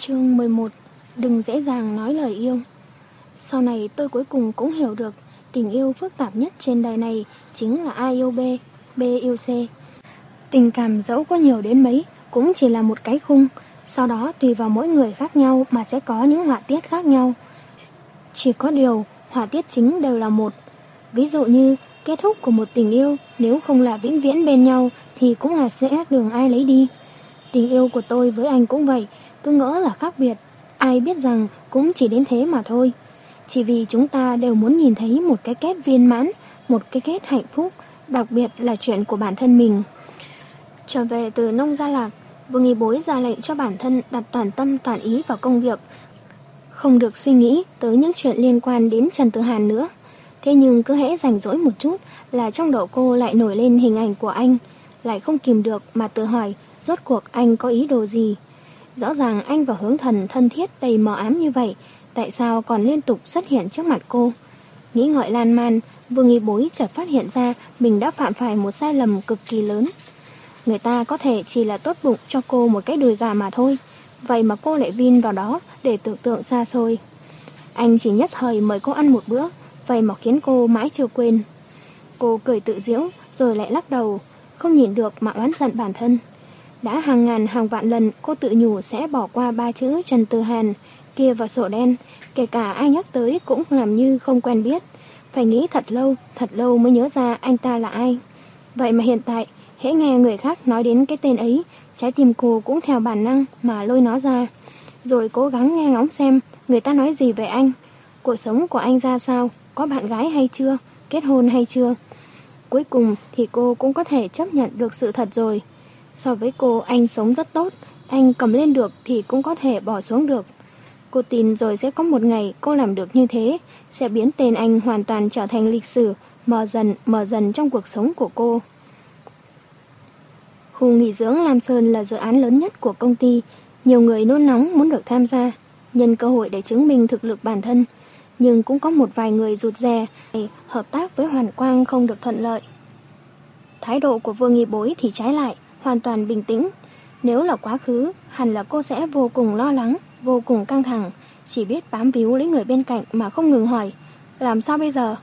Chương 11 Đừng dễ dàng nói lời yêu Sau này tôi cuối cùng cũng hiểu được tình yêu phức tạp nhất trên đời này chính là A yêu B, B yêu C. Tình cảm dẫu có nhiều đến mấy cũng chỉ là một cái khung, sau đó tùy vào mỗi người khác nhau mà sẽ có những họa tiết khác nhau. Chỉ có điều, họa tiết chính đều là một. Ví dụ như, kết thúc của một tình yêu nếu không là vĩnh viễn bên nhau thì cũng là sẽ đường ai lấy đi. Tình yêu của tôi với anh cũng vậy, cứ ngỡ là khác biệt. Ai biết rằng cũng chỉ đến thế mà thôi. Chỉ vì chúng ta đều muốn nhìn thấy một cái kết viên mãn, một cái kết hạnh phúc, đặc biệt là chuyện của bản thân mình. Trở về từ nông gia lạc, Vương Nghi Bối ra lệnh cho bản thân đặt toàn tâm toàn ý vào công việc, không được suy nghĩ tới những chuyện liên quan đến Trần Tử Hàn nữa. Thế nhưng cứ hễ rảnh rỗi một chút là trong đầu cô lại nổi lên hình ảnh của anh, lại không kìm được mà tự hỏi rốt cuộc anh có ý đồ gì. Rõ ràng anh và hướng thần thân thiết đầy mờ ám như vậy, tại sao còn liên tục xuất hiện trước mặt cô. Nghĩ ngợi lan man, Vương Nghi Bối chợt phát hiện ra mình đã phạm phải một sai lầm cực kỳ lớn. Người ta có thể chỉ là tốt bụng cho cô một cái đùi gà mà thôi, vậy mà cô lại vin vào đó để tưởng tượng xa xôi. Anh chỉ nhất thời mời cô ăn một bữa, vậy mà khiến cô mãi chưa quên. Cô cười tự diễu, rồi lại lắc đầu, không nhìn được mà oán giận bản thân. Đã hàng ngàn hàng vạn lần cô tự nhủ sẽ bỏ qua ba chữ Trần Tư Hàn, kia vào sổ đen, kể cả ai nhắc tới cũng làm như không quen biết. Phải nghĩ thật lâu, thật lâu mới nhớ ra anh ta là ai. Vậy mà hiện tại, hễ nghe người khác nói đến cái tên ấy, trái tim cô cũng theo bản năng mà lôi nó ra. Rồi cố gắng nghe ngóng xem người ta nói gì về anh. Cuộc sống của anh ra sao, có bạn gái hay chưa, kết hôn hay chưa. Cuối cùng thì cô cũng có thể chấp nhận được sự thật rồi. So với cô anh sống rất tốt, anh cầm lên được thì cũng có thể bỏ xuống được. Cô tin rồi sẽ có một ngày cô làm được như thế, sẽ biến tên anh hoàn toàn trở thành lịch sử, mờ dần, mờ dần trong cuộc sống của cô. Khu nghỉ dưỡng Lam Sơn là dự án lớn nhất của công ty, nhiều người nôn nóng muốn được tham gia, nhân cơ hội để chứng minh thực lực bản thân, nhưng cũng có một vài người rụt rè, hợp tác với Hoàn Quang không được thuận lợi. Thái độ của Vương Nghi Bối thì trái lại, hoàn toàn bình tĩnh. Nếu là quá khứ, hẳn là cô sẽ vô cùng lo lắng, vô cùng căng thẳng, chỉ biết bám víu lấy người bên cạnh mà không ngừng hỏi, làm sao bây giờ?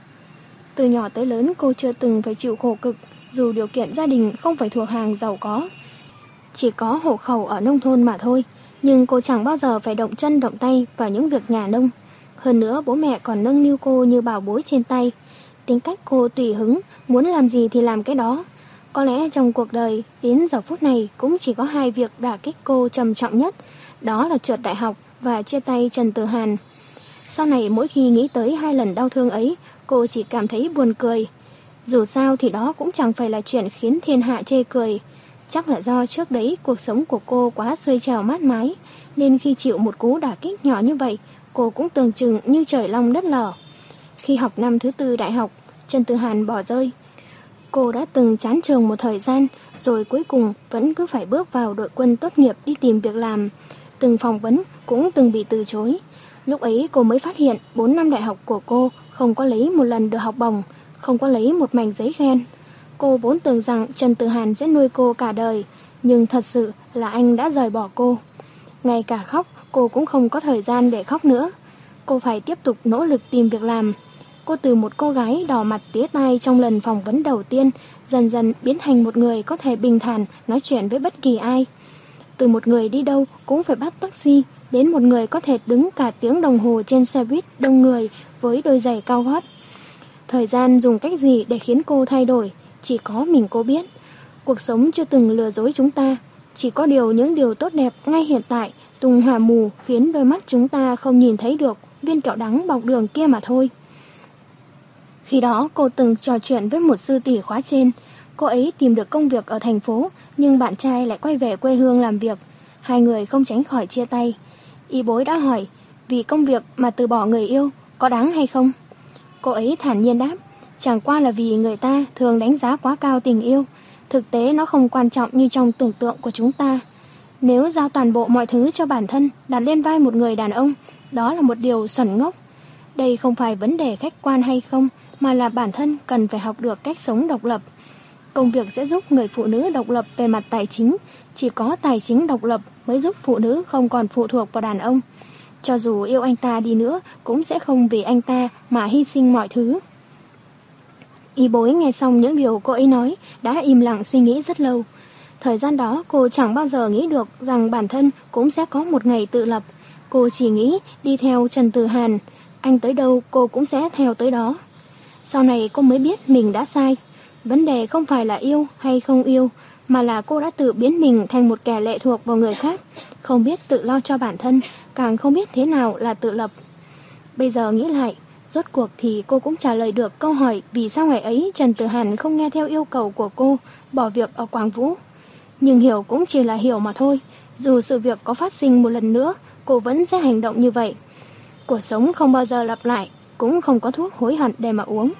Từ nhỏ tới lớn cô chưa từng phải chịu khổ cực, dù điều kiện gia đình không phải thuộc hàng giàu có. Chỉ có hộ khẩu ở nông thôn mà thôi, nhưng cô chẳng bao giờ phải động chân động tay vào những việc nhà nông. Hơn nữa bố mẹ còn nâng niu cô như bảo bối trên tay. Tính cách cô tùy hứng, muốn làm gì thì làm cái đó. Có lẽ trong cuộc đời, đến giờ phút này cũng chỉ có hai việc đả kích cô trầm trọng nhất, đó là trượt đại học và chia tay Trần Tử Hàn. Sau này mỗi khi nghĩ tới hai lần đau thương ấy, cô chỉ cảm thấy buồn cười. Dù sao thì đó cũng chẳng phải là chuyện khiến thiên hạ chê cười. Chắc là do trước đấy cuộc sống của cô quá xuôi trèo mát mái, nên khi chịu một cú đả kích nhỏ như vậy, cô cũng tưởng chừng như trời long đất lở. Khi học năm thứ tư đại học, Trần Tử Hàn bỏ rơi. Cô đã từng chán trường một thời gian, rồi cuối cùng vẫn cứ phải bước vào đội quân tốt nghiệp đi tìm việc làm. Từng phỏng vấn cũng từng bị từ chối. Lúc ấy cô mới phát hiện 4 năm đại học của cô không có lấy một lần được học bổng, không có lấy một mảnh giấy khen. Cô vốn tưởng rằng Trần Tử Hàn sẽ nuôi cô cả đời, nhưng thật sự là anh đã rời bỏ cô. Ngay cả khóc, cô cũng không có thời gian để khóc nữa. Cô phải tiếp tục nỗ lực tìm việc làm. Cô từ một cô gái đỏ mặt tía tai trong lần phỏng vấn đầu tiên, dần dần biến thành một người có thể bình thản nói chuyện với bất kỳ ai. Từ một người đi đâu cũng phải bắt taxi, đến một người có thể đứng cả tiếng đồng hồ trên xe buýt đông người với đôi giày cao gót. Thời gian dùng cách gì để khiến cô thay đổi, chỉ có mình cô biết. Cuộc sống chưa từng lừa dối chúng ta, chỉ có điều những điều tốt đẹp ngay hiện tại tùng hòa mù khiến đôi mắt chúng ta không nhìn thấy được viên kẹo đắng bọc đường kia mà thôi. Khi đó cô từng trò chuyện với một sư tỷ khóa trên, cô ấy tìm được công việc ở thành phố nhưng bạn trai lại quay về quê hương làm việc. Hai người không tránh khỏi chia tay. Y bối đã hỏi, vì công việc mà từ bỏ người yêu, có đáng hay không? Cô ấy thản nhiên đáp, chẳng qua là vì người ta thường đánh giá quá cao tình yêu. Thực tế nó không quan trọng như trong tưởng tượng của chúng ta. Nếu giao toàn bộ mọi thứ cho bản thân đặt lên vai một người đàn ông, đó là một điều xuẩn ngốc. Đây không phải vấn đề khách quan hay không, mà là bản thân cần phải học được cách sống độc lập. Công việc sẽ giúp người phụ nữ độc lập về mặt tài chính. Chỉ có tài chính độc lập mới giúp phụ nữ không còn phụ thuộc vào đàn ông. Cho dù yêu anh ta đi nữa, cũng sẽ không vì anh ta mà hy sinh mọi thứ. Y bối nghe xong những điều cô ấy nói, đã im lặng suy nghĩ rất lâu. Thời gian đó cô chẳng bao giờ nghĩ được rằng bản thân cũng sẽ có một ngày tự lập. Cô chỉ nghĩ đi theo Trần Từ Hàn, anh tới đâu cô cũng sẽ theo tới đó. Sau này cô mới biết mình đã sai. Vấn đề không phải là yêu hay không yêu, mà là cô đã tự biến mình thành một kẻ lệ thuộc vào người khác, không biết tự lo cho bản thân, càng không biết thế nào là tự lập. Bây giờ nghĩ lại, rốt cuộc thì cô cũng trả lời được câu hỏi vì sao ngày ấy Trần Tử Hàn không nghe theo yêu cầu của cô, bỏ việc ở Quảng Vũ. Nhưng hiểu cũng chỉ là hiểu mà thôi, dù sự việc có phát sinh một lần nữa, cô vẫn sẽ hành động như vậy. Cuộc sống không bao giờ lặp lại, cũng không có thuốc hối hận để mà uống.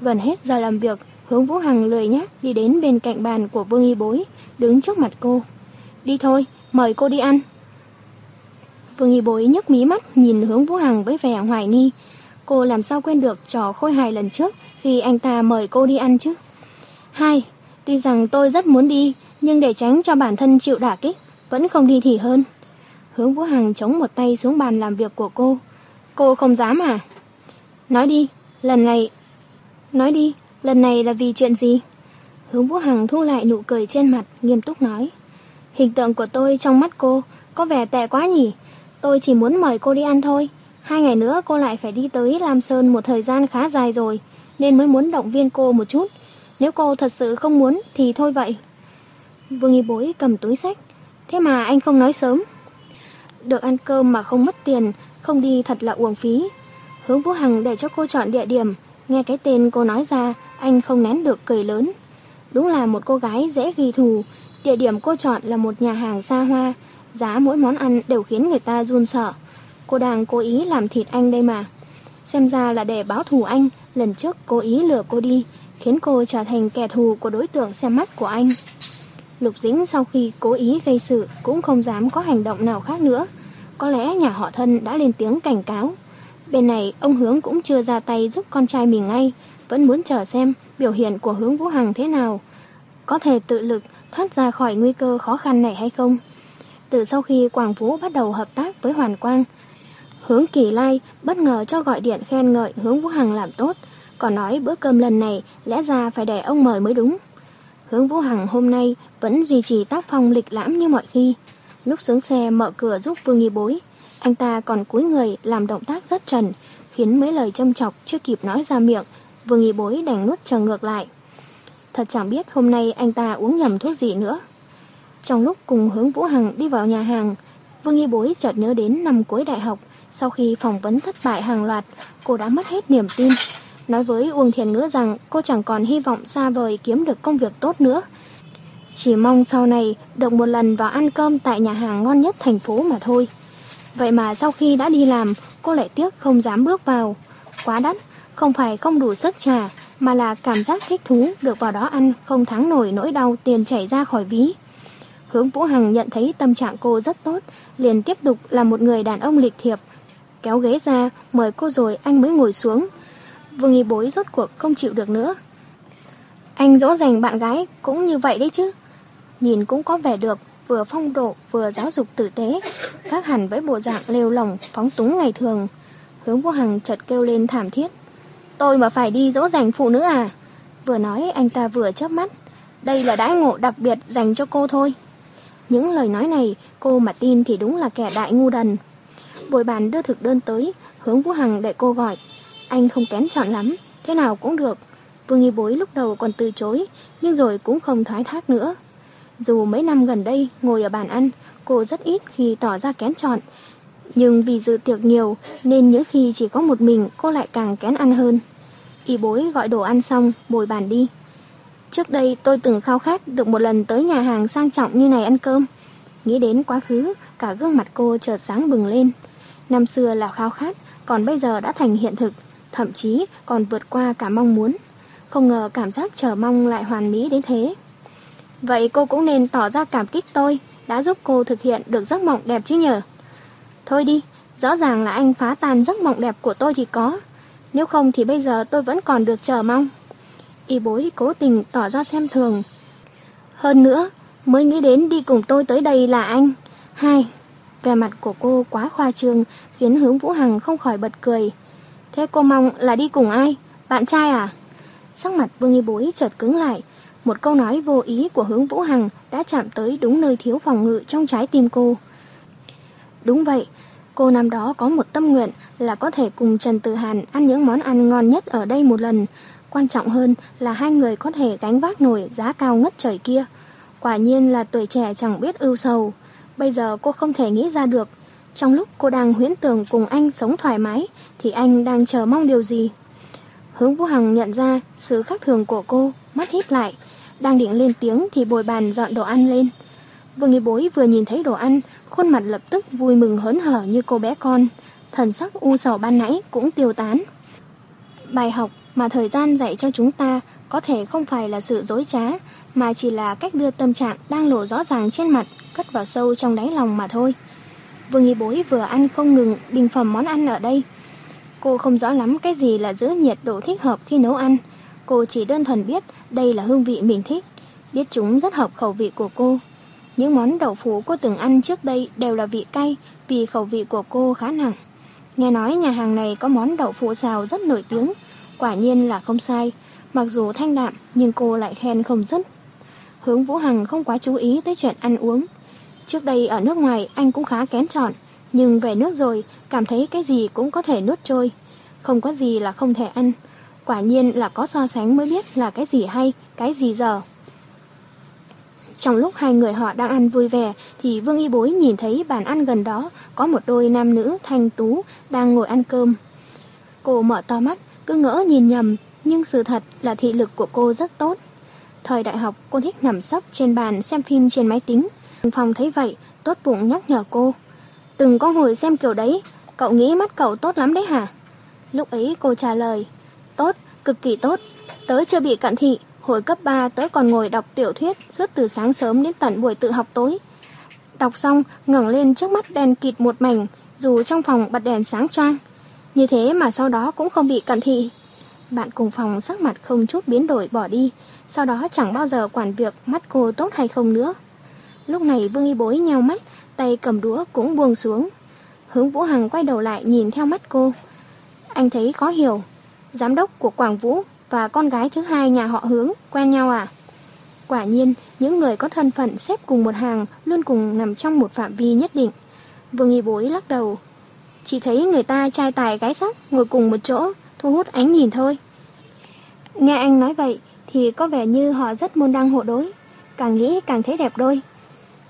Gần hết giờ làm việc, hướng Vũ Hằng lười nhác đi đến bên cạnh bàn của Vương Y Bối, đứng trước mặt cô. Đi thôi, mời cô đi ăn. Vương Y Bối nhấc mí mắt nhìn hướng Vũ Hằng với vẻ hoài nghi. Cô làm sao quên được trò khôi hài lần trước khi anh ta mời cô đi ăn chứ? Hai, tuy rằng tôi rất muốn đi, nhưng để tránh cho bản thân chịu đả kích, vẫn không đi thì hơn. Hướng Vũ Hằng chống một tay xuống bàn làm việc của cô. Cô không dám à? Nói đi, lần này... Nói đi, lần này là vì chuyện gì? Hướng Vũ Hằng thu lại nụ cười trên mặt, nghiêm túc nói. Hình tượng của tôi trong mắt cô có vẻ tệ quá nhỉ? Tôi chỉ muốn mời cô đi ăn thôi. Hai ngày nữa cô lại phải đi tới Lam Sơn một thời gian khá dài rồi, nên mới muốn động viên cô một chút. Nếu cô thật sự không muốn thì thôi vậy. Vương Y Bối cầm túi sách. Thế mà anh không nói sớm. Được ăn cơm mà không mất tiền, không đi thật là uổng phí. Hướng Vũ Hằng để cho cô chọn địa điểm, nghe cái tên cô nói ra, anh không nén được cười lớn. Đúng là một cô gái dễ ghi thù, địa điểm cô chọn là một nhà hàng xa hoa, giá mỗi món ăn đều khiến người ta run sợ. Cô đang cố ý làm thịt anh đây mà. Xem ra là để báo thù anh, lần trước cố ý lừa cô đi, khiến cô trở thành kẻ thù của đối tượng xem mắt của anh. Lục Dĩnh sau khi cố ý gây sự cũng không dám có hành động nào khác nữa. Có lẽ nhà họ thân đã lên tiếng cảnh cáo. Bên này, ông Hướng cũng chưa ra tay giúp con trai mình ngay, vẫn muốn chờ xem biểu hiện của Hướng Vũ Hằng thế nào. Có thể tự lực thoát ra khỏi nguy cơ khó khăn này hay không? Từ sau khi Quảng Vũ bắt đầu hợp tác với Hoàn Quang, Hướng Kỳ Lai bất ngờ cho gọi điện khen ngợi Hướng Vũ Hằng làm tốt, còn nói bữa cơm lần này lẽ ra phải để ông mời mới đúng. Hướng Vũ Hằng hôm nay vẫn duy trì tác phong lịch lãm như mọi khi. Lúc xuống xe mở cửa giúp Vương Nghi Bối, anh ta còn cúi người làm động tác rất trần, khiến mấy lời châm chọc chưa kịp nói ra miệng, Vương Nghi Bối đành nuốt chờ ngược lại. Thật chẳng biết hôm nay anh ta uống nhầm thuốc gì nữa. Trong lúc cùng hướng Vũ Hằng đi vào nhà hàng, Vương Nghi Bối chợt nhớ đến năm cuối đại học, sau khi phỏng vấn thất bại hàng loạt, cô đã mất hết niềm tin. Nói với Uông Thiền Ngữ rằng cô chẳng còn hy vọng xa vời kiếm được công việc tốt nữa. Chỉ mong sau này được một lần vào ăn cơm tại nhà hàng ngon nhất thành phố mà thôi. Vậy mà sau khi đã đi làm, cô lại tiếc không dám bước vào. Quá đắt, không phải không đủ sức trả, mà là cảm giác thích thú được vào đó ăn không thắng nổi nỗi đau tiền chảy ra khỏi ví. Hướng Vũ Hằng nhận thấy tâm trạng cô rất tốt, liền tiếp tục là một người đàn ông lịch thiệp. Kéo ghế ra, mời cô rồi anh mới ngồi xuống. Vương nghi bối rốt cuộc không chịu được nữa. Anh dỗ dành bạn gái cũng như vậy đấy chứ. Nhìn cũng có vẻ được, vừa phong độ vừa giáo dục tử tế, khác hẳn với bộ dạng lêu lỏng, phóng túng ngày thường. Hướng Vũ Hằng chợt kêu lên thảm thiết. Tôi mà phải đi dỗ dành phụ nữ à? Vừa nói anh ta vừa chớp mắt. Đây là đãi ngộ đặc biệt dành cho cô thôi. Những lời nói này cô mà tin thì đúng là kẻ đại ngu đần. Bồi bàn đưa thực đơn tới, hướng Vũ Hằng để cô gọi. Anh không kén chọn lắm, thế nào cũng được. Vương Nghi Bối lúc đầu còn từ chối, nhưng rồi cũng không thoái thác nữa. Dù mấy năm gần đây ngồi ở bàn ăn, cô rất ít khi tỏ ra kén chọn. Nhưng vì dự tiệc nhiều nên những khi chỉ có một mình cô lại càng kén ăn hơn. Y bối gọi đồ ăn xong, bồi bàn đi. Trước đây tôi từng khao khát được một lần tới nhà hàng sang trọng như này ăn cơm. Nghĩ đến quá khứ, cả gương mặt cô chợt sáng bừng lên. Năm xưa là khao khát, còn bây giờ đã thành hiện thực, thậm chí còn vượt qua cả mong muốn. Không ngờ cảm giác chờ mong lại hoàn mỹ đến thế. Vậy cô cũng nên tỏ ra cảm kích tôi, đã giúp cô thực hiện được giấc mộng đẹp chứ nhờ. Thôi đi, rõ ràng là anh phá tan giấc mộng đẹp của tôi thì có. Nếu không thì bây giờ tôi vẫn còn được chờ mong. Y bối cố tình tỏ ra xem thường. Hơn nữa, mới nghĩ đến đi cùng tôi tới đây là anh. Hai, vẻ mặt của cô quá khoa trương khiến hướng Vũ Hằng không khỏi bật cười. Thế cô mong là đi cùng ai? Bạn trai à? Sắc mặt Vương Y Bối chợt cứng lại. Một câu nói vô ý của hướng Vũ Hằng đã chạm tới đúng nơi thiếu phòng ngự trong trái tim cô. Đúng vậy, cô năm đó có một tâm nguyện là có thể cùng Trần Tử Hàn ăn những món ăn ngon nhất ở đây một lần. Quan trọng hơn là hai người có thể gánh vác nổi giá cao ngất trời kia. Quả nhiên là tuổi trẻ chẳng biết ưu sầu. Bây giờ cô không thể nghĩ ra được. Trong lúc cô đang huyễn tưởng cùng anh sống thoải mái, thì anh đang chờ mong điều gì? Hướng Vũ Hằng nhận ra sự khác thường của cô, mắt híp lại. Đang định lên tiếng thì bồi bàn dọn đồ ăn lên. Vương Nghi Bối vừa nhìn thấy đồ ăn, khuôn mặt lập tức vui mừng hớn hở như cô bé con. Thần sắc u sầu ban nãy cũng tiêu tán. Bài học mà thời gian dạy cho chúng ta có thể không phải là sự dối trá, mà chỉ là cách đưa tâm trạng đang lộ rõ ràng trên mặt cất vào sâu trong đáy lòng mà thôi. Vương Nghi Bối vừa ăn không ngừng bình phẩm món ăn ở đây. Cô không rõ lắm cái gì là giữ nhiệt độ thích hợp khi nấu ăn. Cô chỉ đơn thuần biết đây là hương vị mình thích, biết chúng rất hợp khẩu vị của cô. Những món đậu phụ cô từng ăn trước đây đều là vị cay vì khẩu vị của cô khá nặng. Nghe nói nhà hàng này có món đậu phụ xào rất nổi tiếng, quả nhiên là không sai. Mặc dù thanh đạm nhưng cô lại khen không dứt. Hướng Vũ Hằng không quá chú ý tới chuyện ăn uống. Trước đây ở nước ngoài anh cũng khá kén chọn, nhưng về nước rồi cảm thấy cái gì cũng có thể nuốt trôi. Không có gì là không thể ăn. Quả nhiên là có so sánh mới biết là cái gì hay, cái gì dở. Trong lúc hai người họ đang ăn vui vẻ thì Vương Y Bối nhìn thấy bàn ăn gần đó có một đôi nam nữ thanh tú đang ngồi ăn cơm. Cô mở to mắt, cứ ngỡ nhìn nhầm, nhưng sự thật là thị lực của cô rất tốt. Thời đại học cô thích nằm sấp trên bàn xem phim trên máy tính. Phòng thấy vậy, tốt bụng nhắc nhở cô. Đừng có ngồi xem kiểu đấy, cậu nghĩ mắt cậu tốt lắm đấy hả? Lúc ấy cô trả lời, tốt, cực kỳ tốt, tớ chưa bị cận thị, hồi cấp 3 tớ còn ngồi đọc tiểu thuyết suốt từ sáng sớm đến tận buổi tự học tối. Đọc xong, ngẩng lên trước mắt đèn kịt một mảnh, dù trong phòng bật đèn sáng trang Như thế mà sau đó cũng không bị cận thị. Bạn cùng phòng sắc mặt không chút biến đổi bỏ đi, sau đó chẳng bao giờ quản việc mắt cô tốt hay không nữa. Lúc này Vương Y Bối nheo mắt, tay cầm đũa cũng buông xuống. Hướng Vũ Hằng quay đầu lại nhìn theo mắt cô. Anh thấy khó hiểu. Giám đốc của Quảng Vũ và con gái thứ hai nhà họ hướng quen nhau à? Quả nhiên, những người có thân phận xếp cùng một hàng luôn cùng nằm trong một phạm vi nhất định. Vương Y Bối lắc đầu. Chỉ thấy người ta trai tài gái sắc ngồi cùng một chỗ, thu hút ánh nhìn thôi. Nghe anh nói vậy thì có vẻ như họ rất môn đăng hộ đối. Càng nghĩ càng thấy đẹp đôi.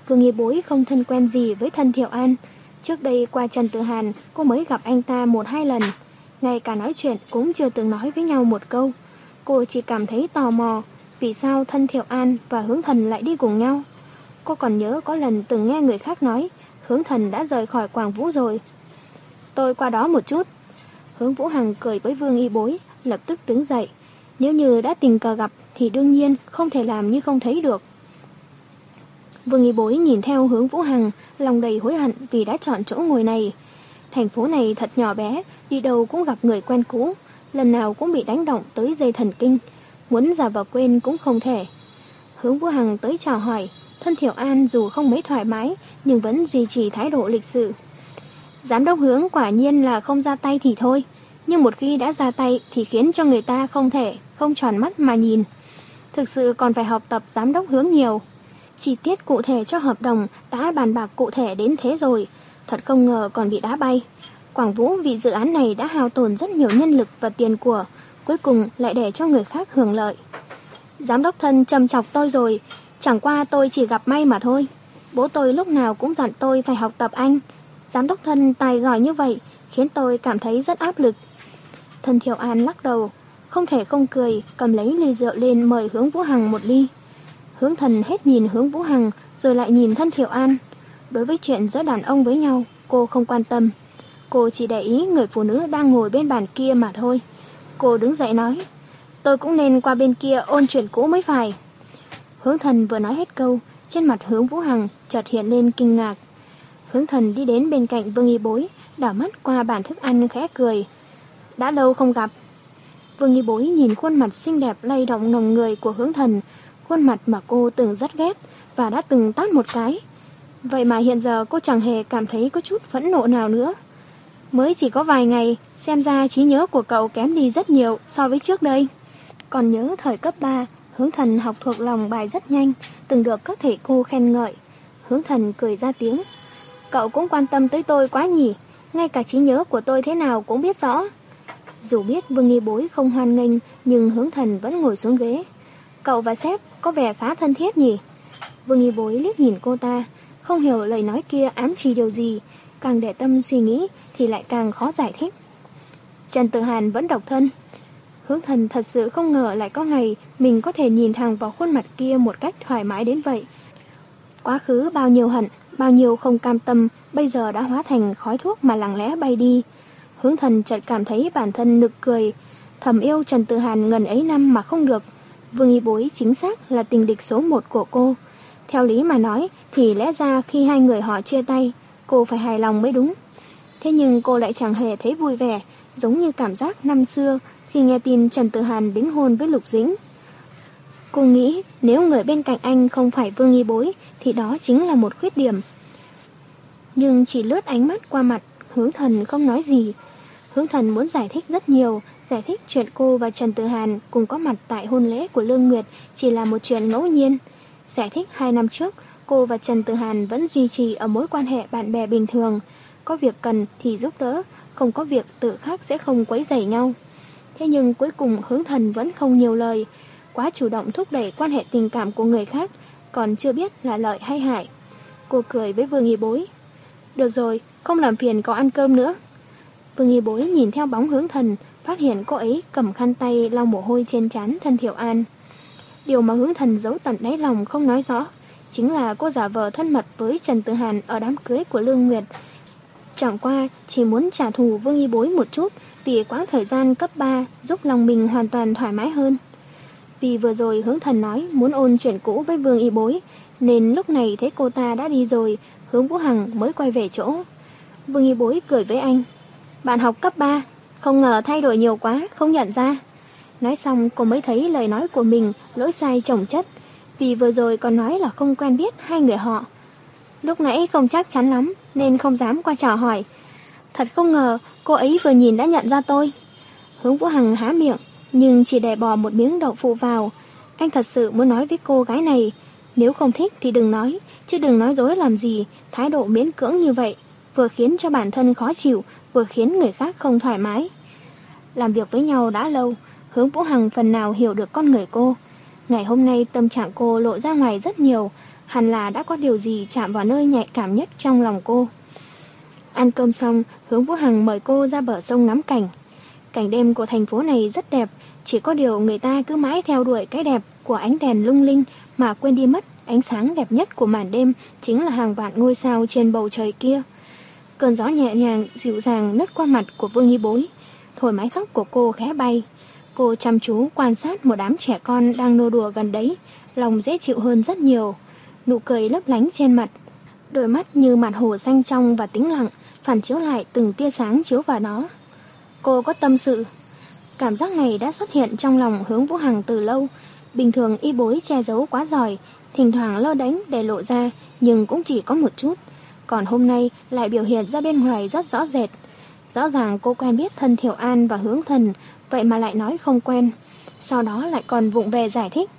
Vương Y Bối không thân quen gì với thân Thiệu An. Trước đây qua Trần Tử Hàn, cô mới gặp anh ta một hai lần. Ngay cả nói chuyện cũng chưa từng nói với nhau một câu. Cô chỉ cảm thấy tò mò vì sao thân Thiệu An và Hướng Thần lại đi cùng nhau. Cô còn nhớ có lần từng nghe người khác nói Hướng Thần đã rời khỏi Quảng Vũ rồi. Tôi qua đó một chút. Hướng Vũ Hằng cười với Vương Y Bối, lập tức đứng dậy. Nếu như đã tình cờ gặp thì đương nhiên không thể làm như không thấy được. Vương Y Bối nhìn theo hướng Vũ Hằng, lòng đầy hối hận vì đã chọn chỗ ngồi này. Thành phố này thật nhỏ bé, đi đâu cũng gặp người quen cũ, lần nào cũng bị đánh động tới dây thần kinh, muốn giả vờ quên cũng không thể. Hướng Vũ Hằng tới chào hỏi, thân Thiểu An dù không mấy thoải mái, nhưng vẫn duy trì thái độ lịch sự. Giám đốc hướng quả nhiên là không ra tay thì thôi, nhưng một khi đã ra tay thì khiến cho người ta không thể, không tròn mắt mà nhìn. Thực sự còn phải học tập giám đốc hướng nhiều. Chi tiết cụ thể cho hợp đồng đã bàn bạc cụ thể đến thế rồi, thật không ngờ còn bị đá bay. Quảng Vũ vì dự án này đã hao tổn rất nhiều nhân lực và tiền của, cuối cùng lại để cho người khác hưởng lợi. Giám đốc thân trầm chọc tôi rồi, chẳng qua tôi chỉ gặp may mà thôi. Bố tôi lúc nào cũng dặn tôi phải học tập anh. Giám đốc thân tài giỏi như vậy, khiến tôi cảm thấy rất áp lực. Thân Thiệu An lắc đầu, không thể không cười, cầm lấy ly rượu lên mời hướng Vũ Hằng một ly. Hướng thần hết nhìn hướng Vũ Hằng, rồi lại nhìn thân Thiệu An. Đối với chuyện giữa đàn ông với nhau, cô không quan tâm. Cô chỉ để ý người phụ nữ đang ngồi bên bàn kia mà thôi. Cô đứng dậy nói, tôi cũng nên qua bên kia ôn chuyện cũ mới phải. Hướng thần vừa nói hết câu, trên mặt hướng Vũ Hằng chợt hiện lên kinh ngạc. Hướng thần đi đến bên cạnh Vương Y Bối, đảo mắt qua bàn thức ăn khẽ cười. Đã lâu không gặp. Vương Nghi Bối nhìn khuôn mặt xinh đẹp lay động nồng người của hướng thần, khuôn mặt mà cô từng rất ghét và đã từng tát một cái. Vậy mà hiện giờ cô chẳng hề cảm thấy có chút phẫn nộ nào nữa. Mới chỉ có vài ngày, xem ra trí nhớ của cậu kém đi rất nhiều so với trước đây. Còn nhớ thời cấp 3, hướng thần học thuộc lòng bài rất nhanh, từng được các thầy cô khen ngợi. Hướng thần cười ra tiếng. Cậu cũng quan tâm tới tôi quá nhỉ, ngay cả trí nhớ của tôi thế nào cũng biết rõ. Dù biết Vương Nghi Bối không hoan nghênh, nhưng hướng thần vẫn ngồi xuống ghế. Cậu và sếp có vẻ khá thân thiết nhỉ? Vương Nghi Bối liếc nhìn cô ta, không hiểu lời nói kia ám chỉ điều gì, càng để tâm suy nghĩ thì lại càng khó giải thích. Trần Tử Hàn vẫn độc thân. Hướng thần thật sự không ngờ lại có ngày mình có thể nhìn thẳng vào khuôn mặt kia một cách thoải mái đến vậy. Quá khứ bao nhiêu hận, bao nhiêu không cam tâm, bây giờ đã hóa thành khói thuốc mà lặng lẽ bay đi. Hướng thần chợt cảm thấy bản thân nực cười, thầm yêu Trần Tử Hàn ngần ấy năm mà không được. Vương Y Bối chính xác là tình địch số một của cô. Theo lý mà nói thì lẽ ra khi hai người họ chia tay, cô phải hài lòng mới đúng. Thế nhưng cô lại chẳng hề thấy vui vẻ, giống như cảm giác năm xưa khi nghe tin Trần Tử Hàn đính hôn với Lục Dĩnh. Cô nghĩ nếu người bên cạnh anh không phải Vương Nghi Bối thì đó chính là một khuyết điểm. Nhưng chỉ lướt ánh mắt qua mặt, hướng thần không nói gì. Hướng thần muốn giải thích rất nhiều, giải thích chuyện cô và Trần Tử Hàn cùng có mặt tại hôn lễ của Lương Nguyệt chỉ là một chuyện ngẫu nhiên. Giải thích hai năm trước, cô và Trần Tử Hàn vẫn duy trì ở mối quan hệ bạn bè bình thường. Có việc cần thì giúp đỡ, không có việc tự khác sẽ không quấy rầy nhau. Thế nhưng cuối cùng hướng thần vẫn không nhiều lời, quá chủ động thúc đẩy quan hệ tình cảm của người khác, còn chưa biết là lợi hay hại. Cô cười với Vương Nghi Bối. Được rồi, không làm phiền có ăn cơm nữa. Vương Nghi Bối nhìn theo bóng hướng thần, phát hiện cô ấy cầm khăn tay lau mồ hôi trên trán thân Thiệu An. Điều mà hướng thần giấu tận đáy lòng không nói rõ, chính là cô giả vờ thân mật với Trần Tử Hàn ở đám cưới của Lương Nguyệt. Chẳng qua chỉ muốn trả thù Vương Y Bối một chút vì quãng thời gian cấp 3 giúp lòng mình hoàn toàn thoải mái hơn. Vì vừa rồi hướng thần nói muốn ôn chuyện cũ với Vương Y Bối, nên lúc này thấy cô ta đã đi rồi, hướng Vũ Hằng mới quay về chỗ. Vương Y Bối cười với anh. Bạn học cấp 3, không ngờ thay đổi nhiều quá, không nhận ra. Nói xong cô mới thấy lời nói của mình lỗi sai chồng chất, vì vừa rồi còn nói là không quen biết hai người họ. Lúc nãy không chắc chắn lắm nên không dám qua chào hỏi. Thật không ngờ cô ấy vừa nhìn đã nhận ra tôi. Hướng Vũ Hằng há miệng nhưng chỉ để bỏ một miếng đậu phụ vào. Anh thật sự muốn nói với cô gái này nếu không thích thì đừng nói, chứ đừng nói dối làm gì, thái độ miễn cưỡng như vậy, vừa khiến cho bản thân khó chịu, vừa khiến người khác không thoải mái. Làm việc với nhau đã lâu, hướng Vũ Hằng phần nào hiểu được con người cô. Ngày hôm nay tâm trạng cô lộ ra ngoài rất nhiều, hẳn là đã có điều gì chạm vào nơi nhạy cảm nhất trong lòng cô. Ăn cơm xong, hướng Vũ Hằng mời cô ra bờ sông ngắm cảnh. Cảnh đêm của thành phố này rất đẹp, chỉ có điều người ta cứ mãi theo đuổi cái đẹp của ánh đèn lung linh mà quên đi mất ánh sáng đẹp nhất của màn đêm chính là hàng vạn ngôi sao trên bầu trời kia. Cơn gió nhẹ nhàng, dịu dàng nứt qua mặt của Vương Y Bối, thổi mái tóc của cô khẽ bay. Cô chăm chú quan sát một đám trẻ con đang nô đùa gần đấy, lòng dễ chịu hơn rất nhiều. Nụ cười lấp lánh trên mặt, đôi mắt như mặt hồ xanh trong và tĩnh lặng, phản chiếu lại từng tia sáng chiếu vào nó. Cô có tâm sự. Cảm giác này đã xuất hiện trong lòng hướng Vũ Hằng từ lâu. Bình thường y bối che giấu quá giỏi, thỉnh thoảng lơ đánh để lộ ra, nhưng cũng chỉ có một chút. Còn hôm nay lại biểu hiện ra bên ngoài rất rõ rệt. Rõ ràng cô quen biết thân Thiểu An và hướng thần, vậy mà lại nói không quen. Sau đó lại còn vụng về giải thích.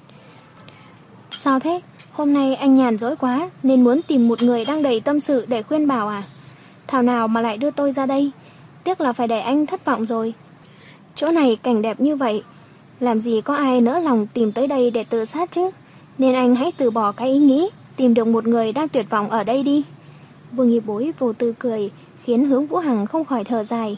Sao thế? Hôm nay anh nhàn dỗi quá nên muốn tìm một người đang đầy tâm sự để khuyên bảo à? Thảo nào mà lại đưa tôi ra đây? Tiếc là phải để anh thất vọng rồi. Chỗ này cảnh đẹp như vậy, làm gì có ai nỡ lòng tìm tới đây để tự sát chứ? Nên anh hãy từ bỏ cái ý nghĩ, tìm được một người đang tuyệt vọng ở đây đi. Vương Nghi Bối vô tư cười, khiến hướng Vũ Hằng không khỏi thở dài.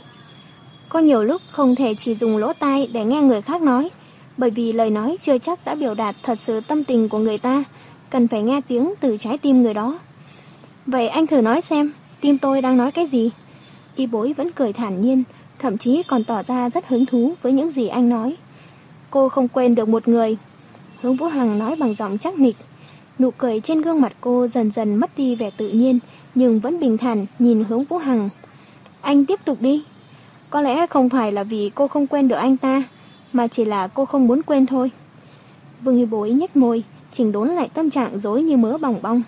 Có nhiều lúc không thể chỉ dùng lỗ tai để nghe người khác nói, bởi vì lời nói chưa chắc đã biểu đạt thật sự tâm tình của người ta, cần phải nghe tiếng từ trái tim người đó. Vậy anh thử nói xem, tim tôi đang nói cái gì? Y bối vẫn cười thản nhiên, thậm chí còn tỏ ra rất hứng thú với những gì anh nói. Cô không quên được một người. Hướng Vũ Hằng nói bằng giọng chắc nịch. Nụ cười trên gương mặt cô dần dần mất đi vẻ tự nhiên, nhưng vẫn bình thản nhìn hướng Vũ Hằng. Anh tiếp tục đi. Có lẽ không phải là vì cô không quen được anh ta, mà chỉ là cô không muốn quên thôi. Vương Hy Bối nhếch môi, chỉnh đốn lại tâm trạng dối như mớ bỏng bong.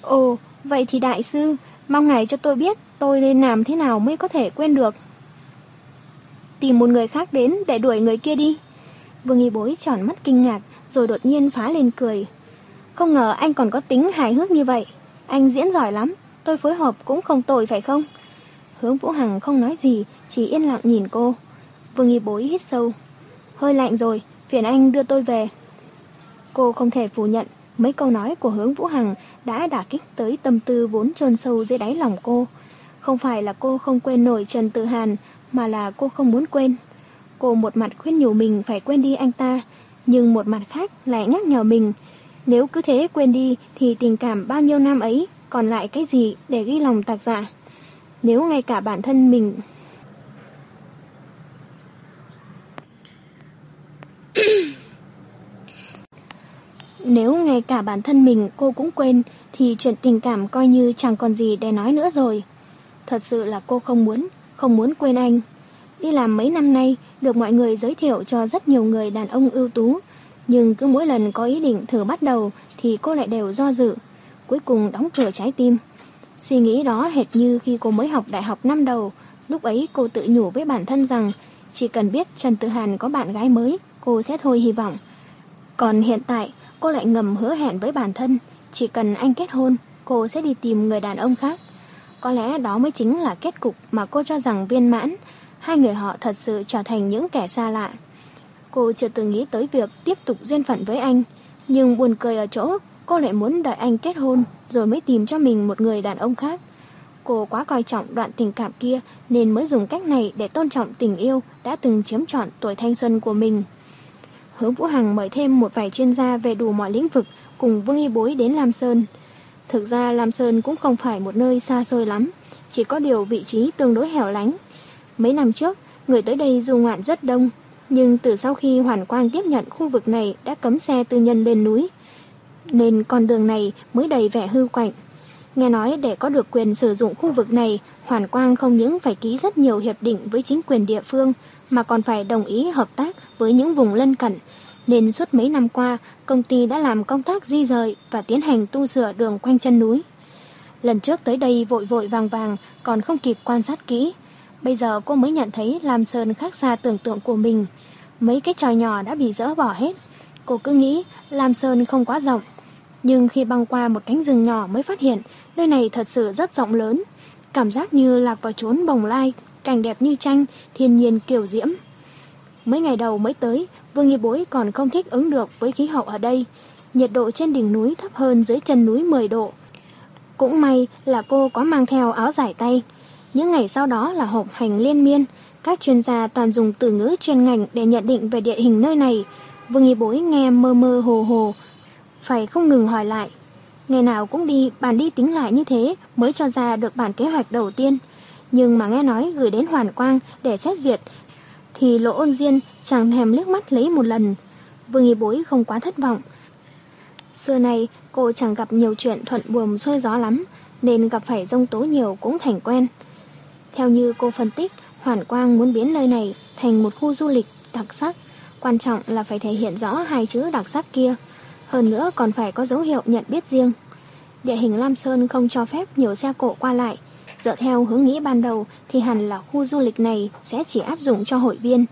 Ồ, vậy thì đại sư, mong ngài cho tôi biết tôi nên làm thế nào mới có thể quên được. Tìm một người khác đến để đuổi người kia đi. Vương Hy Bối tròn mắt kinh ngạc, rồi đột nhiên phá lên cười. Không ngờ anh còn có tính hài hước như vậy. Anh diễn giỏi lắm, tôi phối hợp cũng không tồi phải không? Hướng Vũ Hằng không nói gì, chỉ yên lặng nhìn cô. Vương Nghi Bối hít sâu. Hơi lạnh rồi, phiền anh đưa tôi về. Cô không thể phủ nhận, mấy câu nói của hướng Vũ Hằng đã đả kích tới tâm tư vốn trôn sâu dưới đáy lòng cô. Không phải là cô không quên nổi Trần Tự Hàn, mà là cô không muốn quên. Cô một mặt khuyên nhủ mình phải quên đi anh ta, nhưng một mặt khác lại nhắc nhở mình. Nếu cứ thế quên đi thì tình cảm bao nhiêu năm ấy còn lại cái gì để ghi lòng tạc giả. Nếu ngay cả bản thân mình Nếu ngay cả bản thân mình cô cũng quên thì chuyện tình cảm coi như chẳng còn gì để nói nữa rồi. Thật sự là cô không muốn, không muốn quên anh. Đi làm mấy năm nay được mọi người giới thiệu cho rất nhiều người đàn ông ưu tú, nhưng cứ mỗi lần có ý định thử bắt đầu thì cô lại đều do dự, cuối cùng đóng cửa trái tim. Suy nghĩ đó hệt như khi cô mới học đại học năm đầu, lúc ấy cô tự nhủ với bản thân rằng chỉ cần biết Trần Tử Hàn có bạn gái mới, cô sẽ thôi hy vọng. Còn hiện tại, cô lại ngầm hứa hẹn với bản thân, chỉ cần anh kết hôn, cô sẽ đi tìm người đàn ông khác. Có lẽ đó mới chính là kết cục mà cô cho rằng viên mãn, hai người họ thật sự trở thành những kẻ xa lạ. Cô chưa từng nghĩ tới việc tiếp tục duyên phận với anh, nhưng buồn cười ở chỗ cô lại muốn đợi anh kết hôn rồi mới tìm cho mình một người đàn ông khác. Cô quá coi trọng đoạn tình cảm kia nên mới dùng cách này để tôn trọng tình yêu đã từng chiếm trọn tuổi thanh xuân của mình. Hứa Vũ Hằng mời thêm một vài chuyên gia về đủ mọi lĩnh vực cùng Vương Y Bối đến Lam Sơn. Thực ra Lam Sơn cũng không phải một nơi xa xôi lắm, chỉ có điều vị trí tương đối hẻo lánh. Mấy năm trước, người tới đây du ngoạn rất đông, nhưng từ sau khi Hoàn Quang tiếp nhận khu vực này đã cấm xe tư nhân lên núi, nên con đường này mới đầy vẻ hư quạnh. Nghe nói để có được quyền sử dụng khu vực này, Hoàn Quang không những phải ký rất nhiều hiệp định với chính quyền địa phương, mà còn phải đồng ý hợp tác với những vùng lân cận. Nên suốt mấy năm qua, công ty đã làm công tác di rời và tiến hành tu sửa đường quanh chân núi. Lần trước tới đây vội vội vàng vàng, còn không kịp quan sát kỹ. Bây giờ cô mới nhận thấy Lam Sơn khác xa tưởng tượng của mình. Mấy cái tròi nhỏ đã bị dỡ bỏ hết. Cô cứ nghĩ Lam Sơn không quá rộng, nhưng khi băng qua một cánh rừng nhỏ mới phát hiện nơi này thật sự rất rộng lớn. Cảm giác như lạc vào chốn bồng lai, cảnh đẹp như tranh, thiên nhiên kiều diễm. Mấy ngày đầu mới tới, Vương Nghi Bối còn không thích ứng được với khí hậu ở đây. Nhiệt độ trên đỉnh núi thấp hơn dưới chân núi 10 độ. Cũng may là cô có mang theo áo giải tay. Những ngày sau đó là hộp hành liên miên. Các chuyên gia toàn dùng từ ngữ chuyên ngành để nhận định về địa hình nơi này. Vương Nghi Bối nghe mơ mơ hồ hồ, phải không ngừng hỏi lại. Ngày nào cũng đi, bàn đi tính lại như thế mới cho ra được bản kế hoạch đầu tiên. Nhưng mà nghe nói gửi đến Hoàn Quang để xét duyệt, thì Lỗ Ôn Diên chẳng thèm liếc mắt lấy một lần. Vương Y Bối không quá thất vọng. Xưa này cô chẳng gặp nhiều chuyện thuận buồm xuôi gió lắm, nên gặp phải rông tố nhiều cũng thành quen. Theo như cô phân tích, Hoàn Quang muốn biến nơi này thành một khu du lịch đặc sắc. Quan trọng là phải thể hiện rõ hai chữ đặc sắc kia. Hơn nữa còn phải có dấu hiệu nhận biết riêng. Địa hình Lam Sơn không cho phép nhiều xe cộ qua lại. Dựa theo hướng nghĩ ban đầu thì hẳn là khu du lịch này sẽ chỉ áp dụng cho hội viên.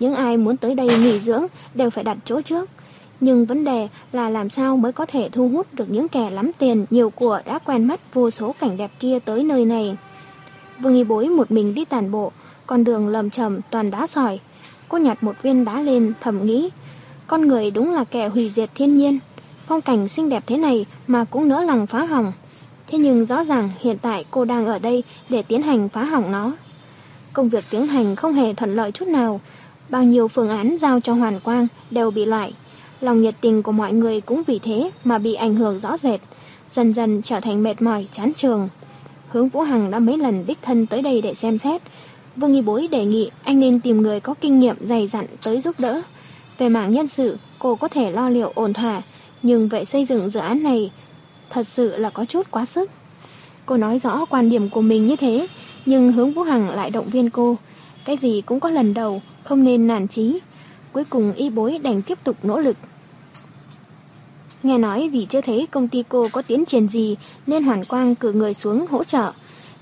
Những ai muốn tới đây nghỉ dưỡng đều phải đặt chỗ trước. Nhưng vấn đề là làm sao mới có thể thu hút được những kẻ lắm tiền, nhiều của đã quen mắt vô số cảnh đẹp kia tới nơi này. Vương Y Bối một mình đi tàn bộ, con đường lầm trầm toàn đá sỏi. Cô nhặt một viên đá lên thầm nghĩ con người đúng là kẻ hủy diệt thiên nhiên. Phong cảnh xinh đẹp thế này mà cũng nỡ lòng phá hỏng. Thế nhưng rõ ràng hiện tại cô đang ở đây để tiến hành phá hỏng nó. Công việc tiến hành không hề thuận lợi chút nào. Bao nhiêu phương án giao cho Hoàn Quang đều bị loại. Lòng nhiệt tình của mọi người cũng vì thế mà bị ảnh hưởng rõ rệt. Dần dần trở thành mệt mỏi, chán trường. Hướng Vũ Hằng đã mấy lần đích thân tới đây để xem xét. Vương Nghi Bối đề nghị anh nên tìm người có kinh nghiệm dày dặn tới giúp đỡ. Về mảng nhân sự, cô có thể lo liệu ổn thỏa, nhưng vậy xây dựng dự án này thật sự là có chút quá sức. Cô nói rõ quan điểm của mình như thế, nhưng hướng Vũ Hằng lại động viên cô. Cái gì cũng có lần đầu, không nên nản chí. cuối cùng y bối đành tiếp tục nỗ lực. Nghe nói vì chưa thấy công ty cô có tiến triển gì nên Hoàn Quang cử người xuống hỗ trợ.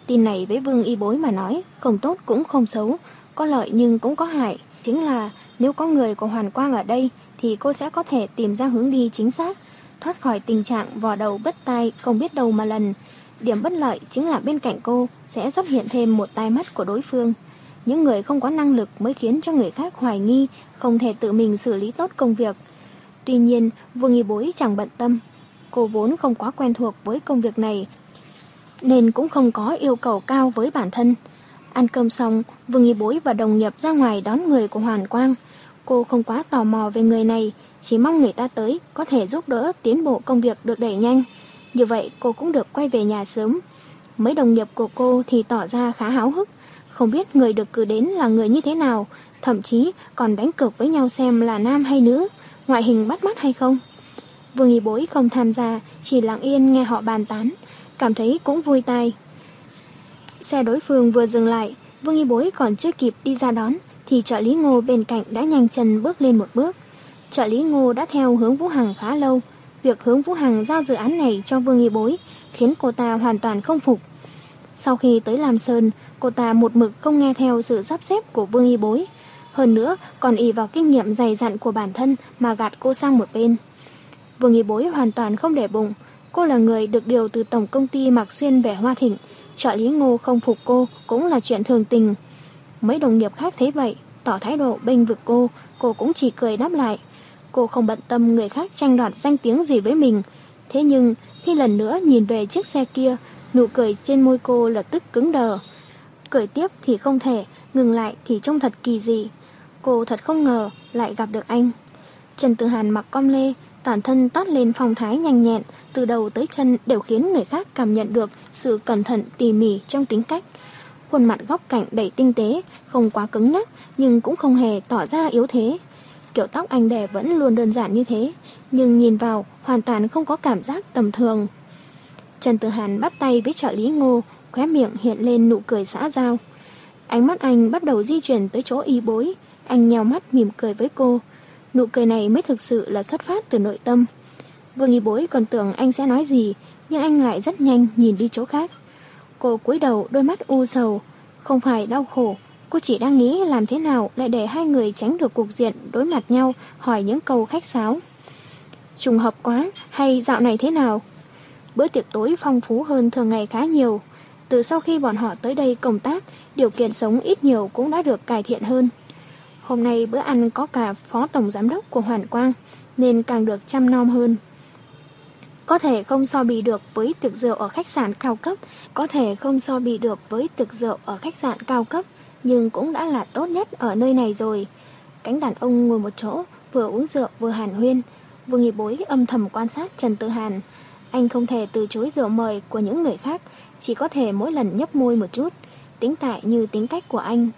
Tin này với Vương y bối mà nói, không tốt cũng không xấu, có lợi nhưng cũng có hại. Chính là nếu có người của Hoàn Quang ở đây thì cô sẽ có thể tìm ra hướng đi chính xác, thoát khỏi tình trạng vò đầu bất tai không biết đâu mà lần. Điểm bất lợi chính là bên cạnh cô sẽ xuất hiện thêm một tai mắt của đối phương. Những người không có năng lực mới khiến cho người khác hoài nghi, không thể tự mình xử lý tốt công việc. Tuy nhiên, Vương Y Bối chẳng bận tâm. Cô vốn không quá quen thuộc với công việc này, nên cũng không có yêu cầu cao với bản thân. Ăn cơm xong, Vương Y Bối và đồng nghiệp ra ngoài đón người của Hoàn Quang. Cô không quá tò mò về người này, chỉ mong người ta tới có thể giúp đỡ tiến bộ công việc được đẩy nhanh. Như vậy cô cũng được quay về nhà sớm. Mấy đồng nghiệp của cô thì tỏ ra khá háo hức, không biết người được cử đến là người như thế nào, thậm chí còn đánh cược với nhau xem là nam hay nữ, ngoại hình bắt mắt hay không. Vương Y Bối không tham gia, chỉ lặng yên nghe họ bàn tán, cảm thấy cũng vui tai. Xe đối phương vừa dừng lại, Vương Y Bối còn chưa kịp đi ra đón, thì trợ lý Ngô bên cạnh đã nhanh chân bước lên một bước. Trợ lý Ngô đã theo hướng Vũ Hằng khá lâu. Việc hướng Vũ Hằng giao dự án này cho Vương Nghị Bối khiến cô ta hoàn toàn không phục. Sau khi tới Lam Sơn, cô ta một mực không nghe theo sự sắp xếp của Vương Y Bối. Hơn nữa, còn y vào kinh nghiệm dày dặn của bản thân mà gạt cô sang một bên. Vương Y Bối hoàn toàn không để bụng. Cô là người được điều từ tổng công ty Mạc Xuyên về Hoa Thịnh. Trợ lý Ngô không phục cô cũng là chuyện thường tình. Mấy đồng nghiệp khác thấy vậy, tỏ thái độ bênh vực cô, cô cũng chỉ cười đáp lại. Cô không bận tâm người khác tranh đoạt danh tiếng gì với mình. Thế nhưng, khi lần nữa nhìn về chiếc xe kia, nụ cười trên môi cô lập tức cứng đờ. Cười tiếp thì không thể, ngừng lại thì trông thật kỳ dị. Cô thật không ngờ lại gặp được anh. Trần Tử Hàn mặc com lê, toàn thân toát lên phong thái nhanh nhẹn, từ đầu tới chân đều khiến người khác cảm nhận được sự cẩn thận tỉ mỉ trong tính cách. Khuôn mặt góc cạnh đầy tinh tế, không quá cứng nhắc, nhưng cũng không hề tỏ ra yếu thế. Kiểu tóc anh đè vẫn luôn đơn giản như thế, nhưng nhìn vào hoàn toàn không có cảm giác tầm thường. Trần Tử Hàn bắt tay với trợ lý ngô, khóe miệng hiện lên nụ cười xã giao. Ánh mắt anh bắt đầu di chuyển tới chỗ y bối, anh nhào mắt mỉm cười với cô. Nụ cười này mới thực sự là xuất phát từ nội tâm. Vương y bối còn tưởng anh sẽ nói gì, nhưng anh lại rất nhanh nhìn đi chỗ khác. Cô cúi đầu đôi mắt u sầu, không phải đau khổ, cô chỉ đang nghĩ làm thế nào lại để hai người tránh được cuộc diện đối mặt nhau hỏi những câu khách sáo. Trùng hợp quá, hay dạo này thế nào? Bữa tiệc tối phong phú hơn thường ngày khá nhiều. Từ sau khi bọn họ tới đây công tác, điều kiện sống ít nhiều cũng đã được cải thiện hơn. Hôm nay bữa ăn có cả phó tổng giám đốc của Hoàn Quang, nên càng được chăm nom hơn. Có thể không so bì được với tiệc rượu ở khách sạn cao cấp, có thể không so bì được với tiệc rượu ở khách sạn cao cấp, nhưng cũng đã là tốt nhất ở nơi này rồi. Cánh đàn ông ngồi một chỗ, vừa uống rượu vừa hàn huyên. vừa nghỉ Bối âm thầm quan sát Trần Tư Hàn. Anh không thể từ chối rượu mời của những người khác, chỉ có thể mỗi lần nhấp môi một chút, tính tại như tính cách của anh.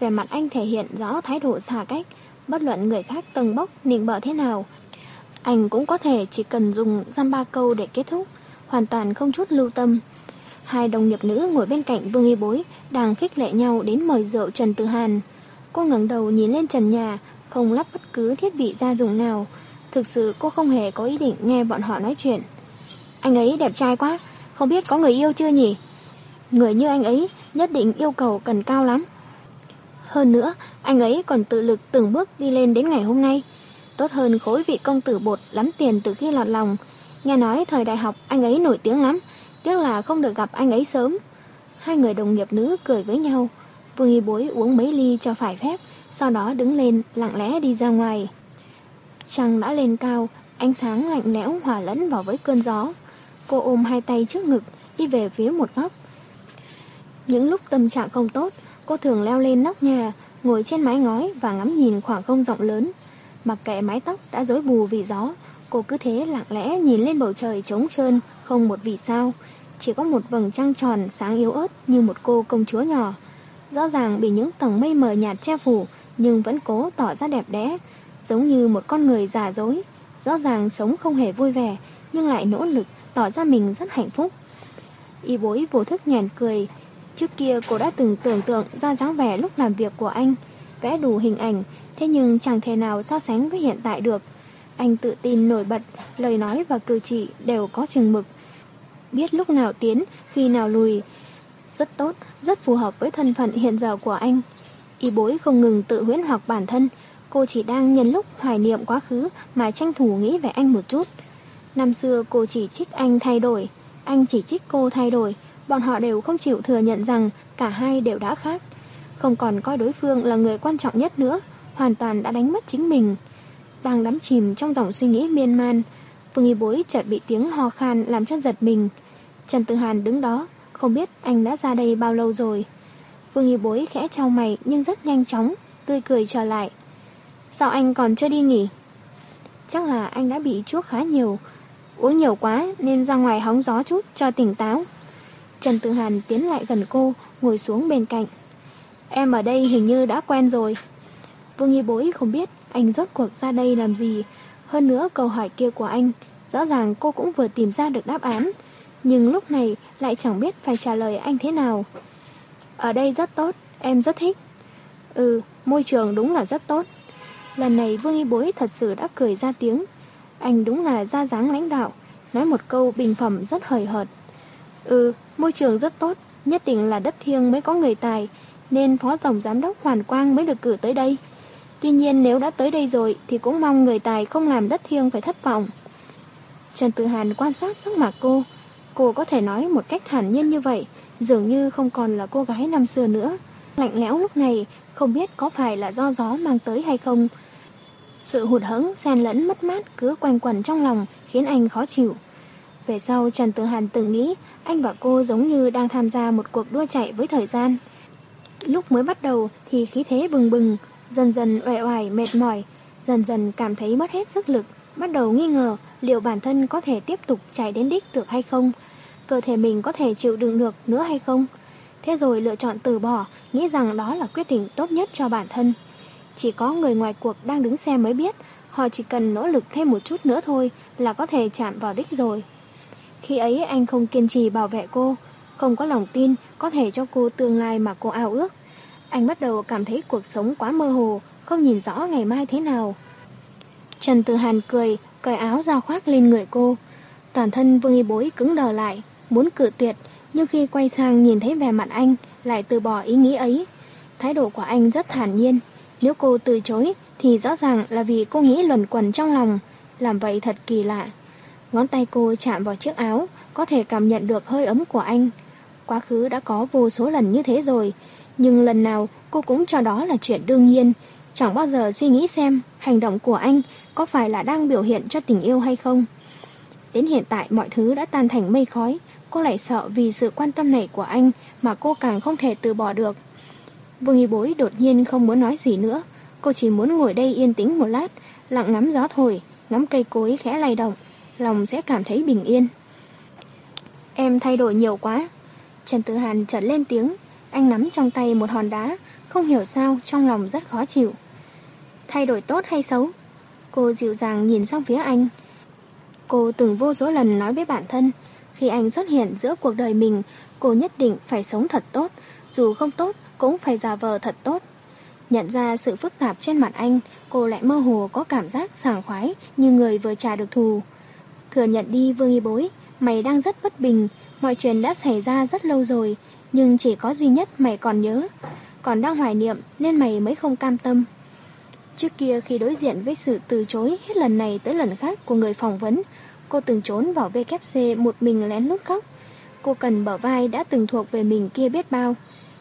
Về mặt anh thể hiện rõ thái độ xa cách, bất luận người khác tầng bốc, nịnh bợ thế nào. Anh cũng có thể chỉ cần dùng giam ba câu để kết thúc, hoàn toàn không chút lưu tâm. Hai đồng nghiệp nữ ngồi bên cạnh Vương Y Bối đang khích lệ nhau đến mời rượu Trần Tử Hàn. Cô ngẩng đầu nhìn lên trần nhà, không lắp bất cứ thiết bị gia dụng nào. Thực sự cô không hề có ý định nghe bọn họ nói chuyện. Anh ấy đẹp trai quá, không biết có người yêu chưa nhỉ? Người như anh ấy nhất định yêu cầu cần cao lắm. Hơn nữa, anh ấy còn tự lực từng bước đi lên đến ngày hôm nay. Tốt hơn khối vị công tử bột lắm tiền từ khi lọt lòng. Nghe nói thời đại học anh ấy nổi tiếng lắm, tiếc là không được gặp anh ấy sớm. Hai người đồng nghiệp nữ cười với nhau. Vương Y Bối uống mấy ly cho phải phép, sau đó đứng lên lặng lẽ đi ra ngoài. Trăng đã lên cao, ánh sáng lạnh lẽo hòa lẫn vào với cơn gió. Cô ôm hai tay trước ngực, đi về phía một góc. Những lúc tâm trạng không tốt, cô thường leo lên nóc nhà, ngồi trên mái ngói và ngắm nhìn khoảng không rộng lớn. Mặc kệ mái tóc đã rối bù vì gió, cô cứ thế lặng lẽ nhìn lên bầu trời trống trơn, không một vì sao. Chỉ có một vầng trăng tròn sáng yếu ớt như một cô công chúa nhỏ. Rõ ràng bị những tầng mây mờ nhạt che phủ, nhưng vẫn cố tỏ ra đẹp đẽ, giống như một con người giả dối. Rõ ràng sống không hề vui vẻ, nhưng lại nỗ lực tỏ ra mình rất hạnh phúc. Y bối vô thức nhàn cười. Trước kia cô đã từng tưởng tượng ra dáng vẻ lúc làm việc của anh, vẽ đủ hình ảnh, thế nhưng chẳng thể nào so sánh với hiện tại được. Anh tự tin nổi bật, lời nói và cử chỉ đều có chừng mực. Biết lúc nào tiến, khi nào lùi. Rất tốt, rất phù hợp với thân phận hiện giờ của anh. Y bối không ngừng tự huyễn hoặc bản thân, cô chỉ đang nhân lúc hoài niệm quá khứ mà tranh thủ nghĩ về anh một chút. Năm xưa cô chỉ trích anh thay đổi, anh chỉ trích cô thay đổi, bọn họ đều không chịu thừa nhận rằng cả hai đều đã khác. Không còn coi đối phương là người quan trọng nhất nữa, hoàn toàn đã đánh mất chính mình. Đang đắm chìm trong dòng suy nghĩ miên man, phương Y Bối chợt bị tiếng ho khan làm cho giật mình. Trần Tử Hàn đứng đó, không biết anh đã ra đây bao lâu rồi. Vương Y Bối khẽ trao mày nhưng rất nhanh chóng, tươi cười trở lại. Sao anh còn chưa đi nghỉ? Chắc là anh đã bị chuốc khá nhiều, uống nhiều quá nên ra ngoài hóng gió chút cho tỉnh táo. Trần Tử Hàn tiến lại gần cô, ngồi xuống bên cạnh. Em ở đây hình như đã quen rồi. Vương Nghi Bối không biết anh rốt cuộc ra đây làm gì. Hơn nữa câu hỏi kia của anh, rõ ràng cô cũng vừa tìm ra được đáp án. Nhưng lúc này lại chẳng biết phải trả lời anh thế nào. Ở đây rất tốt, em rất thích. Ừ, môi trường đúng là rất tốt. Lần này Vương Y Bối thật sự đã cười ra tiếng. Anh đúng là ra dáng lãnh đạo, nói một câu bình phẩm rất hời hợt. Ừ, môi trường rất tốt, nhất định là đất thiêng mới có người tài, nên Phó Tổng Giám đốc Hoàn Quang mới được cử tới đây. Tuy nhiên nếu đã tới đây rồi thì cũng mong người tài không làm đất thiêng phải thất vọng. Trần Tử Hàn quan sát sắc mặt cô. Cô có thể nói một cách thản nhiên như vậy, dường như không còn là cô gái năm xưa nữa. Lạnh lẽo lúc này, không biết có phải là do gió mang tới hay không. Sự hụt hẫng xen lẫn mất mát cứ quanh quẩn trong lòng khiến anh khó chịu. Về sau Trần Tử Hàn từng nghĩ anh và cô giống như đang tham gia một cuộc đua chạy với thời gian. Lúc mới bắt đầu thì khí thế bừng bừng, dần dần uể oải mệt mỏi, dần dần cảm thấy mất hết sức lực, bắt đầu nghi ngờ liệu bản thân có thể tiếp tục chạy đến đích được hay không, cơ thể mình có thể chịu đựng được nữa hay không. Thế rồi lựa chọn từ bỏ, nghĩ rằng đó là quyết định tốt nhất cho bản thân. Chỉ có người ngoài cuộc đang đứng xem mới biết, họ chỉ cần nỗ lực thêm một chút nữa thôi là có thể chạm vào đích rồi. Khi ấy anh không kiên trì bảo vệ cô, không có lòng tin có thể cho cô tương lai mà cô ao ước. Anh bắt đầu cảm thấy cuộc sống quá mơ hồ, không nhìn rõ ngày mai thế nào. Trần Tử Hàn cười, cởi áo ra khoác lên người cô. Toàn thân Vương Y Bối cứng đờ lại, muốn cử tuyệt, nhưng khi quay sang nhìn thấy vẻ mặt anh, lại từ bỏ ý nghĩ ấy. Thái độ của anh rất thản nhiên. Nếu cô từ chối, thì rõ ràng là vì cô nghĩ luẩn quẩn trong lòng. Làm vậy thật kỳ lạ. Ngón tay cô chạm vào chiếc áo, có thể cảm nhận được hơi ấm của anh. Quá khứ đã có vô số lần như thế rồi, nhưng lần nào cô cũng cho đó là chuyện đương nhiên, chẳng bao giờ suy nghĩ xem hành động của anh có phải là đang biểu hiện cho tình yêu hay không. Đến hiện tại mọi thứ đã tan thành mây khói, cô lại sợ vì sự quan tâm này của anh mà cô càng không thể từ bỏ được. Vương Y Bối đột nhiên không muốn nói gì nữa, cô chỉ muốn ngồi đây yên tĩnh một lát, lặng ngắm gió thổi, ngắm cây cối khẽ lay động, lòng sẽ cảm thấy bình yên. Em thay đổi nhiều quá. Trần Tử Hàn chợt lên tiếng, anh nắm trong tay một hòn đá, không hiểu sao trong lòng rất khó chịu. Thay đổi tốt hay xấu? Cô dịu dàng nhìn sang phía anh. Cô từng vô số lần nói với bản thân, khi anh xuất hiện giữa cuộc đời mình, cô nhất định phải sống thật tốt, dù không tốt cũng phải giả vờ thật tốt. Nhận ra sự phức tạp trên mặt anh, cô lại mơ hồ có cảm giác sảng khoái như người vừa trả được thù. Thừa nhận đi Vương Y Bối, mày đang rất bất bình, mọi chuyện đã xảy ra rất lâu rồi, nhưng chỉ có duy nhất mày còn nhớ, còn đang hoài niệm nên mày mới không cam tâm. Trước kia khi đối diện với sự từ chối hết lần này tới lần khác của người phỏng vấn, cô từng trốn vào VKC một mình lén lút khóc. Cô cần bờ vai đã từng thuộc về mình kia biết bao.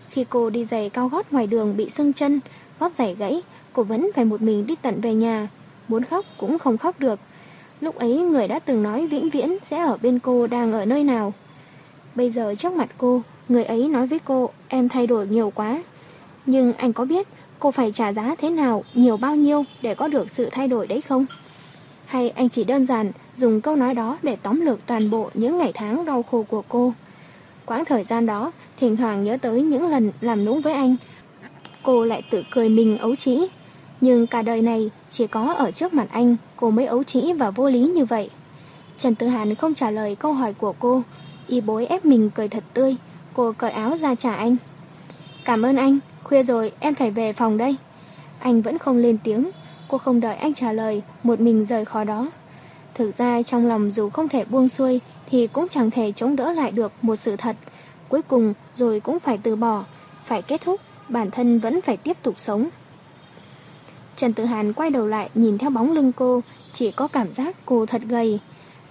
Khi cô đi giày cao gót ngoài đường bị sưng chân, gót giày gãy, cô vẫn phải một mình đi tận về nhà. Muốn khóc cũng không khóc được. Lúc ấy người đã từng nói vĩnh viễn sẽ ở bên cô đang ở nơi nào. Bây giờ trước mặt cô, người ấy nói với cô em thay đổi nhiều quá. Nhưng anh có biết cô phải trả giá thế nào, nhiều bao nhiêu để có được sự thay đổi đấy không? Hay anh chỉ đơn giản dùng câu nói đó để tóm lược toàn bộ những ngày tháng đau khổ của cô? Quãng thời gian đó, thỉnh thoảng nhớ tới những lần làm nũng với anh. Cô lại tự cười mình ấu trĩ. Nhưng cả đời này chỉ có ở trước mặt anh cô mới ấu trĩ và vô lý như vậy. Trần Tử Hàn không trả lời câu hỏi của cô. Y bối ép mình cười thật tươi. Cô cởi áo ra trả anh. Cảm ơn anh. Khuya rồi em phải về phòng đây. Anh vẫn không lên tiếng, cô không đợi anh trả lời, một mình rời khỏi đó. Thực ra trong lòng dù không thể buông xuôi thì cũng chẳng thể chống đỡ lại được một sự thật. Cuối cùng rồi cũng phải từ bỏ, phải kết thúc, bản thân vẫn phải tiếp tục sống. Trần Tử Hàn quay đầu lại nhìn theo bóng lưng cô, chỉ có cảm giác cô thật gầy.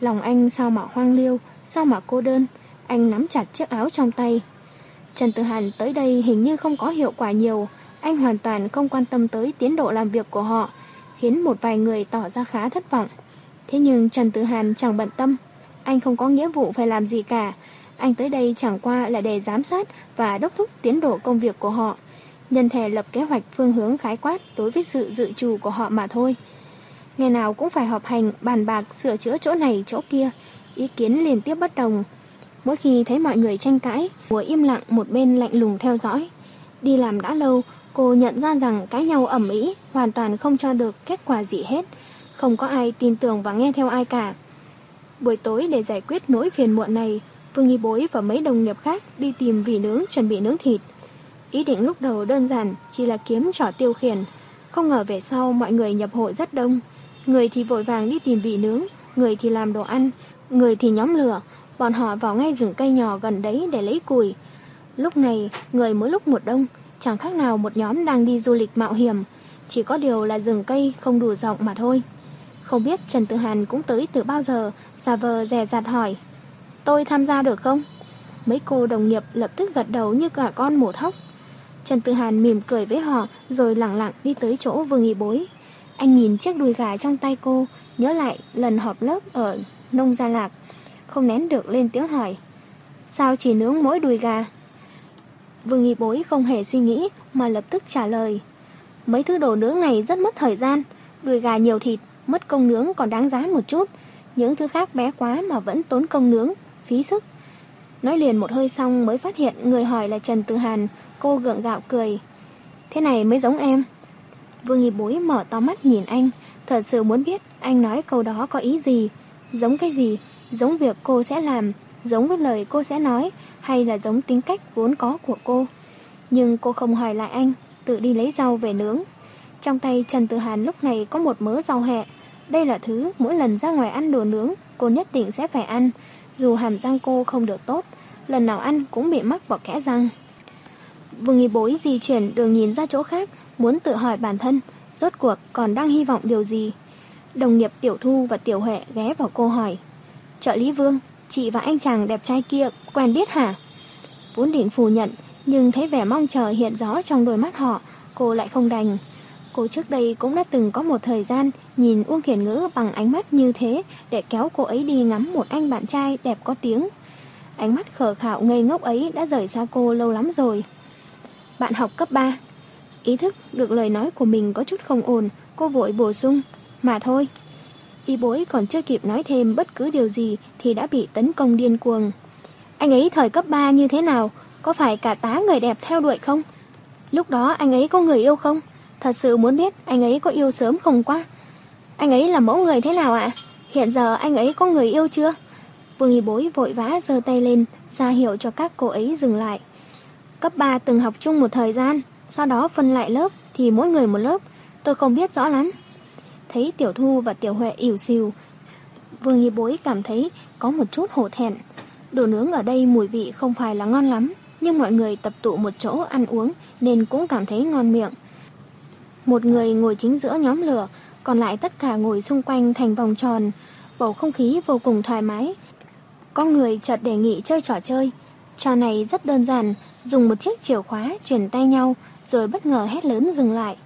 Lòng anh sao mà hoang liêu, sao mà cô đơn. Anh nắm chặt chiếc áo trong tay. Trần Tử Hàn tới đây hình như không có hiệu quả nhiều. Anh hoàn toàn không quan tâm tới tiến độ làm việc của họ, khiến một vài người tỏ ra khá thất vọng. Thế nhưng Trần Tử Hàn chẳng bận tâm. Anh không có nghĩa vụ phải làm gì cả. Anh tới đây chẳng qua là để giám sát và đốc thúc tiến độ công việc của họ. Nhân thể lập kế hoạch phương hướng khái quát đối với sự dự trù của họ mà thôi. Ngày nào cũng phải họp hành, bàn bạc, sửa chữa chỗ này, chỗ kia. Ý kiến liên tiếp bất đồng. Mỗi khi thấy mọi người tranh cãi, mùa im lặng một bên lạnh lùng theo dõi. Đi làm đã lâu, cô nhận ra rằng cãi nhau ẩm ý hoàn toàn không cho được kết quả gì hết. Không có ai tin tưởng và nghe theo ai cả. Buổi tối để giải quyết nỗi phiền muộn này, Vương Nghi Bối và mấy đồng nghiệp khác đi tìm vỉ nướng chuẩn bị nướng thịt. Ý định lúc đầu đơn giản chỉ là kiếm trò tiêu khiển. Không ngờ về sau mọi người nhập hội rất đông. Người thì vội vàng đi tìm vị nướng, người thì làm đồ ăn, người thì nhóm lửa. Bọn họ vào ngay rừng cây nhỏ gần đấy để lấy củi. Lúc này, người mỗi lúc một đông, chẳng khác nào một nhóm đang đi du lịch mạo hiểm. Chỉ có điều là rừng cây không đủ rộng mà thôi. Không biết Trần Tử Hàn cũng tới từ bao giờ, giả vờ dè dặt hỏi. Tôi tham gia được không? Mấy cô đồng nghiệp lập tức gật đầu như cả con mổ thóc. Trần Tử Hàn mỉm cười với họ rồi lặng lặng đi tới chỗ Vương nghỉ Bối. Anh nhìn chiếc đùi gà trong tay cô, nhớ lại lần họp lớp ở Nông Gia Lạc. Không nén được lên tiếng hỏi. Sao chỉ nướng mỗi đùi gà? Vương Nghị Bối không hề suy nghĩ mà lập tức trả lời. Mấy thứ đồ nướng này rất mất thời gian. Đùi gà nhiều thịt, mất công nướng còn đáng giá một chút. Những thứ khác bé quá mà vẫn tốn công nướng, phí sức. Nói liền một hơi xong mới phát hiện người hỏi là Trần Tư Hàn, cô gượng gạo cười. Thế này mới giống em. Vương Nghi Bối mở to mắt nhìn anh, thật sự muốn biết anh nói câu đó có ý gì. Giống cái gì? Giống việc cô sẽ làm, giống với lời cô sẽ nói, hay là giống tính cách vốn có của cô. Nhưng cô không hỏi lại anh, tự đi lấy rau về nướng. Trong tay Trần Tử Hàn lúc này có một mớ rau hẹ. Đây là thứ mỗi lần ra ngoài ăn đồ nướng, cô nhất định sẽ phải ăn. Dù hàm răng cô không được tốt, lần nào ăn cũng bị mắc vào kẽ răng. Vương nghi bối di chuyển đường nhìn ra chỗ khác, muốn tự hỏi bản thân, rốt cuộc còn đang hy vọng điều gì. Đồng nghiệp Tiểu Thu và Tiểu Huệ ghé vào cô hỏi. Trợ lý Vương, chị và anh chàng đẹp trai kia quen biết hả? Vốn định phủ nhận, nhưng thấy vẻ mong chờ hiện rõ trong đôi mắt họ, cô lại không đành. Cô trước đây cũng đã từng có một thời gian nhìn Uông Khiển Ngữ bằng ánh mắt như thế để kéo cô ấy đi ngắm một anh bạn trai đẹp có tiếng. Ánh mắt khờ khạo ngây ngốc ấy đã rời xa cô lâu lắm rồi. Bạn học cấp 3. Ý thức được lời nói của mình có chút không ổn, cô vội bổ sung. Mà thôi. Y bối còn chưa kịp nói thêm bất cứ điều gì thì đã bị tấn công điên cuồng. Anh ấy thời cấp 3 như thế nào? Có phải cả tá người đẹp theo đuổi không? Lúc đó anh ấy có người yêu không? Thật sự muốn biết anh ấy có yêu sớm không quá? Anh ấy là mẫu người thế nào ạ? Hiện giờ anh ấy có người yêu chưa? Vương y bối vội vã giơ tay lên, ra hiệu cho các cô ấy dừng lại. Cấp 3 từng học chung một thời gian, sau đó phân lại lớp thì mỗi người một lớp, tôi không biết rõ lắm. Thấy Tiểu Thu và Tiểu Huệ ỉu xìu, Vương Nhi Bối cảm thấy có một chút hổ thẹn. Đồ nướng ở đây mùi vị không phải là ngon lắm, nhưng mọi người tập tụ một chỗ ăn uống nên cũng cảm thấy ngon miệng. Một người ngồi chính giữa nhóm lửa, còn lại tất cả ngồi xung quanh thành vòng tròn, bầu không khí vô cùng thoải mái. Có người chợt đề nghị chơi trò chơi. Trò này rất đơn giản, dùng một chiếc chìa khóa chuyển tay nhau, rồi bất ngờ hét lớn dừng lại.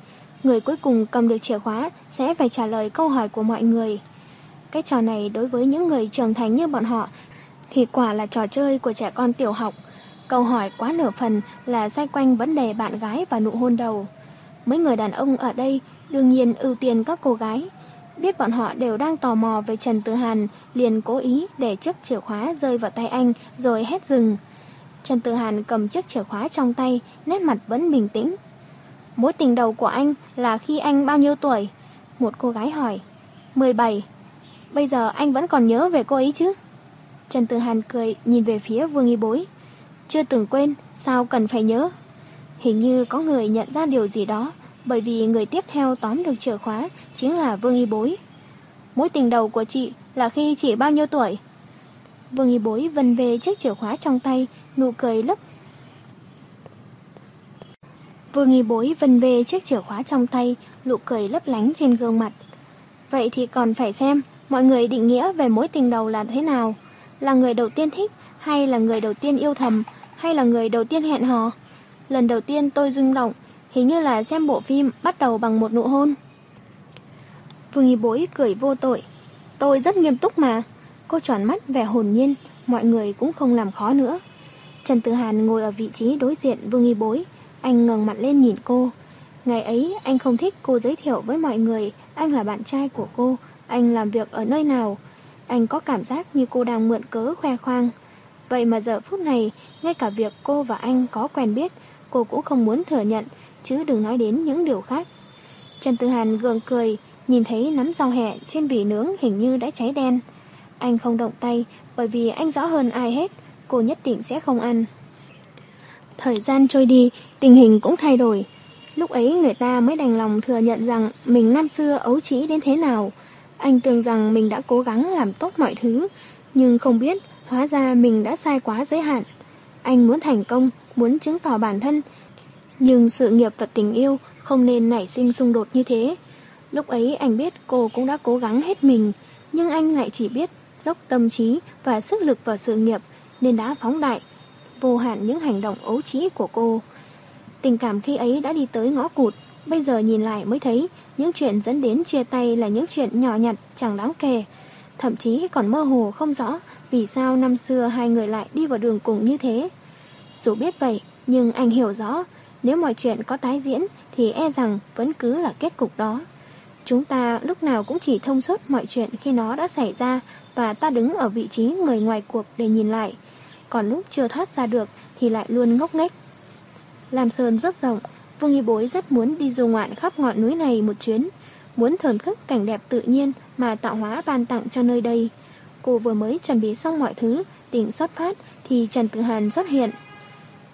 Người cuối cùng cầm được chìa khóa sẽ phải trả lời câu hỏi của mọi người. Cái trò này đối với những người trưởng thành như bọn họ thì quả là trò chơi của trẻ con tiểu học. Câu hỏi quá nửa phần là xoay quanh vấn đề bạn gái và nụ hôn đầu. Mấy người đàn ông ở đây đương nhiên ưu tiên các cô gái. Biết bọn họ đều đang tò mò về Trần Tử Hàn, liền cố ý để chiếc chìa khóa rơi vào tay anh rồi hét dừng. Trần Tử Hàn cầm chiếc chìa khóa trong tay, nét mặt vẫn bình tĩnh. Mối tình đầu của anh là khi anh bao nhiêu tuổi? Một cô gái hỏi. 17. Bây giờ anh vẫn còn nhớ về cô ấy chứ? Trần Tử Hàn cười nhìn về phía Vương Y Bối. Chưa từng quên, sao cần phải nhớ? Hình như có người nhận ra điều gì đó, bởi vì người tiếp theo tóm được chìa khóa chính là Vương Y Bối. Mối tình đầu của chị là khi chị bao nhiêu tuổi? Vương Y Bối vần về chiếc chìa khóa trong tay, nụ cười lấp vừa nghỉ Bối vần về chiếc chìa khóa trong tay, nụ cười lấp lánh trên gương mặt. Vậy thì còn phải xem mọi người định nghĩa về mối tình đầu là thế nào? Là người đầu tiên thích hay là người đầu tiên yêu thầm hay là người đầu tiên hẹn hò? Lần đầu tiên tôi rung động, hình như là xem bộ phim bắt đầu bằng một nụ hôn. Vương nghỉ Bối cười vô tội. Tôi rất nghiêm túc mà. Cô tròn mắt vẻ hồn nhiên, mọi người cũng không làm khó nữa. Trần Tử Hàn ngồi ở vị trí đối diện Vương Nghi Bối. Anh ngẩng mặt lên nhìn cô. Ngày ấy anh không thích cô giới thiệu với mọi người anh là bạn trai của cô, anh làm việc ở nơi nào. Anh có cảm giác như cô đang mượn cớ khoe khoang. Vậy mà giờ phút này, ngay cả việc cô và anh có quen biết, cô cũng không muốn thừa nhận, chứ đừng nói đến những điều khác. Trần tư Hàn gượng cười, nhìn thấy nắm rau hẹ trên vỉ nướng hình như đã cháy đen. Anh không động tay, bởi vì anh rõ hơn ai hết, cô nhất định sẽ không ăn. Thời gian trôi đi, tình hình cũng thay đổi. Lúc ấy người ta mới đành lòng thừa nhận rằng mình năm xưa ấu trĩ đến thế nào. Anh tưởng rằng mình đã cố gắng làm tốt mọi thứ, nhưng không biết hóa ra mình đã sai quá giới hạn. Anh muốn thành công, muốn chứng tỏ bản thân, nhưng sự nghiệp và tình yêu không nên nảy sinh xung đột như thế. Lúc ấy anh biết cô cũng đã cố gắng hết mình, nhưng anh lại chỉ biết dốc tâm trí và sức lực vào sự nghiệp nên đã phóng đại, vô hạn những hành động ấu trĩ của cô. Tình cảm khi ấy đã đi tới ngõ cụt, bây giờ nhìn lại mới thấy những chuyện dẫn đến chia tay là những chuyện nhỏ nhặt chẳng đáng kể. Thậm chí còn mơ hồ không rõ vì sao năm xưa hai người lại đi vào đường cùng như thế. Dù biết vậy, nhưng anh hiểu rõ, nếu mọi chuyện có tái diễn thì e rằng vẫn cứ là kết cục đó. Chúng ta lúc nào cũng chỉ thông suốt mọi chuyện khi nó đã xảy ra và ta đứng ở vị trí người ngoài cuộc để nhìn lại. Còn lúc chưa thoát ra được thì lại luôn ngốc nghếch. Lam Sơn rất rộng, Vương Y Bối rất muốn đi du ngoạn khắp ngọn núi này một chuyến, muốn thưởng thức cảnh đẹp tự nhiên mà tạo hóa ban tặng cho nơi đây. Cô vừa mới chuẩn bị xong mọi thứ, định xuất phát thì Trần Tử Hàn xuất hiện.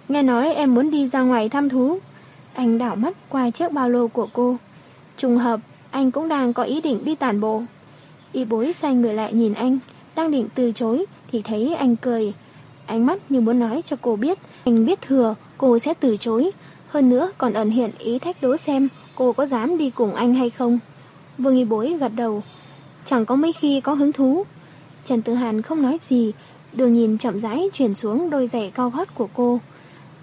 Nghe nói em muốn đi ra ngoài thăm thú. Anh đảo mắt qua chiếc ba lô của cô. Trùng hợp, anh cũng đang có ý định đi tản bộ. Y bối xoay người lại nhìn anh, đang định từ chối thì thấy anh cười. Ánh mắt như muốn nói cho cô biết, anh biết thừa cô sẽ từ chối. Hơn nữa còn ẩn hiện ý thách đố xem cô có dám đi cùng anh hay không. Vương Y bối gật đầu. Chẳng có mấy khi có hứng thú. Trần Tử Hàn không nói gì, đường nhìn chậm rãi chuyển xuống đôi giày cao gót của cô.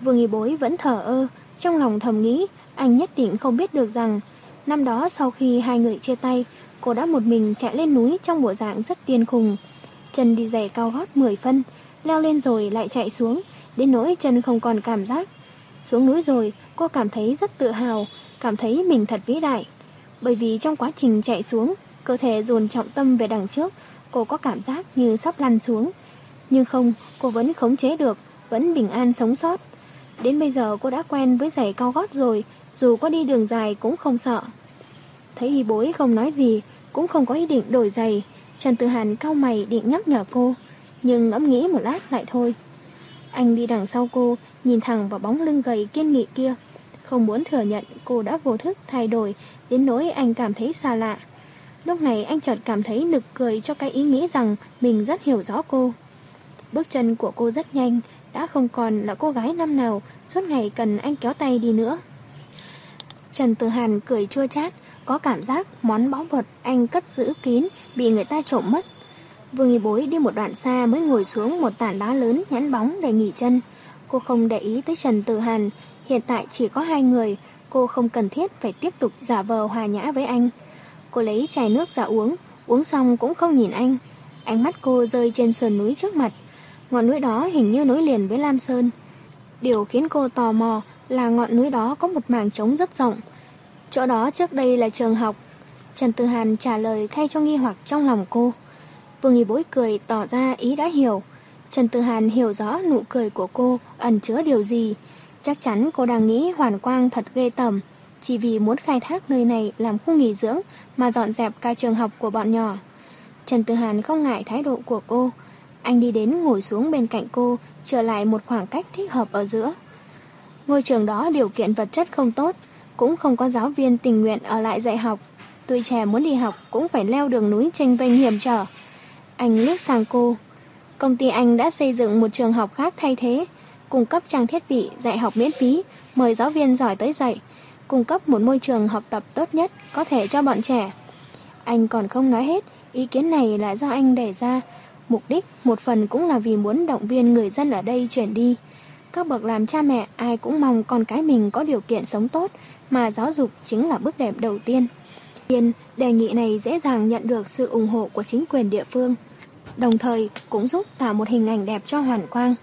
Vương Y bối vẫn thở ơ, trong lòng thầm nghĩ anh nhất định không biết được rằng năm đó sau khi hai người chia tay, cô đã một mình chạy lên núi trong bộ dạng rất điên khùng. Chân đi giày cao gót 10 phân, leo lên rồi lại chạy xuống, đến nỗi chân không còn cảm giác. Xuống núi rồi, cô cảm thấy rất tự hào, cảm thấy mình thật vĩ đại. Bởi vì trong quá trình chạy xuống, cơ thể dồn trọng tâm về đằng trước, cô có cảm giác như sắp lăn xuống. Nhưng không, cô vẫn khống chế được, vẫn bình an sống sót. Đến bây giờ cô đã quen với giày cao gót rồi, dù có đi đường dài cũng không sợ. Thấy y bối không nói gì, cũng không có ý định đổi giày, Trần Tử Hàn cao mày định nhắc nhở cô, nhưng ngẫm nghĩ một lát lại thôi. Anh đi đằng sau cô, nhìn thẳng vào bóng lưng gầy kiên nghị kia. Không muốn thừa nhận cô đã vô thức thay đổi, đến nỗi anh cảm thấy xa lạ. Lúc này anh chợt cảm thấy nực cười cho cái ý nghĩ rằng mình rất hiểu rõ cô. Bước chân của cô rất nhanh, đã không còn là cô gái năm nào suốt ngày cần anh kéo tay đi nữa. Trần Tử Hàn cười chua chát, có cảm giác món báu vật anh cất giữ kín bị người ta trộm mất. Vương Y Bối đi một đoạn xa mới ngồi xuống một tảng đá lớn nhãn bóng để nghỉ chân. Cô không để ý tới Trần Tử Hàn, hiện tại chỉ có hai người, cô không cần thiết phải tiếp tục giả vờ hòa nhã với anh. Cô lấy chai nước ra uống, uống xong cũng không nhìn anh. Ánh mắt cô rơi trên sườn núi trước mặt. Ngọn núi đó hình như nối liền với Lam Sơn. Điều khiến cô tò mò là ngọn núi đó có một mảng trống rất rộng. Chỗ đó trước đây là trường học. Trần Tử Hàn trả lời thay cho nghi hoặc trong lòng cô. Vương Nghi Bối cười tỏ ra ý đã hiểu. Trần Tư Hàn hiểu rõ nụ cười của cô ẩn chứa điều gì. Chắc chắn cô đang nghĩ Hoàn Quang thật ghê tởm, chỉ vì muốn khai thác nơi này làm khu nghỉ dưỡng mà dọn dẹp cả trường học của bọn nhỏ. Trần Tư Hàn không ngại thái độ của cô. Anh đi đến ngồi xuống bên cạnh cô, trở lại một khoảng cách thích hợp ở giữa. Ngôi trường đó điều kiện vật chất không tốt, cũng không có giáo viên tình nguyện ở lại dạy học. Tuổi trẻ muốn đi học cũng phải leo đường núi tranh vênh hiểm trở. Anh liếc sang cô. Công ty anh đã xây dựng một trường học khác thay thế, cung cấp trang thiết bị dạy học miễn phí, mời giáo viên giỏi tới dạy, cung cấp một môi trường học tập tốt nhất có thể cho bọn trẻ. Anh còn không nói hết, ý kiến này là do anh đề ra. Mục đích một phần cũng là vì muốn động viên người dân ở đây chuyển đi. Các bậc làm cha mẹ ai cũng mong con cái mình có điều kiện sống tốt, mà giáo dục chính là bước đệm đầu tiên. Tiên đề nghị này dễ dàng nhận được sự ủng hộ của chính quyền địa phương, đồng thời cũng giúp tạo một hình ảnh đẹp cho Hoàn Quang.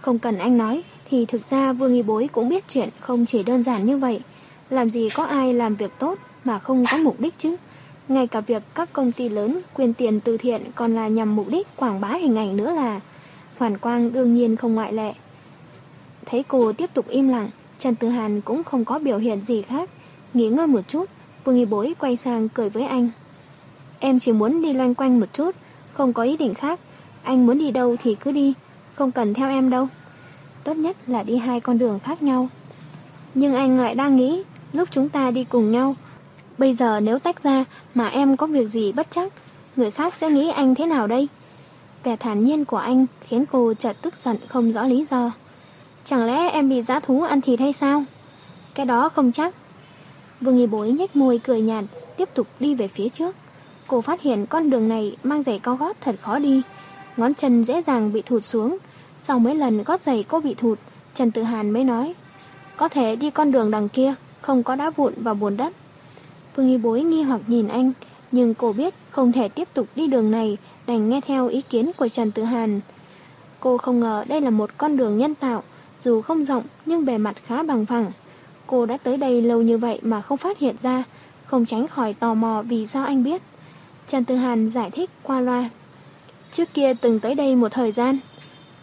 Không cần anh nói, thì thực ra Vương Y Bối cũng biết chuyện không chỉ đơn giản như vậy. Làm gì có ai làm việc tốt mà không có mục đích chứ? Ngay cả việc các công ty lớn quyên tiền từ thiện còn là nhằm mục đích quảng bá hình ảnh nữa là Hoàn Quang đương nhiên không ngoại lệ. Thấy cô tiếp tục im lặng, Trần Tư Hàn cũng không có biểu hiện gì khác. Nghỉ ngơi một chút, Vương Y Bối quay sang cười với anh. Em chỉ muốn đi loanh quanh một chút, không có ý định khác. Anh muốn đi đâu thì cứ đi, không cần theo em đâu. Tốt nhất là đi hai con đường khác nhau. Nhưng anh lại đang nghĩ, lúc chúng ta đi cùng nhau, bây giờ nếu tách ra mà em có việc gì bất chắc, người khác sẽ nghĩ anh thế nào đây? Vẻ thản nhiên của anh khiến cô chợt tức giận không rõ lý do. Chẳng lẽ em bị giã thú ăn thịt hay sao? Cái đó không chắc. Vương nghi bối nhếch môi cười nhạt, tiếp tục đi về phía trước. Cô phát hiện con đường này mang giày cao gót thật khó đi. Ngón chân dễ dàng bị thụt xuống. Sau mấy lần gót giày cô bị thụt, Trần Tử Hàn mới nói. Có thể đi con đường đằng kia, không có đá vụn và bùn đất. phương nghi bối nghi hoặc nhìn anh, nhưng cô biết không thể tiếp tục đi đường này, đành nghe theo ý kiến của Trần Tử Hàn. Cô không ngờ đây là một con đường nhân tạo, dù không rộng nhưng bề mặt khá bằng phẳng. Cô đã tới đây lâu như vậy mà không phát hiện ra, không tránh khỏi tò mò vì sao anh biết. Trần Tư Hàn giải thích qua loa. Trước kia từng tới đây một thời gian.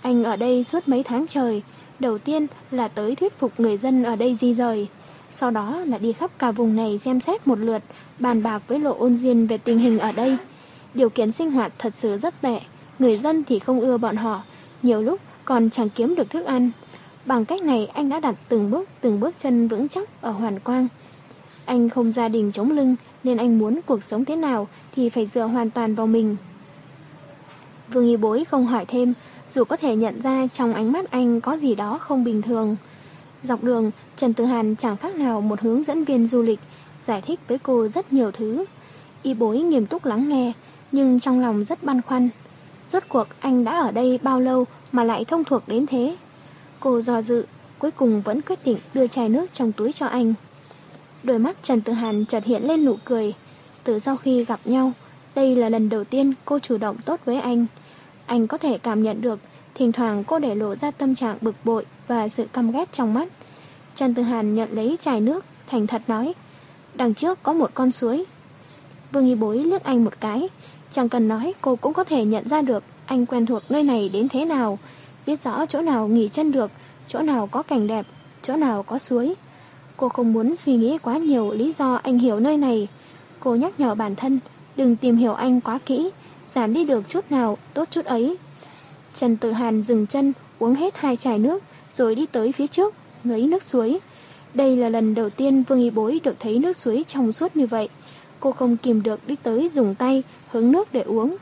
Anh ở đây suốt mấy tháng trời. Đầu tiên là tới thuyết phục người dân ở đây di rời. Sau đó là đi khắp cả vùng này xem xét một lượt, bàn bạc với lộ ôn diên về tình hình ở đây. Điều kiện sinh hoạt thật sự rất tệ. Người dân thì không ưa bọn họ. Nhiều lúc còn chẳng kiếm được thức ăn. Bằng cách này anh đã đặt từng bước từng bước chân vững chắc ở Hoàn Quang. Anh không gia đình chống lưng nên anh muốn cuộc sống thế nào thì phải dựa hoàn toàn vào mình. Vương Y Bối không hỏi thêm, dù có thể nhận ra trong ánh mắt anh có gì đó không bình thường. Dọc đường, Trần Tử Hàn chẳng khác nào một hướng dẫn viên du lịch, giải thích với cô rất nhiều thứ. Y Bối nghiêm túc lắng nghe, nhưng trong lòng rất băn khoăn. Rốt cuộc anh đã ở đây bao lâu mà lại thông thuộc đến thế? Cô do dự, cuối cùng vẫn quyết định đưa chai nước trong túi cho anh. Đôi mắt Trần Tử Hàn chợt hiện lên nụ cười. Từ sau khi gặp nhau, đây là lần đầu tiên cô chủ động tốt với anh. Anh có thể cảm nhận được, thỉnh thoảng cô để lộ ra tâm trạng bực bội và sự căm ghét trong mắt. Trần Tử Hàn nhận lấy chai nước, thành thật nói. Đằng trước có một con suối. Vương Y Bối liếc anh một cái. Chẳng cần nói cô cũng có thể nhận ra được anh quen thuộc nơi này đến thế nào. Biết rõ chỗ nào nghỉ chân được, chỗ nào có cảnh đẹp, chỗ nào có suối. Cô không muốn suy nghĩ quá nhiều lý do anh hiểu nơi này. Cô nhắc nhở bản thân, đừng tìm hiểu anh quá kỹ, giảm đi được chút nào, tốt chút ấy. Trần Tử Hàn dừng chân, uống hết hai chai nước, rồi đi tới phía trước, ngấy nước suối. Đây là lần đầu tiên Vương Y Bối được thấy nước suối trong suốt như vậy. Cô không kìm được đi tới dùng tay, hứng nước để uống.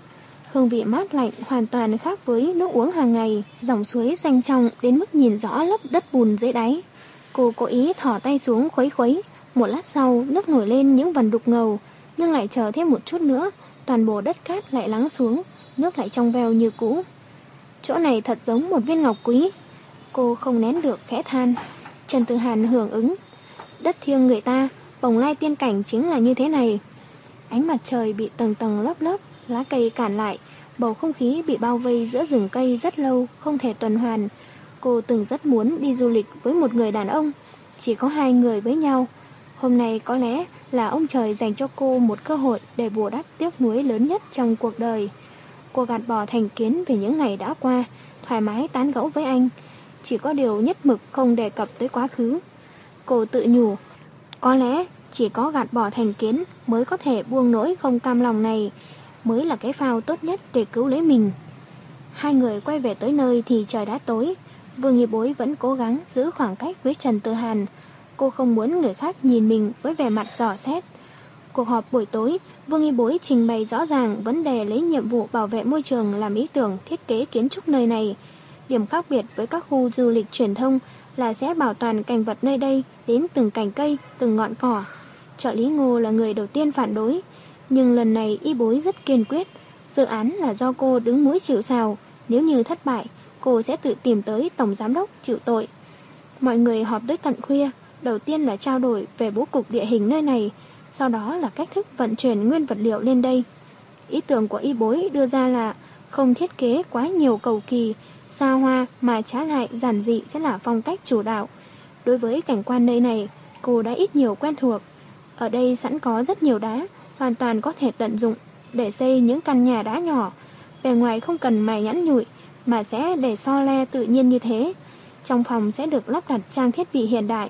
Hương vị mát lạnh hoàn toàn khác với nước uống hàng ngày. Dòng suối xanh trong đến mức nhìn rõ lớp đất bùn dưới đáy. Cô cố ý thỏ tay xuống khuấy khuấy. Một lát sau, nước nổi lên những vần đục ngầu, nhưng lại chờ thêm một chút nữa, toàn bộ đất cát lại lắng xuống, nước lại trong veo như cũ. Chỗ này thật giống một viên ngọc quý. Cô không nén được khẽ than. Trần Tử Hàn hưởng ứng. Đất thiêng người ta, bồng lai tiên cảnh chính là như thế này. Ánh mặt trời bị tầng tầng lớp lớp, lá cây cản lại, bầu không khí bị bao vây giữa rừng cây rất lâu, không thể tuần hoàn. Cô từng rất muốn đi du lịch với một người đàn ông, chỉ có hai người với nhau. Hôm nay có lẽ là ông trời dành cho cô một cơ hội để bù đắp tiếc nuối lớn nhất trong cuộc đời. Cô gạt bỏ thành kiến về những ngày đã qua, thoải mái tán gẫu với anh. Chỉ có điều nhất mực không đề cập tới quá khứ. Cô tự nhủ, có lẽ chỉ có gạt bỏ thành kiến mới có thể buông nỗi không cam lòng này, mới là cái phao tốt nhất để cứu lấy mình. Hai người quay về tới nơi thì trời đã tối, Vương Nghi Bối vẫn cố gắng giữ khoảng cách với Trần Tư Hàn. Cô không muốn người khác nhìn mình với vẻ mặt dò xét. Cuộc họp buổi tối, Vương Y Bối trình bày rõ ràng vấn đề lấy nhiệm vụ bảo vệ môi trường làm ý tưởng thiết kế kiến trúc nơi này. Điểm khác biệt với các khu du lịch truyền thông là sẽ bảo toàn cảnh vật nơi đây đến từng cành cây, từng ngọn cỏ. Trợ lý Ngô là người đầu tiên phản đối, nhưng lần này Y Bối rất kiên quyết. Dự án là do cô đứng mũi chịu sào, nếu như thất bại, cô sẽ tự tìm tới Tổng Giám đốc chịu tội. Mọi người họp tới tận khuya, đầu tiên là trao đổi về bố cục địa hình nơi này, sau đó là cách thức vận chuyển nguyên vật liệu lên đây. Ý tưởng của y bối đưa ra là không thiết kế quá nhiều cầu kỳ, xa hoa mà trái lại giản dị sẽ là phong cách chủ đạo. Đối với cảnh quan nơi này, cô đã ít nhiều quen thuộc. Ở đây sẵn có rất nhiều đá, hoàn toàn có thể tận dụng để xây những căn nhà đá nhỏ. Bề ngoài không cần mài nhẵn nhụi, mà sẽ để so le tự nhiên như thế. Trong phòng sẽ được lắp đặt trang thiết bị hiện đại.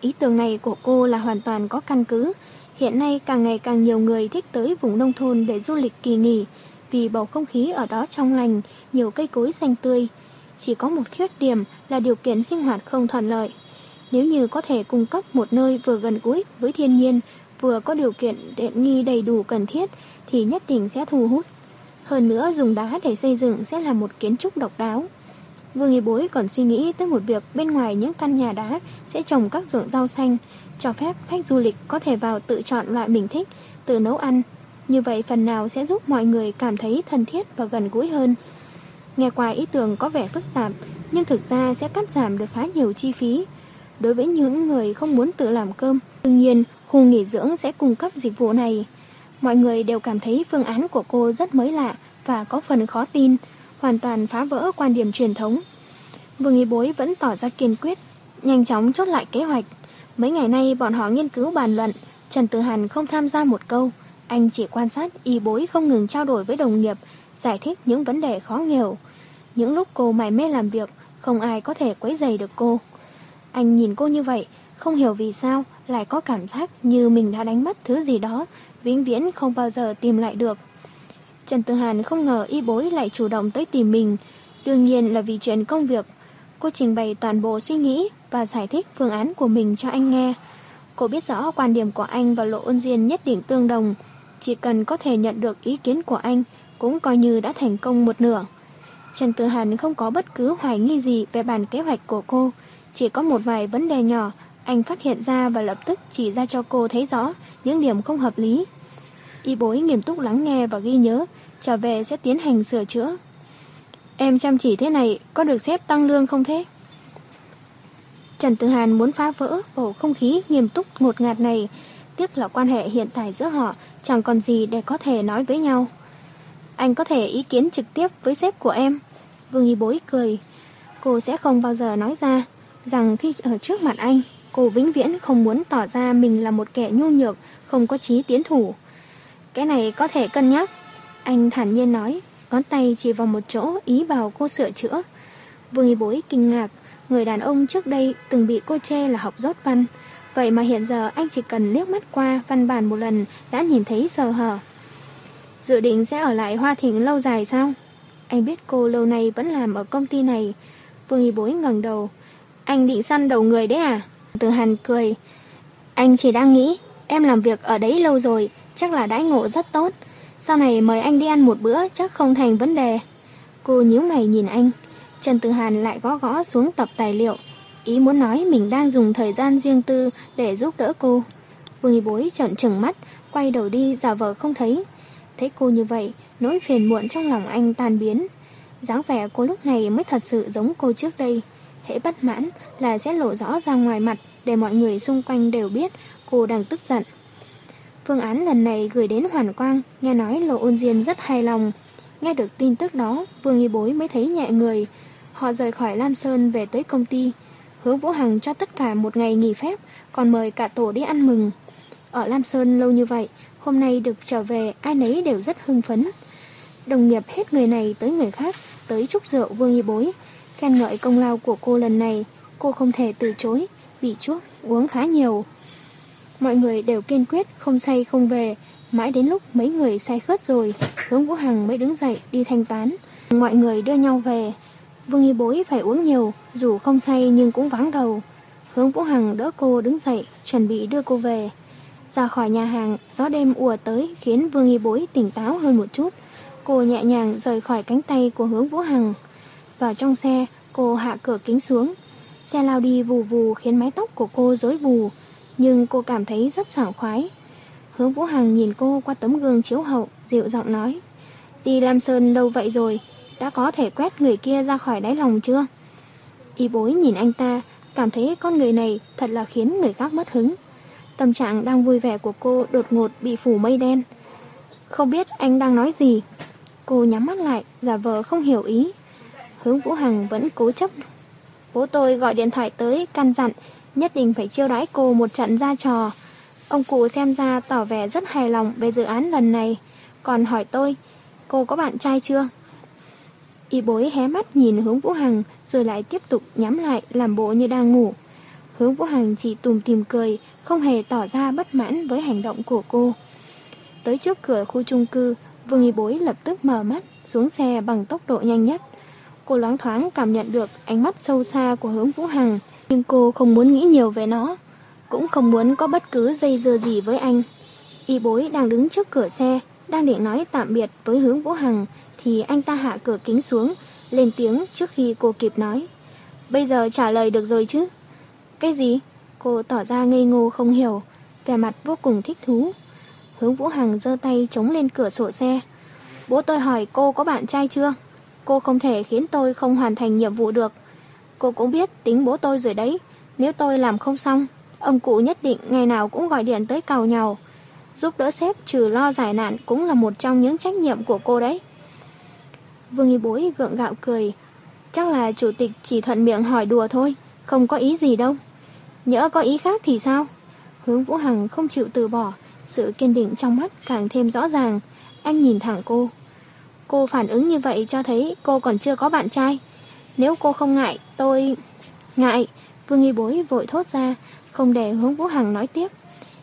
Ý tưởng này của cô là hoàn toàn có căn cứ. Hiện nay càng ngày càng nhiều người thích tới vùng nông thôn để du lịch kỳ nghỉ, vì bầu không khí ở đó trong lành, nhiều cây cối xanh tươi. Chỉ có một khuyết điểm là điều kiện sinh hoạt không thuận lợi. Nếu như có thể cung cấp một nơi vừa gần gũi với thiên nhiên, vừa có điều kiện tiện nghi đầy đủ cần thiết, thì nhất định sẽ thu hút. Hơn nữa dùng đá để xây dựng sẽ là một kiến trúc độc đáo. Vương Y Bối còn suy nghĩ tới một việc bên ngoài những căn nhà đá sẽ trồng các ruộng rau xanh, cho phép khách du lịch có thể vào tự chọn loại mình thích, tự nấu ăn. Như vậy phần nào sẽ giúp mọi người cảm thấy thân thiết và gần gũi hơn. Nghe qua ý tưởng có vẻ phức tạp, nhưng thực ra sẽ cắt giảm được khá nhiều chi phí. Đối với những người không muốn tự làm cơm, đương nhiên khu nghỉ dưỡng sẽ cung cấp dịch vụ này. Mọi người đều cảm thấy phương án của cô rất mới lạ và có phần khó tin hoàn toàn phá vỡ quan điểm truyền thống. Vương Y Bối vẫn tỏ ra kiên quyết, nhanh chóng chốt lại kế hoạch. Mấy ngày nay bọn họ nghiên cứu bàn luận, Trần Tử Hàn không tham gia một câu, anh chỉ quan sát Y Bối không ngừng trao đổi với đồng nghiệp, giải thích những vấn đề khó hiểu. Những lúc cô mải mê làm việc, không ai có thể quấy dày được cô. Anh nhìn cô như vậy, không hiểu vì sao lại có cảm giác như mình đã đánh mất thứ gì đó, vĩnh viễn không bao giờ tìm lại được. Trần Tư Hàn không ngờ y bối lại chủ động tới tìm mình, đương nhiên là vì chuyện công việc. Cô trình bày toàn bộ suy nghĩ và giải thích phương án của mình cho anh nghe. Cô biết rõ quan điểm của anh và Lộ Ôn Diên nhất định tương đồng, chỉ cần có thể nhận được ý kiến của anh cũng coi như đã thành công một nửa. Trần Tư Hàn không có bất cứ hoài nghi gì về bản kế hoạch của cô, chỉ có một vài vấn đề nhỏ anh phát hiện ra và lập tức chỉ ra cho cô thấy rõ những điểm không hợp lý. Y bối nghiêm túc lắng nghe và ghi nhớ, trở về sẽ tiến hành sửa chữa. Em chăm chỉ thế này, có được xếp tăng lương không thế? Trần Tử Hàn muốn phá vỡ bầu không khí nghiêm túc ngột ngạt này, tiếc là quan hệ hiện tại giữa họ chẳng còn gì để có thể nói với nhau. Anh có thể ý kiến trực tiếp với sếp của em. Vương Y Bối cười. Cô sẽ không bao giờ nói ra rằng khi ở trước mặt anh, cô vĩnh viễn không muốn tỏ ra mình là một kẻ nhu nhược, không có trí tiến thủ. Cái này có thể cân nhắc. Anh thản nhiên nói, ngón tay chỉ vào một chỗ ý bảo cô sửa chữa. Vương y bối kinh ngạc, người đàn ông trước đây từng bị cô chê là học rốt văn. Vậy mà hiện giờ anh chỉ cần liếc mắt qua văn bản một lần đã nhìn thấy sờ hở. Dự định sẽ ở lại Hoa Thịnh lâu dài sao? Anh biết cô lâu nay vẫn làm ở công ty này. Vương y bối ngẩng đầu. Anh định săn đầu người đấy à? Từ hàn cười. Anh chỉ đang nghĩ, em làm việc ở đấy lâu rồi, chắc là đãi ngộ rất tốt. Sau này mời anh đi ăn một bữa chắc không thành vấn đề. Cô nhíu mày nhìn anh. Trần Tử Hàn lại gõ gõ xuống tập tài liệu. Ý muốn nói mình đang dùng thời gian riêng tư để giúp đỡ cô. Vương Y Bối trợn trừng mắt, quay đầu đi giả vờ không thấy. Thấy cô như vậy, nỗi phiền muộn trong lòng anh tan biến. dáng vẻ cô lúc này mới thật sự giống cô trước đây. Hễ bất mãn là sẽ lộ rõ ra ngoài mặt để mọi người xung quanh đều biết cô đang tức giận. Phương án lần này gửi đến Hoàn Quang, nghe nói Lộ Ôn Diên rất hài lòng. Nghe được tin tức đó, Vương Y Bối mới thấy nhẹ người. Họ rời khỏi Lam Sơn về tới công ty. Hứa Vũ Hằng cho tất cả một ngày nghỉ phép, còn mời cả tổ đi ăn mừng. Ở Lam Sơn lâu như vậy, hôm nay được trở về ai nấy đều rất hưng phấn. Đồng nghiệp hết người này tới người khác, tới chúc rượu Vương Y Bối. Khen ngợi công lao của cô lần này, cô không thể từ chối, vì chuốc, uống khá nhiều. Mọi người đều kiên quyết không say không về, mãi đến lúc mấy người say khớt rồi, hướng Vũ Hằng mới đứng dậy đi thanh tán. Mọi người đưa nhau về. Vương Y Bối phải uống nhiều, dù không say nhưng cũng vắng đầu. Hướng Vũ Hằng đỡ cô đứng dậy, chuẩn bị đưa cô về. Ra khỏi nhà hàng, gió đêm ùa tới khiến Vương Y Bối tỉnh táo hơn một chút. Cô nhẹ nhàng rời khỏi cánh tay của hướng Vũ Hằng. Vào trong xe, cô hạ cửa kính xuống. Xe lao đi vù vù khiến mái tóc của cô rối bù, nhưng cô cảm thấy rất sảng khoái. Hướng Vũ Hằng nhìn cô qua tấm gương chiếu hậu, dịu giọng nói. Đi Lam Sơn lâu vậy rồi, đã có thể quét người kia ra khỏi đáy lòng chưa? Y bối nhìn anh ta, cảm thấy con người này thật là khiến người khác mất hứng. Tâm trạng đang vui vẻ của cô đột ngột bị phủ mây đen. Không biết anh đang nói gì. Cô nhắm mắt lại, giả vờ không hiểu ý. Hướng Vũ Hằng vẫn cố chấp. Bố tôi gọi điện thoại tới, căn dặn, nhất định phải chiêu đãi cô một trận ra trò. Ông cụ xem ra tỏ vẻ rất hài lòng về dự án lần này. Còn hỏi tôi, cô có bạn trai chưa? Y bối hé mắt nhìn hướng Vũ Hằng rồi lại tiếp tục nhắm lại làm bộ như đang ngủ. Hướng Vũ Hằng chỉ tùm tìm cười, không hề tỏ ra bất mãn với hành động của cô. Tới trước cửa khu chung cư, Vương Y Bối lập tức mở mắt, xuống xe bằng tốc độ nhanh nhất. Cô loáng thoáng cảm nhận được ánh mắt sâu xa của hướng Vũ Hằng, nhưng cô không muốn nghĩ nhiều về nó, cũng không muốn có bất cứ dây dưa gì với anh. Y Bối đang đứng trước cửa xe, đang định nói tạm biệt với hướng Vũ Hằng, thì anh ta hạ cửa kính xuống, lên tiếng trước khi cô kịp nói. Bây giờ trả lời được rồi chứ? Cái gì? Cô tỏ ra ngây ngô không hiểu, vẻ mặt vô cùng thích thú. Hướng Vũ Hằng giơ tay chống lên cửa sổ xe. Bố tôi hỏi cô có bạn trai chưa? Cô không thể khiến tôi không hoàn thành nhiệm vụ được. Cô cũng biết tính bố tôi rồi đấy. Nếu tôi làm không xong, ông cụ nhất định ngày nào cũng gọi điện tới cầu nhau. Giúp đỡ sếp trừ lo giải nạn cũng là một trong những trách nhiệm của cô đấy. Vương Y Bối gượng gạo cười. Chắc là chủ tịch chỉ thuận miệng hỏi đùa thôi, không có ý gì đâu. Nhỡ có ý khác thì sao? Hướng Vũ Hằng không chịu từ bỏ, sự kiên định trong mắt càng thêm rõ ràng. Anh nhìn thẳng cô. Cô phản ứng như vậy cho thấy cô còn chưa có bạn trai. Nếu cô không ngại, tôi... Ngại, Vương nghi Bối vội thốt ra, không để hướng Vũ Hằng nói tiếp.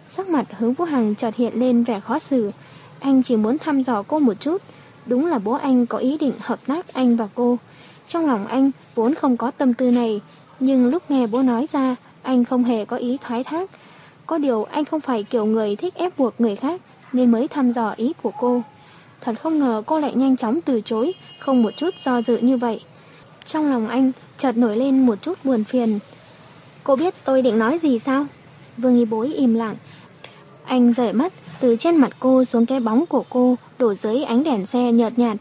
Sắc mặt hướng Vũ Hằng chợt hiện lên vẻ khó xử. Anh chỉ muốn thăm dò cô một chút. Đúng là bố anh có ý định hợp tác anh và cô. Trong lòng anh vốn không có tâm tư này, nhưng lúc nghe bố nói ra, anh không hề có ý thoái thác. Có điều anh không phải kiểu người thích ép buộc người khác, nên mới thăm dò ý của cô. Thật không ngờ cô lại nhanh chóng từ chối, không một chút do dự như vậy. Trong lòng anh chợt nổi lên một chút buồn phiền. Cô biết tôi định nói gì sao? Vương y bối im lặng. Anh rời mắt từ trên mặt cô xuống cái bóng của cô đổ dưới ánh đèn xe nhợt nhạt.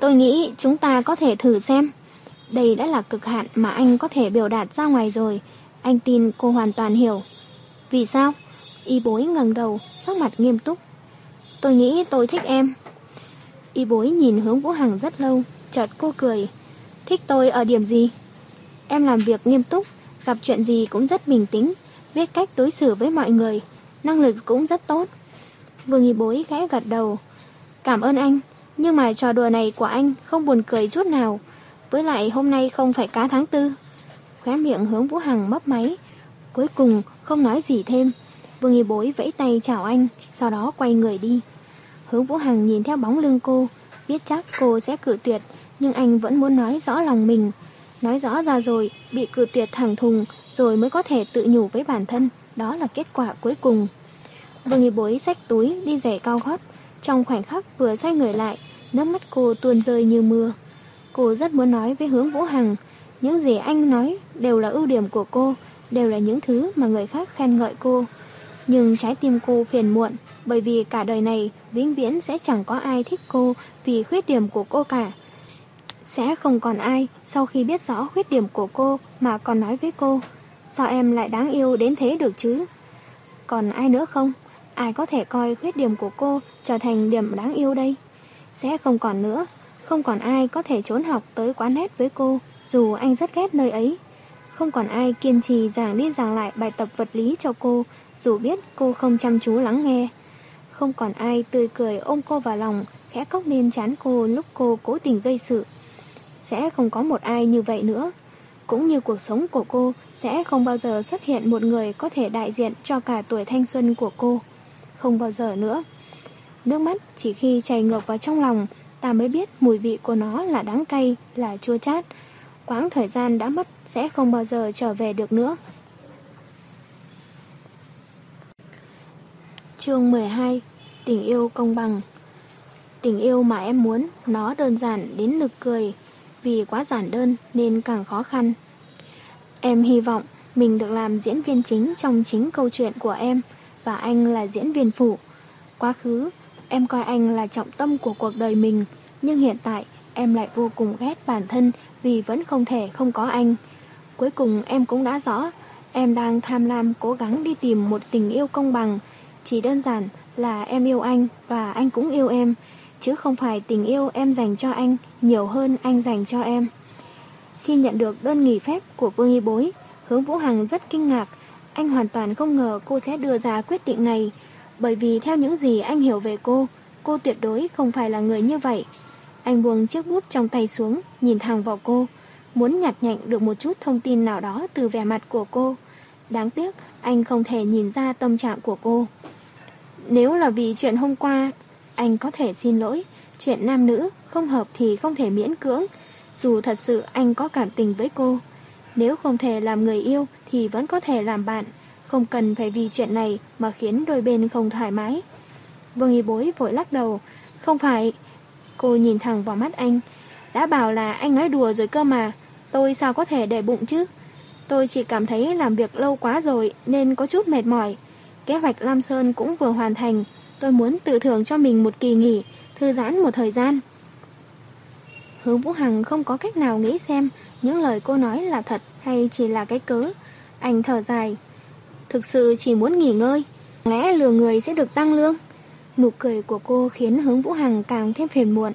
Tôi nghĩ chúng ta có thể thử xem. Đây đã là cực hạn mà anh có thể biểu đạt ra ngoài rồi. Anh tin cô hoàn toàn hiểu. Vì sao? Y bối ngẩng đầu, sắc mặt nghiêm túc. Tôi nghĩ tôi thích em. Y bối nhìn hướng Vũ Hằng rất lâu, chợt cô cười. Thích tôi ở điểm gì? Em làm việc nghiêm túc, gặp chuyện gì cũng rất bình tĩnh, biết cách đối xử với mọi người, năng lực cũng rất tốt. Vương Y bối khẽ gật đầu. Cảm ơn anh, nhưng mà trò đùa này của anh không buồn cười chút nào. Với lại hôm nay không phải cá tháng tư. Khóe miệng hướng Vũ Hằng mấp máy. Cuối cùng không nói gì thêm. Vương Y bối vẫy tay chào anh, sau đó quay người đi. Hướng Vũ Hằng nhìn theo bóng lưng cô, biết chắc cô sẽ cự tuyệt, nhưng anh vẫn muốn nói rõ lòng mình. Nói rõ ra rồi, bị cự tuyệt thẳng thùng, rồi mới có thể tự nhủ với bản thân, đó là kết quả cuối cùng. Vương Y bối xách túi, đi rẻ cao gót, trong khoảnh khắc vừa xoay người lại, nước mắt cô tuôn rơi như mưa. Cô rất muốn nói với hướng Vũ Hằng, những gì anh nói đều là ưu điểm của cô, đều là những thứ mà người khác khen ngợi cô. Nhưng trái tim cô phiền muộn, bởi vì cả đời này vĩnh viễn sẽ chẳng có ai thích cô vì khuyết điểm của cô cả. Sẽ không còn ai sau khi biết rõ khuyết điểm của cô mà còn nói với cô, sao em lại đáng yêu đến thế được chứ? Còn ai nữa không? Ai có thể coi khuyết điểm của cô trở thành điểm đáng yêu đây? Sẽ không còn nữa, không còn ai có thể trốn học tới quá nét với cô, dù anh rất ghét nơi ấy. Không còn ai kiên trì giảng đi giảng lại bài tập vật lý cho cô, dù biết cô không chăm chú lắng nghe. Không còn ai tươi cười ôm cô vào lòng, khẽ cốc lên chán cô lúc cô cố tình gây sự sẽ không có một ai như vậy nữa. Cũng như cuộc sống của cô sẽ không bao giờ xuất hiện một người có thể đại diện cho cả tuổi thanh xuân của cô. Không bao giờ nữa. Nước mắt chỉ khi chảy ngược vào trong lòng, ta mới biết mùi vị của nó là đắng cay, là chua chát. Quãng thời gian đã mất sẽ không bao giờ trở về được nữa. Chương 12 Tình yêu công bằng Tình yêu mà em muốn, nó đơn giản đến nực cười. Vì quá giản đơn nên càng khó khăn. Em hy vọng Mình được làm diễn viên chính Trong chính câu chuyện của em Và anh là diễn viên phụ. Quá khứ, em coi anh là trọng tâm của cuộc đời mình, Nhưng hiện tại em lại vô cùng ghét bản thân Vì vẫn không thể không có anh. Cuối cùng em cũng đã rõ, Em đang tham lam cố gắng đi tìm một tình yêu công bằng. Chỉ đơn giản là em yêu anh và anh cũng yêu em, Chứ không phải tình yêu em dành cho anh nhiều hơn anh dành cho em Khi nhận được đơn nghỉ phép của Vương Y Bối Hướng Vũ Hằng rất kinh ngạc Anh hoàn toàn không ngờ cô sẽ đưa ra quyết định này Bởi vì theo những gì anh hiểu về cô Cô tuyệt đối không phải là người như vậy Anh buông chiếc bút trong tay xuống Nhìn thẳng vào cô muốn nhặt nhạnh được một chút thông tin nào đó từ vẻ mặt của cô. Đáng tiếc, anh không thể nhìn ra tâm trạng của cô. Nếu là vì chuyện hôm qua, anh có thể xin lỗi. Chuyện nam nữ, không hợp thì không thể miễn cưỡng. Dù thật sự anh có cảm tình với cô. Nếu không thể làm người yêu thì vẫn có thể làm bạn. Không cần phải vì chuyện này mà khiến đôi bên không thoải mái. Vương Y Bối vội lắc đầu. Không phải. Cô nhìn thẳng vào mắt anh. Đã bảo là anh nói đùa rồi cơ mà. Tôi sao có thể để bụng chứ? Tôi chỉ cảm thấy làm việc lâu quá rồi nên có chút mệt mỏi. Kế hoạch Lam Sơn cũng vừa hoàn thành. Tôi muốn tự thưởng cho mình một kỳ nghỉ, thư giãn một thời gian. Hướng Vũ Hằng không có cách nào nghĩ xem những lời cô nói là thật hay chỉ là cái cớ. Anh thở dài. Thực sự chỉ muốn nghỉ ngơi. Lẽ lừa người sẽ được tăng lương. Nụ cười của cô khiến hướng Vũ Hằng càng thêm phiền muộn.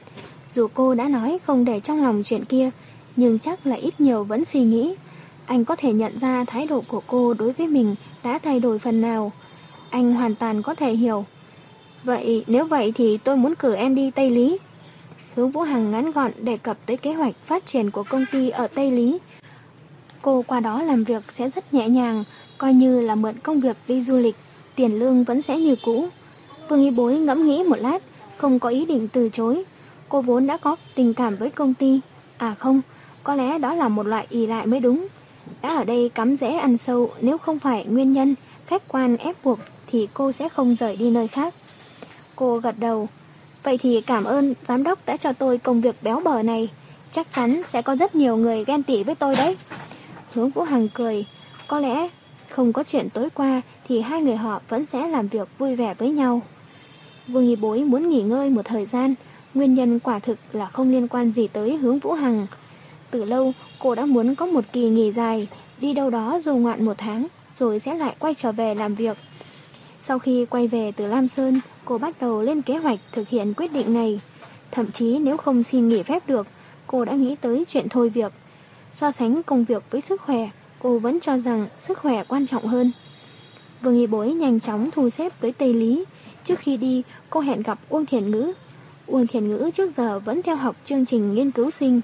Dù cô đã nói không để trong lòng chuyện kia, nhưng chắc là ít nhiều vẫn suy nghĩ. Anh có thể nhận ra thái độ của cô đối với mình đã thay đổi phần nào. Anh hoàn toàn có thể hiểu. Vậy nếu vậy thì tôi muốn cử em đi Tây Lý. Hướng Vũ Hằng ngắn gọn đề cập tới kế hoạch phát triển của công ty ở Tây Lý. Cô qua đó làm việc sẽ rất nhẹ nhàng, coi như là mượn công việc đi du lịch, tiền lương vẫn sẽ như cũ. Vương Y Bối ngẫm nghĩ một lát, không có ý định từ chối. Cô vốn đã có tình cảm với công ty. À không, có lẽ đó là một loại ỷ lại mới đúng. Đã ở đây cắm rễ ăn sâu nếu không phải nguyên nhân khách quan ép buộc thì cô sẽ không rời đi nơi khác. Cô gật đầu. Vậy thì cảm ơn giám đốc đã cho tôi công việc béo bở này. Chắc chắn sẽ có rất nhiều người ghen tị với tôi đấy. Hướng Vũ Hằng cười. Có lẽ không có chuyện tối qua thì hai người họ vẫn sẽ làm việc vui vẻ với nhau. Vương Y Bối muốn nghỉ ngơi một thời gian. Nguyên nhân quả thực là không liên quan gì tới hướng Vũ Hằng. Từ lâu, cô đã muốn có một kỳ nghỉ dài, đi đâu đó dù ngoạn một tháng, rồi sẽ lại quay trở về làm việc. Sau khi quay về từ Lam Sơn, cô bắt đầu lên kế hoạch thực hiện quyết định này. Thậm chí nếu không xin nghỉ phép được, cô đã nghĩ tới chuyện thôi việc. So sánh công việc với sức khỏe, cô vẫn cho rằng sức khỏe quan trọng hơn. Vương Y Bối nhanh chóng thu xếp tới Tây Lý. Trước khi đi, cô hẹn gặp Uông Thiền Ngữ. Uông Thiền Ngữ trước giờ vẫn theo học chương trình nghiên cứu sinh,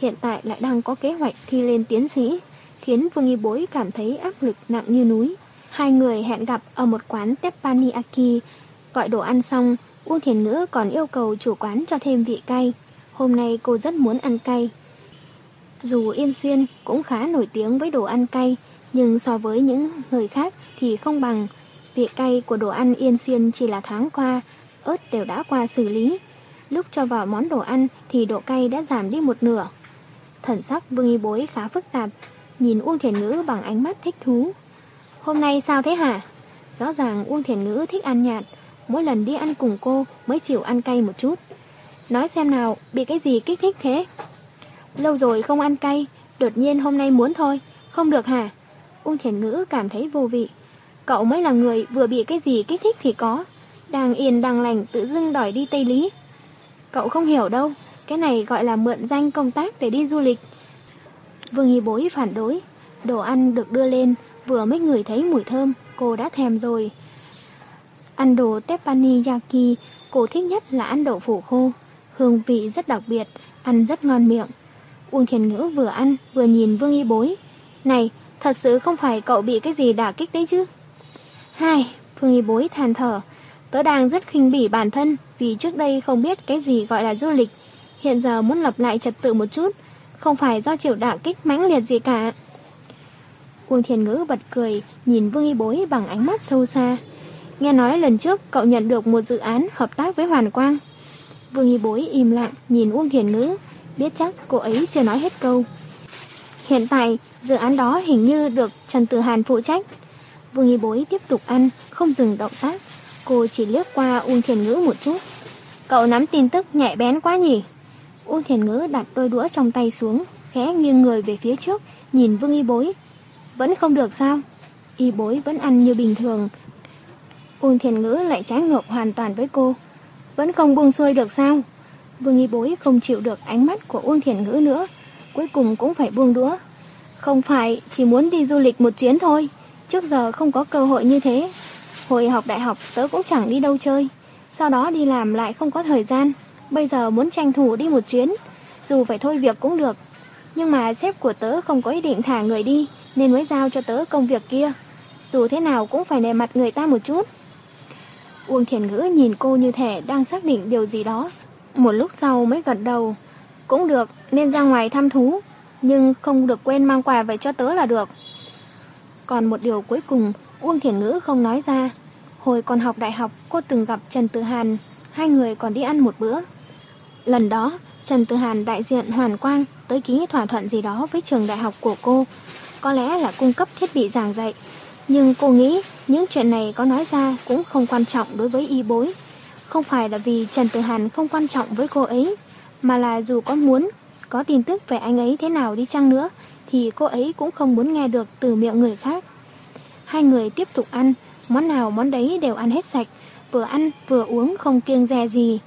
hiện tại lại đang có kế hoạch thi lên tiến sĩ, khiến Vương Nghi Bối cảm thấy áp lực nặng như núi. Hai người hẹn gặp ở một quán teppanyaki, gọi đồ ăn xong, Uông Thiền Ngữ còn yêu cầu chủ quán cho thêm vị cay. Hôm nay cô rất muốn ăn cay. Dù Yên Xuyên cũng khá nổi tiếng với đồ ăn cay, nhưng so với những người khác thì không bằng. Vị cay của đồ ăn Yên Xuyên chỉ là tháng qua, ớt đều đã qua xử lý. Lúc cho vào món đồ ăn thì độ cay đã giảm đi một nửa. Thần sắc Vương Y Bối khá phức tạp, nhìn Uông Thiền Ngữ bằng ánh mắt thích thú. Hôm nay sao thế hả? Rõ ràng Uông Thiền Ngữ thích ăn nhạt, mỗi lần đi ăn cùng cô mới chịu ăn cay một chút. Nói xem nào, bị cái gì kích thích thế? Lâu rồi không ăn cay, đột nhiên hôm nay muốn thôi, không được hả? Uông Thiền Ngữ cảm thấy vô vị. Cậu mới là người vừa bị cái gì kích thích thì có, đang yên đang lành tự dưng đòi đi Tây Lý. Cậu không hiểu đâu, cái này gọi là mượn danh công tác để đi du lịch. Vương Hy Bối phản đối. Đồ ăn được đưa lên, vừa mới ngửi thấy mùi thơm, cô đã thèm rồi. Ăn đồ teppanyaki, cô thích nhất là ăn đậu phụ khô. Hương vị rất đặc biệt, ăn rất ngon miệng. Uông Thiền Ngữ vừa ăn, vừa nhìn Vương Y Bối. Này, thật sự không phải cậu bị cái gì đả kích đấy chứ? Hai, Vương Y Bối than thở. Tớ đang rất khinh bỉ bản thân vì trước đây không biết cái gì gọi là du lịch hiện giờ muốn lập lại trật tự một chút, không phải do chịu đả kích mãnh liệt gì cả. Uông Thiền Ngữ bật cười, nhìn Vương Y Bối bằng ánh mắt sâu xa nghe nói lần trước cậu nhận được một dự án hợp tác với Hoàn Quang. Vương Y Bối im lặng nhìn Uông Thiền Ngữ, biết chắc cô ấy chưa nói hết câu. Hiện tại, dự án đó hình như được Trần Tử Hàn phụ trách. Vương Y Bối tiếp tục ăn, không dừng động tác. Cô chỉ liếc qua Uông Thiền Ngữ một chút. Cậu nắm tin tức nhạy bén quá nhỉ? Uông Thiền Ngữ đặt đôi đũa trong tay xuống, khẽ nghiêng người về phía trước, nhìn Vương Y Bối. Vẫn không được sao? Y Bối vẫn ăn như bình thường. Uông Thiền Ngữ lại trái ngược hoàn toàn với cô. Vẫn không buông xuôi được sao? Vương Y Bối không chịu được ánh mắt của Uông Thiền Ngữ nữa. Cuối cùng cũng phải buông đũa. Không phải, chỉ muốn đi du lịch một chuyến thôi. Trước giờ không có cơ hội như thế. Hồi học đại học tớ cũng chẳng đi đâu chơi. Sau đó đi làm lại không có thời gian. Bây giờ muốn tranh thủ đi một chuyến. Dù phải thôi việc cũng được. Nhưng mà sếp của tớ không có ý định thả người đi. Nên mới giao cho tớ công việc kia. Dù thế nào cũng phải nề mặt người ta một chút. Uông Thiền Ngữ nhìn cô như thể đang xác định điều gì đó. Một lúc sau mới gật đầu. Cũng được, nên ra ngoài thăm thú. Nhưng không được quên mang quà về cho tớ là được. Còn một điều cuối cùng, Uông Thiền Ngữ không nói ra. Hồi còn học đại học, cô từng gặp Trần Tử Hàn. Hai người còn đi ăn một bữa. Lần đó, Trần Tử Hàn đại diện Hoàn Quang tới ký thỏa thuận gì đó với trường đại học của cô. Có lẽ là cung cấp thiết bị giảng dạy. Nhưng cô nghĩ những chuyện này có nói ra cũng không quan trọng đối với y bối. Không phải là vì Trần Tử Hàn không quan trọng với cô ấy, mà là dù có muốn có tin tức về anh ấy thế nào đi chăng nữa, thì cô ấy cũng không muốn nghe được từ miệng người khác. Hai người tiếp tục ăn, món nào món đấy đều ăn hết sạch, vừa ăn vừa uống không kiêng dè gì.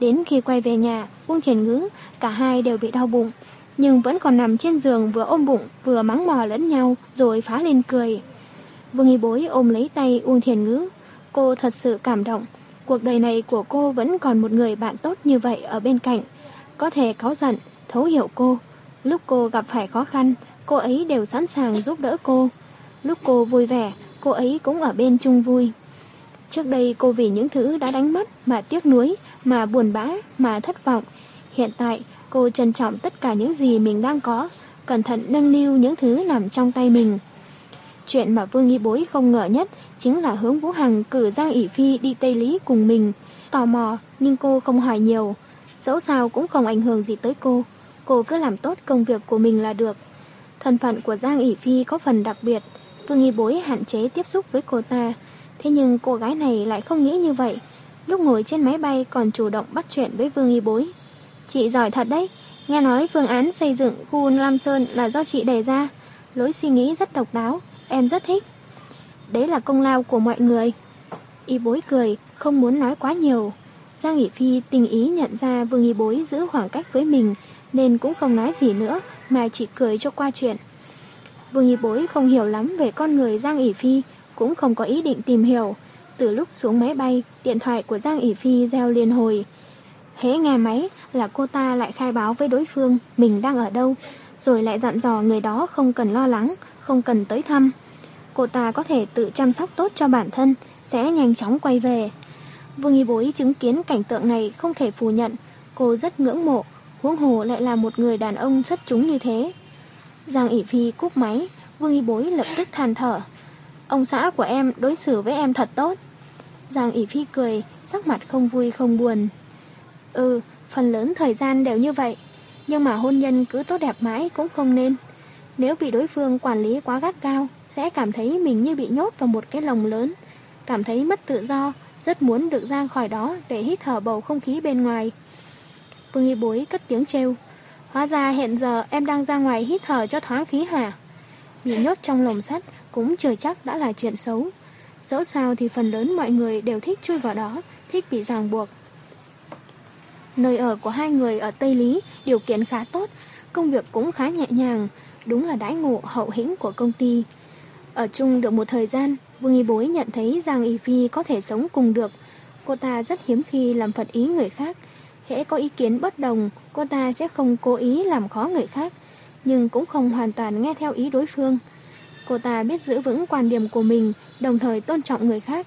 Đến khi quay về nhà, Uông Thiền Ngữ, cả hai đều bị đau bụng, nhưng vẫn còn nằm trên giường vừa ôm bụng vừa mắng mò lẫn nhau rồi phá lên cười. Vương Y Bối ôm lấy tay Uông Thiền Ngữ. Cô thật sự cảm động. Cuộc đời này của cô vẫn còn một người bạn tốt như vậy ở bên cạnh. Có thể cáu giận, thấu hiểu cô. Lúc cô gặp phải khó khăn, cô ấy đều sẵn sàng giúp đỡ cô. Lúc cô vui vẻ, cô ấy cũng ở bên chung vui. Trước đây cô vì những thứ đã đánh mất mà tiếc nuối, mà buồn bã, mà thất vọng. Hiện tại, cô trân trọng tất cả những gì mình đang có, cẩn thận nâng niu những thứ nằm trong tay mình. Chuyện mà Vương Nghi Bối không ngờ nhất chính là hướng Vũ Hằng cử Giang ỉ Phi đi Tây Lý cùng mình. Tò mò, nhưng cô không hỏi nhiều. Dẫu sao cũng không ảnh hưởng gì tới cô. Cô cứ làm tốt công việc của mình là được. Thân phận của Giang ỉ Phi có phần đặc biệt. Vương Nghi Bối hạn chế tiếp xúc với cô ta. Thế nhưng cô gái này lại không nghĩ như vậy. Lúc ngồi trên máy bay còn chủ động bắt chuyện với Vương Nghi Bối. Chị giỏi thật đấy. Nghe nói phương án xây dựng khu Lam Sơn là do chị đề ra. Lối suy nghĩ rất độc đáo em rất thích. Đấy là công lao của mọi người. Y bối cười, không muốn nói quá nhiều. Giang Nghị Phi tình ý nhận ra Vương Y bối giữ khoảng cách với mình, nên cũng không nói gì nữa, mà chỉ cười cho qua chuyện. Vương Y bối không hiểu lắm về con người Giang ỷ Phi, cũng không có ý định tìm hiểu. Từ lúc xuống máy bay, điện thoại của Giang ỷ Phi reo liên hồi. Hễ nghe máy là cô ta lại khai báo với đối phương mình đang ở đâu, rồi lại dặn dò người đó không cần lo lắng, không cần tới thăm. Cô ta có thể tự chăm sóc tốt cho bản thân, sẽ nhanh chóng quay về. Vương Y Bối chứng kiến cảnh tượng này không thể phủ nhận, cô rất ngưỡng mộ, huống hồ lại là một người đàn ông xuất chúng như thế. Giang ỉ Phi cúp máy, Vương Y Bối lập tức than thở. Ông xã của em đối xử với em thật tốt. Giang ỉ Phi cười, sắc mặt không vui không buồn. Ừ, phần lớn thời gian đều như vậy, nhưng mà hôn nhân cứ tốt đẹp mãi cũng không nên. Nếu bị đối phương quản lý quá gắt cao sẽ cảm thấy mình như bị nhốt vào một cái lồng lớn, cảm thấy mất tự do, rất muốn được ra khỏi đó để hít thở bầu không khí bên ngoài. Vương Y Bối cất tiếng trêu. Hóa ra hiện giờ em đang ra ngoài hít thở cho thoáng khí hả? Bị nhốt trong lồng sắt cũng chưa chắc đã là chuyện xấu. Dẫu sao thì phần lớn mọi người đều thích chui vào đó, thích bị ràng buộc. Nơi ở của hai người ở Tây Lý điều kiện khá tốt, công việc cũng khá nhẹ nhàng, đúng là đãi ngộ hậu hĩnh của công ty. Ở chung được một thời gian, Vương Y Bối nhận thấy Giang Y Phi có thể sống cùng được. Cô ta rất hiếm khi làm phật ý người khác. Hễ có ý kiến bất đồng, cô ta sẽ không cố ý làm khó người khác, nhưng cũng không hoàn toàn nghe theo ý đối phương. Cô ta biết giữ vững quan điểm của mình, đồng thời tôn trọng người khác.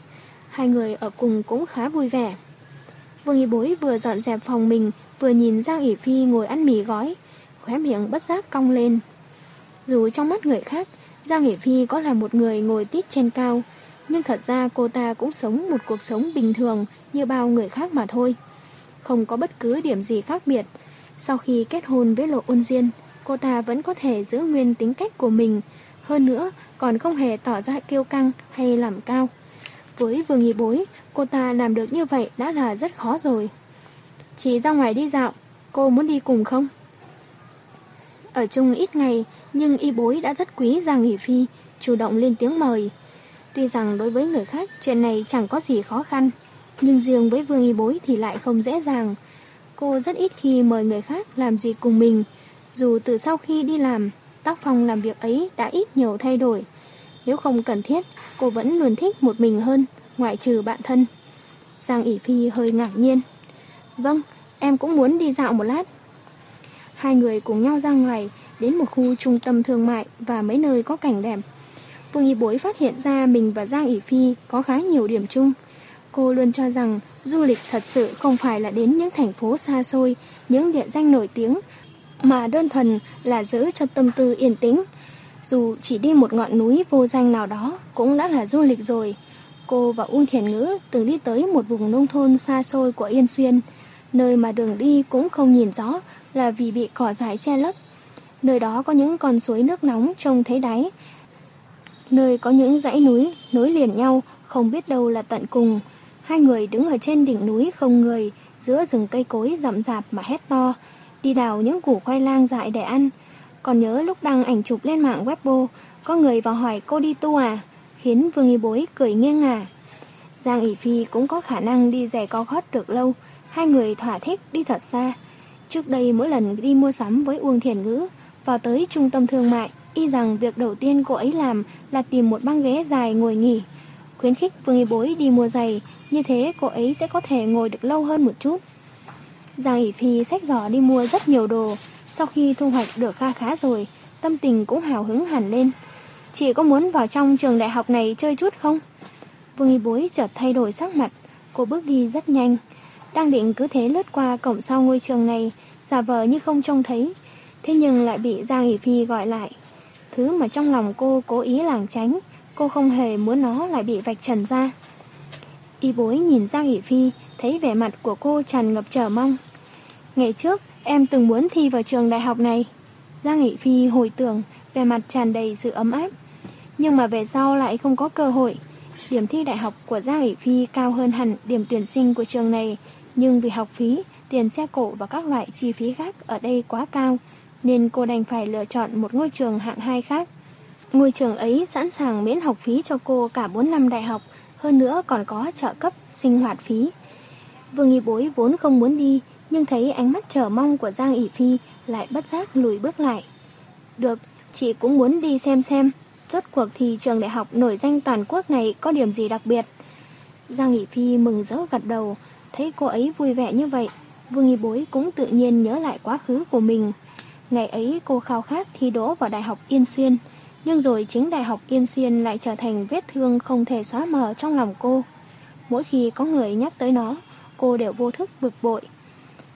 Hai người ở cùng cũng khá vui vẻ. Vương Y Bối vừa dọn dẹp phòng mình, vừa nhìn Giang y Phi ngồi ăn mì gói, khóe miệng bất giác cong lên. Dù trong mắt người khác, Giang Hỷ Phi có là một người ngồi tít trên cao, nhưng thật ra cô ta cũng sống một cuộc sống bình thường như bao người khác mà thôi. Không có bất cứ điểm gì khác biệt. Sau khi kết hôn với Lộ Ôn Diên, cô ta vẫn có thể giữ nguyên tính cách của mình, hơn nữa còn không hề tỏ ra kiêu căng hay làm cao. Với Vương Y Bối, cô ta làm được như vậy đã là rất khó rồi. Chỉ ra ngoài đi dạo, cô muốn đi cùng không? Ở chung ít ngày, nhưng Y Bối đã rất quý Giang Nghỉ Phi, chủ động lên tiếng mời. Tuy rằng đối với người khác chuyện này chẳng có gì khó khăn, nhưng riêng với Vương Y Bối thì lại không dễ dàng. Cô rất ít khi mời người khác làm gì cùng mình, dù từ sau khi đi làm, tác phong làm việc ấy đã ít nhiều thay đổi. Nếu không cần thiết, cô vẫn luôn thích một mình hơn, ngoại trừ bạn thân. Giang ỉ Phi hơi ngạc nhiên. Vâng, em cũng muốn đi dạo một lát. Hai người cùng nhau ra ngoài, đến một khu trung tâm thương mại và mấy nơi có cảnh đẹp. Vương Y Bối phát hiện ra mình và Giang ỉ Phi có khá nhiều điểm chung. Cô luôn cho rằng du lịch thật sự không phải là đến những thành phố xa xôi, những địa danh nổi tiếng, mà đơn thuần là giữ cho tâm tư yên tĩnh. Dù chỉ đi một ngọn núi vô danh nào đó cũng đã là du lịch rồi. Cô và Uông Thiền Ngữ từng đi tới một vùng nông thôn xa xôi của Yên Xuyên, nơi mà đường đi cũng không nhìn rõ là vì bị cỏ dại che lấp. Nơi đó có những con suối nước nóng trông thấy đáy. Nơi có những dãy núi nối liền nhau, không biết đâu là tận cùng. Hai người đứng ở trên đỉnh núi không người, giữa rừng cây cối rậm rạp mà hét to, đi đào những củ khoai lang dại để ăn. Còn nhớ lúc đăng ảnh chụp lên mạng Weibo, có người vào hỏi cô đi tu à, khiến Vương Y Bối cười nghiêng ngả. Giang ỉ Phi cũng có khả năng đi giày co gót được lâu, hai người thỏa thích đi thật xa. Trước đây mỗi lần đi mua sắm với Uông Thiền Ngữ, vào tới trung tâm thương mại, y rằng việc đầu tiên cô ấy làm là tìm một băng ghế dài ngồi nghỉ. Khuyến khích Vương Y Bối đi mua giày, như thế cô ấy sẽ có thể ngồi được lâu hơn một chút. Giang ỉ Phi xách giỏ đi mua rất nhiều đồ, sau khi thu hoạch được kha khá rồi, tâm tình cũng hào hứng hẳn lên. Chị có muốn vào trong trường đại học này chơi chút không? Vương y bối chợt thay đổi sắc mặt, cô bước đi rất nhanh. Đang định cứ thế lướt qua cổng sau ngôi trường này, giả vờ như không trông thấy. Thế nhưng lại bị Giang ỉ Phi gọi lại. Thứ mà trong lòng cô cố ý lảng tránh, cô không hề muốn nó lại bị vạch trần ra. Y bối nhìn Giang ỉ Phi, thấy vẻ mặt của cô tràn ngập chờ mong. Ngày trước, em từng muốn thi vào trường đại học này. Giang ỉ Phi hồi tưởng, vẻ mặt tràn đầy sự ấm áp. Nhưng mà về sau lại không có cơ hội. Điểm thi đại học của Giang ỉ Phi cao hơn hẳn điểm tuyển sinh của trường này, nhưng vì học phí, tiền xe cộ và các loại chi phí khác ở đây quá cao, nên cô đành phải lựa chọn một ngôi trường hạng 2 khác. Ngôi trường ấy sẵn sàng miễn học phí cho cô cả 4 năm đại học, hơn nữa còn có trợ cấp sinh hoạt phí. Vương Y Bối vốn không muốn đi, nhưng thấy ánh mắt chờ mong của Giang ỉ Phi lại bất giác lùi bước lại. Được, chị cũng muốn đi xem xem, rốt cuộc thì trường đại học nổi danh toàn quốc này có điểm gì đặc biệt. Giang ỉ Phi mừng rỡ gật đầu, thấy cô ấy vui vẻ như vậy, Vương Y Bối cũng tự nhiên nhớ lại quá khứ của mình. Ngày ấy cô khao khát thi đỗ vào Đại học Yên Xuyên, nhưng rồi chính Đại học Yên Xuyên lại trở thành vết thương không thể xóa mờ trong lòng cô. Mỗi khi có người nhắc tới nó, cô đều vô thức bực bội.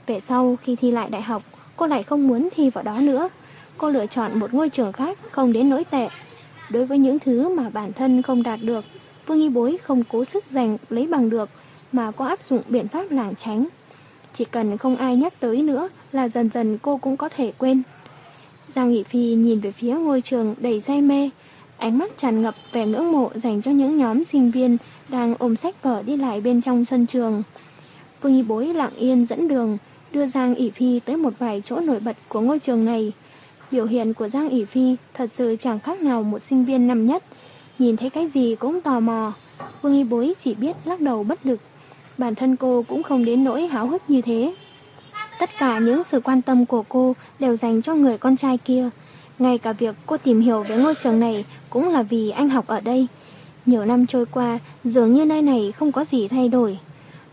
Về sau khi thi lại đại học, cô lại không muốn thi vào đó nữa. Cô lựa chọn một ngôi trường khác không đến nỗi tệ. Đối với những thứ mà bản thân không đạt được, Vương Y Bối không cố sức giành lấy bằng được mà có áp dụng biện pháp lảng tránh. Chỉ cần không ai nhắc tới nữa là dần dần cô cũng có thể quên. Giang Nghị Phi nhìn về phía ngôi trường đầy say mê, ánh mắt tràn ngập vẻ ngưỡng mộ dành cho những nhóm sinh viên đang ôm sách vở đi lại bên trong sân trường. Vương Y Bối lặng yên dẫn đường, đưa Giang ỉ Phi tới một vài chỗ nổi bật của ngôi trường này. Biểu hiện của Giang ỉ Phi thật sự chẳng khác nào một sinh viên năm nhất, nhìn thấy cái gì cũng tò mò. Vương Y Bối chỉ biết lắc đầu bất lực, bản thân cô cũng không đến nỗi háo hức như thế. Tất cả những sự quan tâm của cô đều dành cho người con trai kia. Ngay cả việc cô tìm hiểu về ngôi trường này cũng là vì anh học ở đây. Nhiều năm trôi qua, dường như nơi này không có gì thay đổi.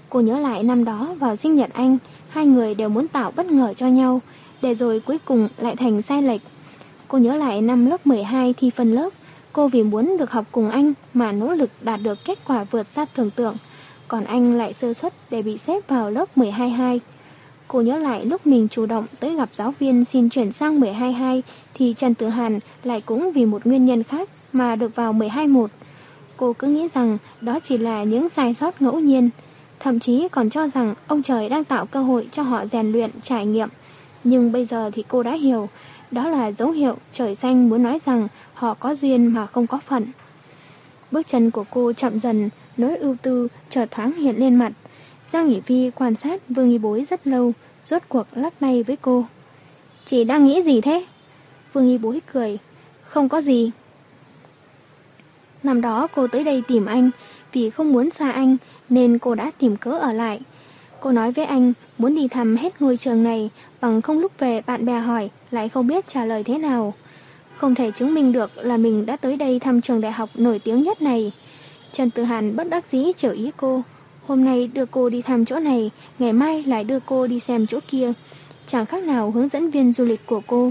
Cô nhớ lại năm đó vào sinh nhật anh, hai người đều muốn tạo bất ngờ cho nhau, để rồi cuối cùng lại thành sai lệch. Cô nhớ lại năm lớp 12 thi phân lớp, cô vì muốn được học cùng anh mà nỗ lực đạt được kết quả vượt xa tưởng tượng, còn anh lại sơ suất để bị xếp vào lớp 12-2. Cô nhớ lại lúc mình chủ động tới gặp giáo viên xin chuyển sang 12-2 thì Trần Tử Hàn lại cũng vì một nguyên nhân khác mà được vào 12-1. Cô cứ nghĩ rằng đó chỉ là những sai sót ngẫu nhiên, thậm chí còn cho rằng ông trời đang tạo cơ hội cho họ rèn luyện, trải nghiệm. Nhưng bây giờ thì cô đã hiểu, đó là dấu hiệu trời xanh muốn nói rằng họ có duyên mà không có phận. Bước chân của cô chậm dần, nỗi ưu tư chợt thoáng hiện lên mặt. Giang Nghỉ Phi quan sát Vương Nghi Bối rất lâu, rốt cuộc lắc tay với cô. Chị đang nghĩ gì thế? Vương Nghi Bối cười. Không có gì. Năm đó cô tới đây tìm anh, vì không muốn xa anh nên cô đã tìm cớ ở lại. Cô nói với anh muốn đi thăm hết ngôi trường này bằng không lúc về bạn bè hỏi lại không biết trả lời thế nào. Không thể chứng minh được là mình đã tới đây thăm trường đại học nổi tiếng nhất này. Trần Tử Hàn bất đắc dĩ trở ý cô. Hôm nay đưa cô đi thăm chỗ này, ngày mai lại đưa cô đi xem chỗ kia. Chẳng khác nào hướng dẫn viên du lịch của cô.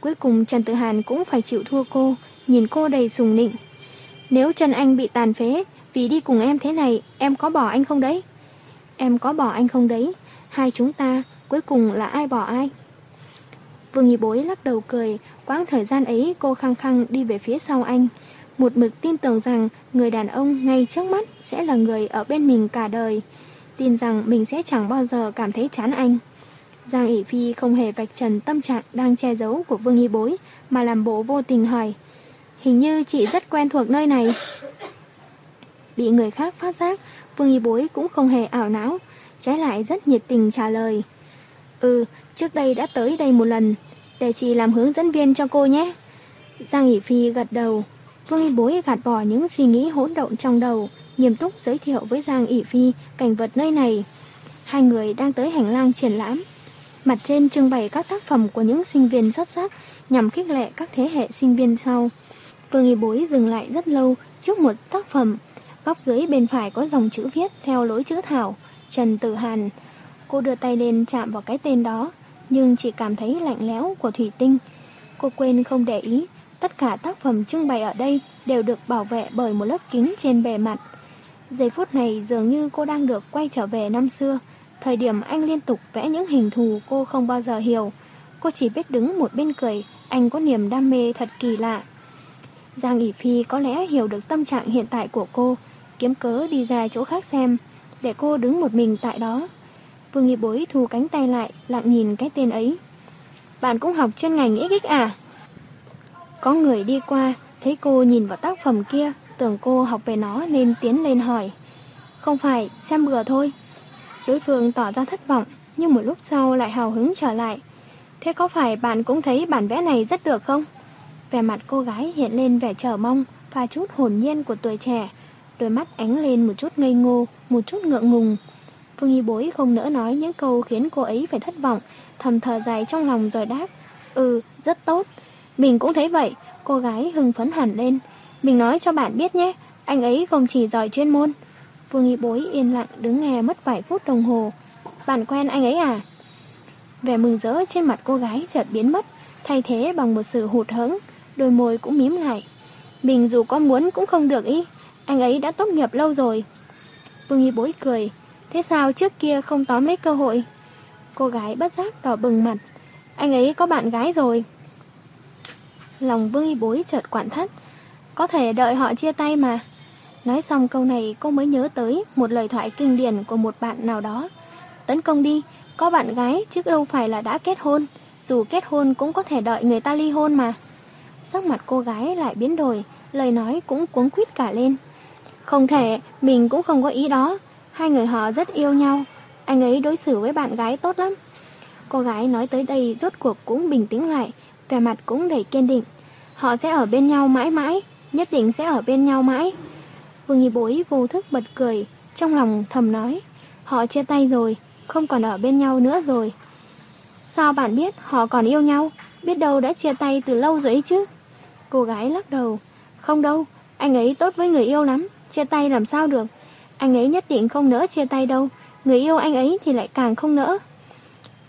Cuối cùng Trần Tử Hàn cũng phải chịu thua cô, nhìn cô đầy sùng nịnh. Nếu chân anh bị tàn phế, vì đi cùng em thế này, em có bỏ anh không đấy? Em có bỏ anh không đấy? Hai chúng ta, cuối cùng là ai bỏ ai? Vương nhị Bối lắc đầu cười, quãng thời gian ấy cô khăng khăng đi về phía sau anh. Một mực tin tưởng rằng người đàn ông ngay trước mắt sẽ là người ở bên mình cả đời. Tin rằng mình sẽ chẳng bao giờ cảm thấy chán anh. Giang ỉ Phi không hề vạch trần tâm trạng đang che giấu của Vương Y Bối, mà làm bộ vô tình hỏi. Hình như chị rất quen thuộc nơi này. Bị người khác phát giác, Vương Y Bối cũng không hề ảo não, trái lại rất nhiệt tình trả lời. Ừ, trước đây đã tới đây một lần, để chị làm hướng dẫn viên cho cô nhé. Giang ỉ Phi gật đầu, Vương Y Bối gạt bỏ những suy nghĩ hỗn độn trong đầu, nghiêm túc giới thiệu với Giang ỉ Phi cảnh vật nơi này. Hai người đang tới hành lang triển lãm, Mặt trên trưng bày các tác phẩm của những sinh viên xuất sắc nhằm khích lệ các thế hệ sinh viên sau. Vương Y Bối dừng lại rất lâu trước một tác phẩm. Góc dưới bên phải có dòng chữ viết theo lối chữ thảo, Trần Tử Hàn. Cô đưa tay lên chạm vào cái tên đó, nhưng chỉ cảm thấy lạnh lẽo của thủy tinh. Cô quên không để ý, tất cả tác phẩm trưng bày ở đây đều được bảo vệ bởi một lớp kính trên bề mặt. Giây phút này dường như cô đang được quay trở về năm xưa, Thời điểm anh liên tục vẽ những hình thù cô không bao giờ hiểu. Cô chỉ biết đứng một bên cười, anh có niềm đam mê thật kỳ lạ. Giang ỉ Phi có lẽ hiểu được tâm trạng hiện tại của cô, kiếm cớ đi ra chỗ khác xem, để cô đứng một mình tại đó. Vương Nghi Bối thu cánh tay lại, lặng nhìn cái tên ấy. Bạn cũng học chuyên ngành XX à? Có người đi qua, thấy cô nhìn vào tác phẩm kia, tưởng cô học về nó nên tiến lên hỏi. Không phải, xem bừa thôi. Đối phương tỏ ra thất vọng, nhưng một lúc sau lại hào hứng trở lại. Thế có phải bạn cũng thấy bản vẽ này rất được không? Vẻ mặt cô gái hiện lên vẻ chờ mong và chút hồn nhiên của tuổi trẻ. Đôi mắt ánh lên một chút ngây ngô, một chút ngượng ngùng. Phương Y Bối không nỡ nói những câu khiến cô ấy phải thất vọng, thầm thở dài trong lòng rồi đáp. Ừ, rất tốt. Mình cũng thấy vậy, cô gái hưng phấn hẳn lên. Mình nói cho bạn biết nhé, anh ấy không chỉ giỏi chuyên môn, Vương Y Bối yên lặng đứng nghe mất vài phút đồng hồ. Bạn quen anh ấy à? Vẻ mừng rỡ trên mặt cô gái chợt biến mất, thay thế bằng một sự hụt hẫng, đôi môi cũng mím lại. Mình dù có muốn cũng không được ý, anh ấy đã tốt nghiệp lâu rồi. Vương Y Bối cười, thế sao trước kia không tóm lấy cơ hội? Cô gái bất giác đỏ bừng mặt, anh ấy có bạn gái rồi. Lòng Vương Y Bối chợt quặn thắt, có thể đợi họ chia tay mà. Nói xong câu này cô mới nhớ tới một lời thoại kinh điển của một bạn nào đó. Tấn công đi, có bạn gái chứ đâu phải là đã kết hôn. Dù kết hôn cũng có thể đợi người ta ly hôn mà. Sắc mặt cô gái lại biến đổi, lời nói cũng cuống quýt cả lên. Không thể, mình cũng không có ý đó. Hai người họ rất yêu nhau. Anh ấy đối xử với bạn gái tốt lắm. Cô gái nói tới đây rốt cuộc cũng bình tĩnh lại, vẻ mặt cũng đầy kiên định. Họ sẽ ở bên nhau mãi mãi, nhất định sẽ ở bên nhau mãi. Vương Nghi Bối vô thức bật cười, trong lòng thầm nói, họ chia tay rồi, không còn ở bên nhau nữa rồi. Sao bạn biết họ còn yêu nhau, biết đâu đã chia tay từ lâu rồi ấy chứ? Cô gái lắc đầu, không đâu, anh ấy tốt với người yêu lắm, chia tay làm sao được. Anh ấy nhất định không nỡ chia tay đâu, người yêu anh ấy thì lại càng không nỡ.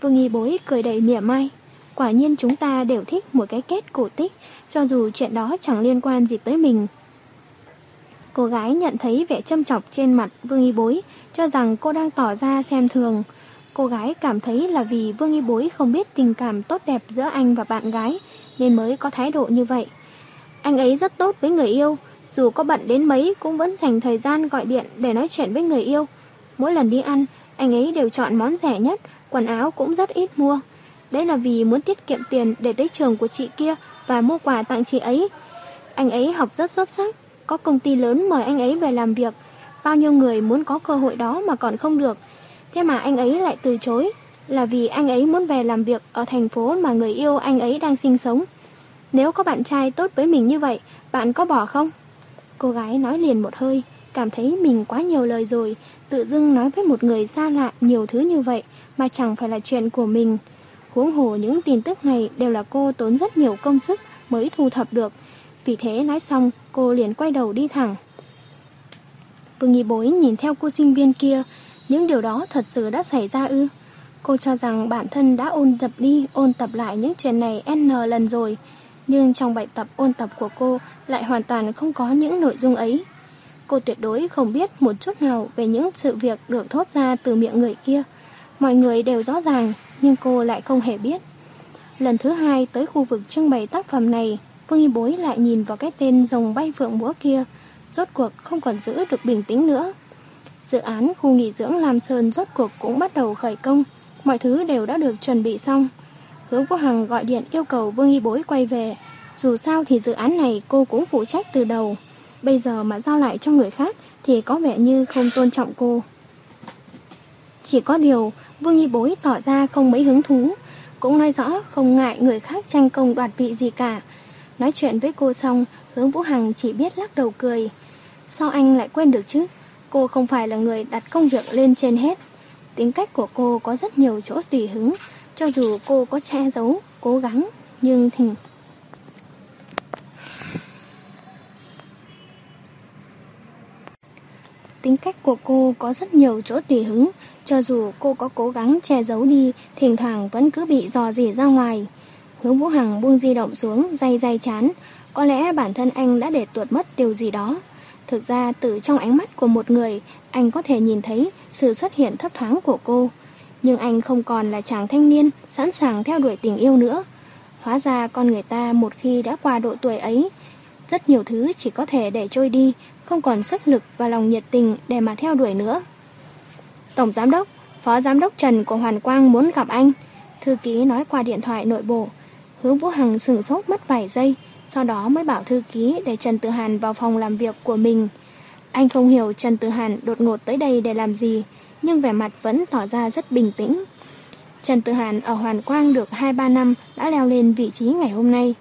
Vương Nghi Bối cười đầy mỉa mai, quả nhiên chúng ta đều thích một cái kết cổ tích, cho dù chuyện đó chẳng liên quan gì tới mình. Cô gái nhận thấy vẻ châm chọc trên mặt Vương Y Bối, cho rằng cô đang tỏ ra xem thường. Cô gái cảm thấy là vì Vương Y Bối không biết tình cảm tốt đẹp giữa anh và bạn gái, nên mới có thái độ như vậy. Anh ấy rất tốt với người yêu, dù có bận đến mấy cũng vẫn dành thời gian gọi điện để nói chuyện với người yêu. Mỗi lần đi ăn, anh ấy đều chọn món rẻ nhất, quần áo cũng rất ít mua. Đấy là vì muốn tiết kiệm tiền để tới trường của chị kia và mua quà tặng chị ấy. Anh ấy học rất xuất sắc, có công ty lớn mời anh ấy về làm việc. Bao nhiêu người muốn có cơ hội đó mà còn không được. Thế mà anh ấy lại từ chối, là vì anh ấy muốn về làm việc ở thành phố mà người yêu anh ấy đang sinh sống. Nếu có bạn trai tốt với mình như vậy, bạn có bỏ không? Cô gái nói liền một hơi, cảm thấy mình quá nhiều lời rồi, tự dưng nói với một người xa lạ nhiều thứ như vậy mà chẳng phải là chuyện của mình. Huống hồ những tin tức này đều là cô tốn rất nhiều công sức mới thu thập được. Vì thế nói xong, cô liền quay đầu đi thẳng. Vương Nghi Bối nhìn theo cô sinh viên kia, những điều đó thật sự đã xảy ra ư. Cô cho rằng bản thân đã ôn tập đi, ôn tập lại những chuyện này N lần rồi, nhưng trong bài tập ôn tập của cô lại hoàn toàn không có những nội dung ấy. Cô tuyệt đối không biết một chút nào về những sự việc được thốt ra từ miệng người kia. Mọi người đều rõ ràng, nhưng cô lại không hề biết. Lần thứ hai tới khu vực trưng bày tác phẩm này, Vương Y Bối lại nhìn vào cái tên rồng bay phượng múa kia, rốt cuộc không còn giữ được bình tĩnh nữa. Dự án khu nghỉ dưỡng Lam Sơn rốt cuộc cũng bắt đầu khởi công, mọi thứ đều đã được chuẩn bị xong. Hướng Vũ Hằng gọi điện yêu cầu Vương Y Bối quay về, dù sao thì dự án này cô cũng phụ trách từ đầu. Bây giờ mà giao lại cho người khác thì có vẻ như không tôn trọng cô. Chỉ có điều, Vương Nhi Bối tỏ ra không mấy hứng thú, cũng nói rõ không ngại người khác tranh công đoạt vị gì cả. Nói chuyện với cô xong, hướng Vũ Hằng chỉ biết lắc đầu cười. Sao anh lại quên được chứ? Cô không phải là người đặt công việc lên trên hết. Tính cách của cô có rất nhiều chỗ tùy hứng, cho dù cô có che giấu, cố gắng, nhưng thỉnh Tính cách của cô có rất nhiều chỗ tùy hứng, cho dù cô có cố gắng che giấu đi, thỉnh thoảng vẫn cứ bị dò dỉ ra ngoài. Hướng Vũ Hằng buông di động xuống, day day chán. Có lẽ bản thân anh đã để tuột mất điều gì đó. Thực ra từ trong ánh mắt của một người, anh có thể nhìn thấy sự xuất hiện thấp thoáng của cô. Nhưng anh không còn là chàng thanh niên, sẵn sàng theo đuổi tình yêu nữa. Hóa ra con người ta một khi đã qua độ tuổi ấy, rất nhiều thứ chỉ có thể để trôi đi, không còn sức lực và lòng nhiệt tình để mà theo đuổi nữa. Tổng Giám đốc, Phó Giám đốc Trần của Hoàn Quang muốn gặp anh. Thư ký nói qua điện thoại nội bộ. Hướng Vũ Hằng sửng sốt mất vài giây, sau đó mới bảo thư ký để Trần Tử Hàn vào phòng làm việc của mình. Anh không hiểu Trần Tử Hàn đột ngột tới đây để làm gì, nhưng vẻ mặt vẫn tỏ ra rất bình tĩnh. Trần Tử Hàn ở Hoàn Quang được 2-3 năm đã leo lên vị trí ngày hôm nay.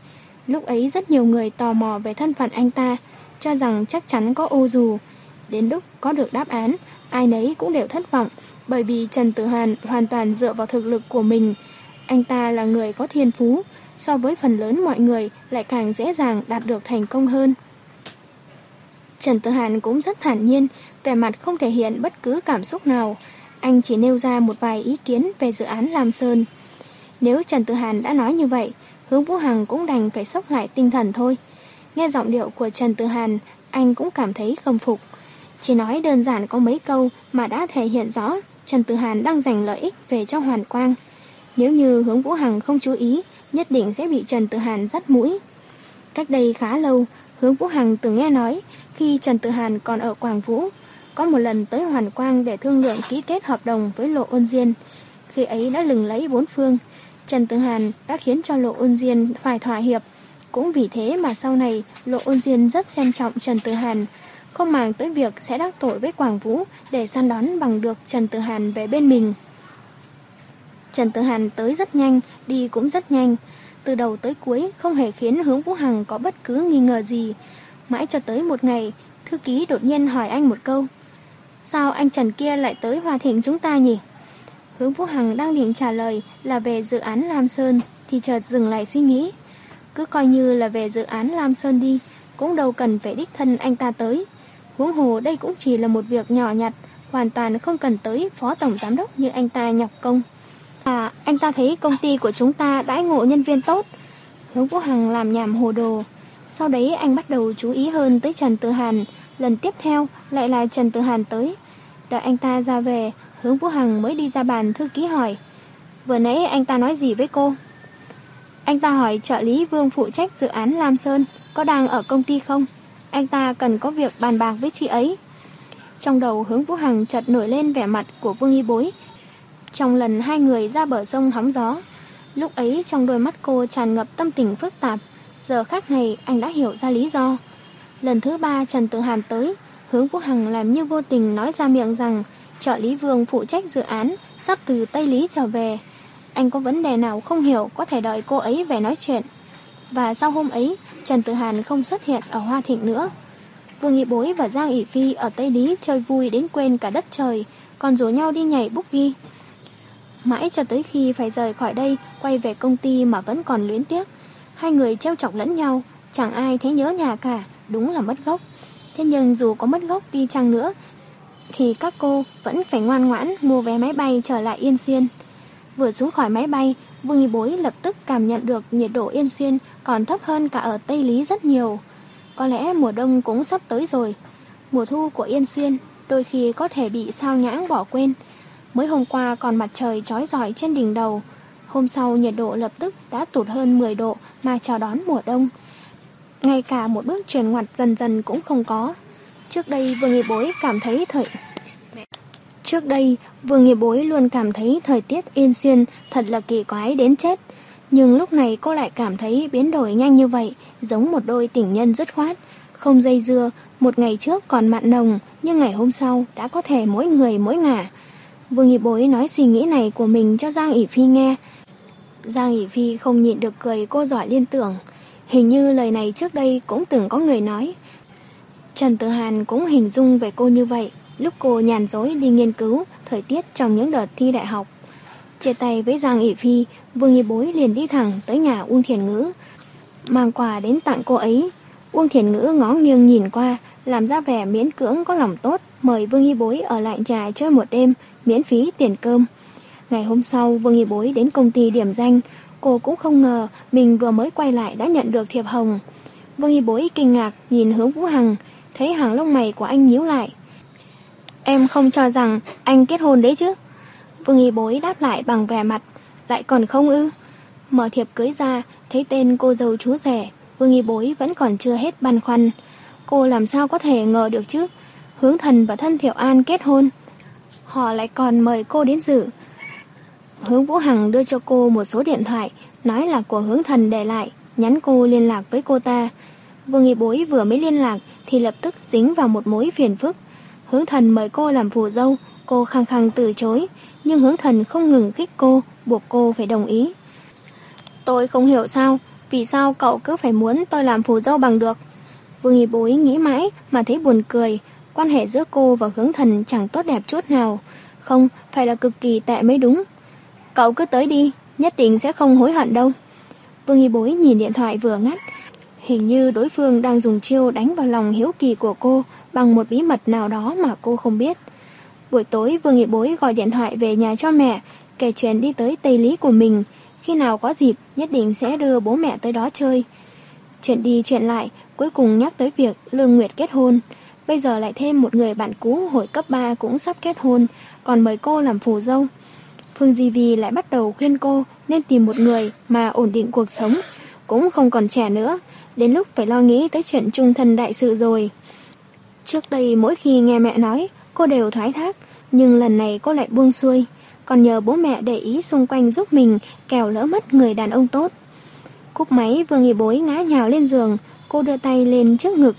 Lúc ấy rất nhiều người tò mò về thân phận anh ta, cho rằng chắc chắn có ô dù. Đến lúc có được đáp án, ai nấy cũng đều thất vọng, bởi vì Trần Tử Hàn hoàn toàn dựa vào thực lực của mình. Anh ta là người có thiên phú, so với phần lớn mọi người lại càng dễ dàng đạt được thành công hơn. Trần Tử Hàn cũng rất thản nhiên, vẻ mặt không thể hiện bất cứ cảm xúc nào. Anh chỉ nêu ra một vài ý kiến về dự án Lam Sơn. Nếu Trần Tử Hàn đã nói như vậy, Hướng Vũ Hằng cũng đành phải sốc lại tinh thần thôi. Nghe giọng điệu của Trần Tử Hàn, anh cũng cảm thấy khâm phục. Chỉ nói đơn giản có mấy câu mà đã thể hiện rõ Trần Tử Hàn đang giành lợi ích về cho Hoàn Quang. Nếu như hướng Vũ Hằng không chú ý, nhất định sẽ bị Trần Tử Hàn dắt mũi. Cách đây khá lâu, hướng Vũ Hằng từng nghe nói khi Trần Tử Hàn còn ở Quảng Vũ, có một lần tới Hoàn Quang để thương lượng ký kết hợp đồng với Lộ Ôn Diên. Khi ấy đã lừng lấy bốn phương, Trần Tử Hàn đã khiến cho Lộ Ôn Diên phải thỏa hiệp. Cũng vì thế mà sau này Lộ Ôn Diên rất xem trọng Trần Tử Hàn, không màng tới việc sẽ đắc tội với Quảng Vũ để săn đón bằng được Trần Tử Hàn về bên mình. Trần Tử Hàn tới rất nhanh, đi cũng rất nhanh. Từ đầu tới cuối không hề khiến hướng Vũ Hằng có bất cứ nghi ngờ gì. Mãi cho tới một ngày, thư ký đột nhiên hỏi anh một câu. Sao anh Trần kia lại tới Hòa Thịnh chúng ta nhỉ? Hướng Vũ Hằng đang định trả lời là về dự án Lam Sơn, thì chợt dừng lại suy nghĩ. Cứ coi như là về dự án Lam Sơn đi, cũng đâu cần phải đích thân anh ta tới. Huống hồ đây cũng chỉ là một việc nhỏ nhặt, hoàn toàn không cần tới phó tổng giám đốc như anh ta nhọc công. À, anh ta thấy công ty của chúng ta đãi ngộ nhân viên tốt. Hướng Vũ Hằng làm nhảm hồ đồ. Sau đấy anh bắt đầu chú ý hơn tới Trần Tử Hàn. Lần tiếp theo lại là Trần Tử Hàn tới. Đợi anh ta ra về, Hướng Vũ Hằng mới đi ra bàn thư ký hỏi. Vừa nãy anh ta nói gì với cô? Anh ta hỏi trợ lý Vương phụ trách dự án Lam Sơn có đang ở công ty không? anh ta cần có việc bàn bạc với chị ấy. Trong đầu hướng Vũ Hằng chợt nổi lên vẻ mặt của Vương Y Bối. Trong lần hai người ra bờ sông hóng gió, lúc ấy trong đôi mắt cô tràn ngập tâm tình phức tạp, giờ khác này anh đã hiểu ra lý do. Lần thứ ba Trần Tự Hàn tới, hướng Vũ Hằng làm như vô tình nói ra miệng rằng trợ lý Vương phụ trách dự án sắp từ Tây Lý trở về. Anh có vấn đề nào không hiểu có thể đợi cô ấy về nói chuyện. Và sau hôm ấy, Trần Tử Hàn không xuất hiện ở Hoa Thịnh nữa. Vương Nghị Bối và Giang ỉ Phi ở Tây Lý chơi vui đến quên cả đất trời, còn rủ nhau đi nhảy búc ghi. Mãi cho tới khi phải rời khỏi đây, quay về công ty mà vẫn còn luyến tiếc. Hai người treo chọc lẫn nhau, chẳng ai thấy nhớ nhà cả, đúng là mất gốc. Thế nhưng dù có mất gốc đi chăng nữa, thì các cô vẫn phải ngoan ngoãn mua vé máy bay trở lại Yên Xuyên. Vừa xuống khỏi máy bay, Vương Y Bối lập tức cảm nhận được nhiệt độ Yên Xuyên còn thấp hơn cả ở Tây Lý rất nhiều. Có lẽ mùa đông cũng sắp tới rồi. Mùa thu của Yên Xuyên đôi khi có thể bị sao nhãng bỏ quên. Mới hôm qua còn mặt trời trói rọi trên đỉnh đầu. Hôm sau nhiệt độ lập tức đã tụt hơn 10 độ mà chào đón mùa đông. Ngay cả một bước chuyển ngoặt dần dần cũng không có. Trước đây Vương Y Bối cảm thấy thời... Trước đây, Vương Nghiệp Bối luôn cảm thấy thời tiết yên xuyên thật là kỳ quái đến chết. Nhưng lúc này cô lại cảm thấy biến đổi nhanh như vậy, giống một đôi tình nhân dứt khoát. Không dây dưa, một ngày trước còn mặn nồng, nhưng ngày hôm sau đã có thể mỗi người mỗi ngả. Vương Nghiệp Bối nói suy nghĩ này của mình cho Giang ỉ Phi nghe. Giang ỉ Phi không nhịn được cười cô giỏi liên tưởng. Hình như lời này trước đây cũng từng có người nói. Trần Tử Hàn cũng hình dung về cô như vậy. Lúc cô nhàn dối đi nghiên cứu thời tiết trong những đợt thi đại học. Chia tay với Giang ỉ Phi, Vương Nhi Bối liền đi thẳng tới nhà Uông Thiền Ngữ. Mang quà đến tặng cô ấy. Uông Thiền Ngữ ngó nghiêng nhìn qua, làm ra vẻ miễn cưỡng có lòng tốt, mời Vương Nhi Bối ở lại nhà chơi một đêm, miễn phí tiền cơm. Ngày hôm sau, Vương Nhi Bối đến công ty điểm danh, cô cũng không ngờ mình vừa mới quay lại đã nhận được thiệp hồng. Vương Nhi Bối kinh ngạc nhìn hướng Vũ Hằng, thấy hàng lông mày của anh nhíu lại. Em không cho rằng anh kết hôn đấy chứ. Vương Y Bối đáp lại bằng vẻ mặt, lại còn không ư. Mở thiệp cưới ra, thấy tên cô dâu chú rẻ, Vương Y Bối vẫn còn chưa hết băn khoăn. Cô làm sao có thể ngờ được chứ? Hướng thần và thân Thiệu An kết hôn. Họ lại còn mời cô đến dự. Hướng Vũ Hằng đưa cho cô một số điện thoại, nói là của hướng thần để lại, nhắn cô liên lạc với cô ta. Vương Y Bối vừa mới liên lạc thì lập tức dính vào một mối phiền phức. Hướng thần mời cô làm phù dâu, cô khăng khăng từ chối, nhưng hướng thần không ngừng khích cô, buộc cô phải đồng ý. Tôi không hiểu sao, vì sao cậu cứ phải muốn tôi làm phù dâu bằng được. Vương Y Bối nghĩ mãi mà thấy buồn cười, quan hệ giữa cô và hướng thần chẳng tốt đẹp chút nào. Không, phải là cực kỳ tệ mới đúng. Cậu cứ tới đi, nhất định sẽ không hối hận đâu. Vương Y Bối nhìn điện thoại vừa ngắt, Hình như đối phương đang dùng chiêu đánh vào lòng hiếu kỳ của cô bằng một bí mật nào đó mà cô không biết. Buổi tối Vương Nghị Bối gọi điện thoại về nhà cho mẹ, kể chuyện đi tới Tây Lý của mình. Khi nào có dịp, nhất định sẽ đưa bố mẹ tới đó chơi. Chuyện đi chuyện lại, cuối cùng nhắc tới việc Lương Nguyệt kết hôn. Bây giờ lại thêm một người bạn cũ hồi cấp 3 cũng sắp kết hôn, còn mời cô làm phù dâu. Phương Di Vi lại bắt đầu khuyên cô nên tìm một người mà ổn định cuộc sống, cũng không còn trẻ nữa, đến lúc phải lo nghĩ tới chuyện trung thân đại sự rồi. Trước đây mỗi khi nghe mẹ nói, cô đều thoái thác, nhưng lần này cô lại buông xuôi, còn nhờ bố mẹ để ý xung quanh giúp mình kèo lỡ mất người đàn ông tốt. Cúp máy vừa nghỉ bối ngã nhào lên giường, cô đưa tay lên trước ngực.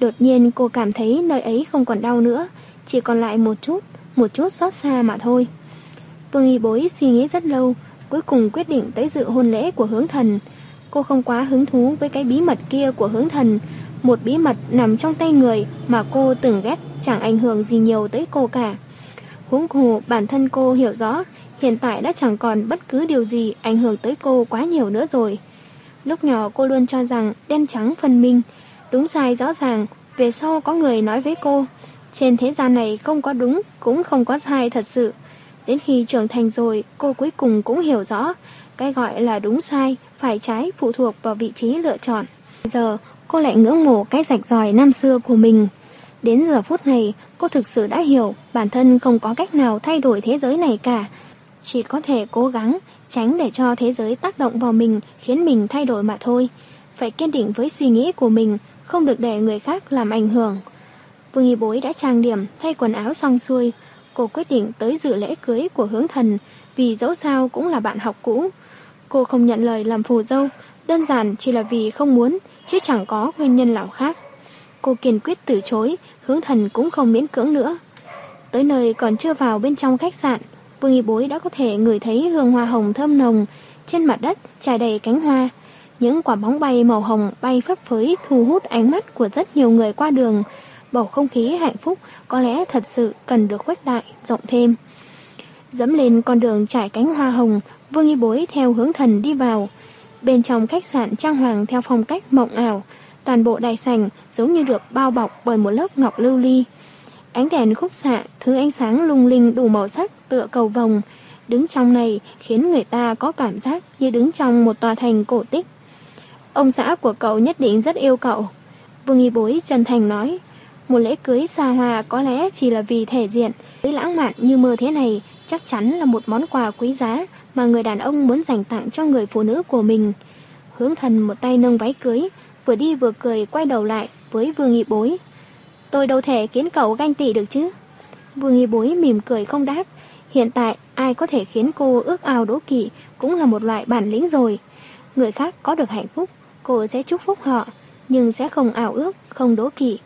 Đột nhiên cô cảm thấy nơi ấy không còn đau nữa, chỉ còn lại một chút, một chút xót xa mà thôi. Vương Y Bối suy nghĩ rất lâu, cuối cùng quyết định tới dự hôn lễ của hướng thần. Cô không quá hứng thú với cái bí mật kia của hướng thần, một bí mật nằm trong tay người mà cô từng ghét chẳng ảnh hưởng gì nhiều tới cô cả. Huống hồ bản thân cô hiểu rõ, hiện tại đã chẳng còn bất cứ điều gì ảnh hưởng tới cô quá nhiều nữa rồi. Lúc nhỏ cô luôn cho rằng đen trắng phân minh, đúng sai rõ ràng, về sau có người nói với cô, trên thế gian này không có đúng, cũng không có sai thật sự. Đến khi trưởng thành rồi, cô cuối cùng cũng hiểu rõ, cái gọi là đúng sai, phải trái phụ thuộc vào vị trí lựa chọn. Giờ, cô lại ngưỡng mộ cái rạch ròi năm xưa của mình. Đến giờ phút này, cô thực sự đã hiểu bản thân không có cách nào thay đổi thế giới này cả. Chỉ có thể cố gắng tránh để cho thế giới tác động vào mình khiến mình thay đổi mà thôi. Phải kiên định với suy nghĩ của mình, không được để người khác làm ảnh hưởng. Vương Y Bối đã trang điểm, thay quần áo xong xuôi. Cô quyết định tới dự lễ cưới của hướng thần, vì dẫu sao cũng là bạn học cũ. Cô không nhận lời làm phù dâu, đơn giản chỉ là vì không muốn, chứ chẳng có nguyên nhân nào khác. Cô kiên quyết từ chối, hướng thần cũng không miễn cưỡng nữa. Tới nơi còn chưa vào bên trong khách sạn, Vương Y Bối đã có thể ngửi thấy hương hoa hồng thơm nồng, trên mặt đất trải đầy cánh hoa. Những quả bóng bay màu hồng bay phấp phới thu hút ánh mắt của rất nhiều người qua đường. Bầu không khí hạnh phúc có lẽ thật sự cần được khuếch đại, rộng thêm. Dẫm lên con đường trải cánh hoa hồng, Vương Y Bối theo hướng thần đi vào. Bên trong khách sạn trang hoàng theo phong cách mộng ảo, toàn bộ đại sảnh giống như được bao bọc bởi một lớp ngọc lưu ly. Ánh đèn khúc xạ, thứ ánh sáng lung linh đủ màu sắc tựa cầu vồng, đứng trong này khiến người ta có cảm giác như đứng trong một tòa thành cổ tích. Ông xã của cậu nhất định rất yêu cậu. Vương Y Bối chân thành nói, một lễ cưới xa hoa có lẽ chỉ là vì thể diện, cưới lãng mạn như mơ thế này chắc chắn là một món quà quý giá mà người đàn ông muốn dành tặng cho người phụ nữ của mình. Hướng thần một tay nâng váy cưới, vừa đi vừa cười quay đầu lại với Vương Y Bối. Tôi đâu thể khiến cậu ganh tị được chứ. Vương Y Bối mỉm cười không đáp. Hiện tại ai có thể khiến cô ước ao đố kỵ cũng là một loại bản lĩnh rồi. Người khác có được hạnh phúc, cô sẽ chúc phúc họ, nhưng sẽ không ảo ước, không đố kỵ.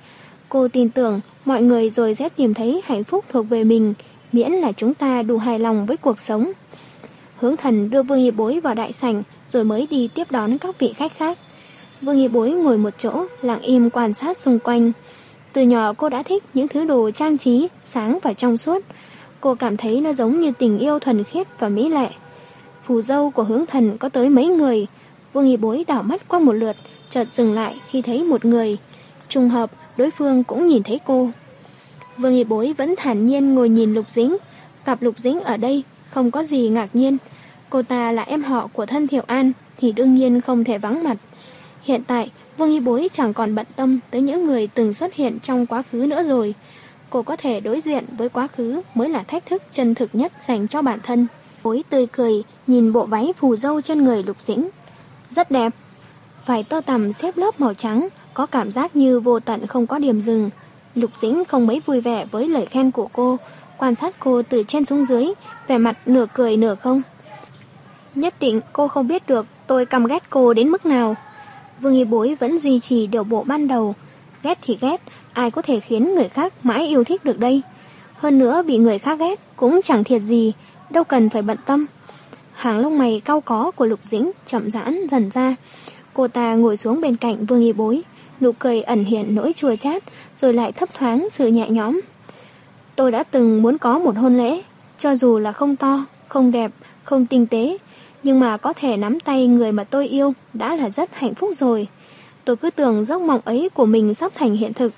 Cô tin tưởng mọi người rồi sẽ tìm thấy hạnh phúc thuộc về mình, miễn là chúng ta đủ hài lòng với cuộc sống. Hướng thần đưa Vương Hiệp Bối vào đại sảnh rồi mới đi tiếp đón các vị khách khác. Vương Hiệp Bối ngồi một chỗ, lặng im quan sát xung quanh. Từ nhỏ cô đã thích những thứ đồ trang trí, sáng và trong suốt. Cô cảm thấy nó giống như tình yêu thuần khiết và mỹ lệ. Phù dâu của hướng thần có tới mấy người. Vương Hiệp Bối đảo mắt qua một lượt, chợt dừng lại khi thấy một người. Trùng hợp, đối phương cũng nhìn thấy cô. Vương Hiệp Bối vẫn thản nhiên ngồi nhìn Lục Dính. Gặp Lục Dính ở đây không có gì ngạc nhiên. Cô ta là em họ của thân Thiệu An thì đương nhiên không thể vắng mặt. Hiện tại, Vương Y Bối chẳng còn bận tâm tới những người từng xuất hiện trong quá khứ nữa rồi. Cô có thể đối diện với quá khứ mới là thách thức chân thực nhất dành cho bản thân. Bối tươi cười, nhìn bộ váy phù dâu trên người Lục Dĩnh. Rất đẹp. Vải tơ tằm xếp lớp màu trắng, có cảm giác như vô tận không có điểm dừng. Lục Dĩnh không mấy vui vẻ với lời khen của cô, quan sát cô từ trên xuống dưới, vẻ mặt nửa cười nửa không. Nhất định cô không biết được tôi căm ghét cô đến mức nào. Vương Y Bối vẫn duy trì điều bộ ban đầu. Ghét thì ghét, ai có thể khiến người khác mãi yêu thích được đây. Hơn nữa bị người khác ghét cũng chẳng thiệt gì, đâu cần phải bận tâm. Hàng lông mày cao có của Lục Dĩnh chậm rãn dần ra. Cô ta ngồi xuống bên cạnh Vương Y Bối, nụ cười ẩn hiện nỗi chua chát, rồi lại thấp thoáng sự nhẹ nhõm. Tôi đã từng muốn có một hôn lễ, cho dù là không to, không đẹp, không tinh tế, nhưng mà có thể nắm tay người mà tôi yêu đã là rất hạnh phúc rồi. Tôi cứ tưởng giấc mộng ấy của mình sắp thành hiện thực,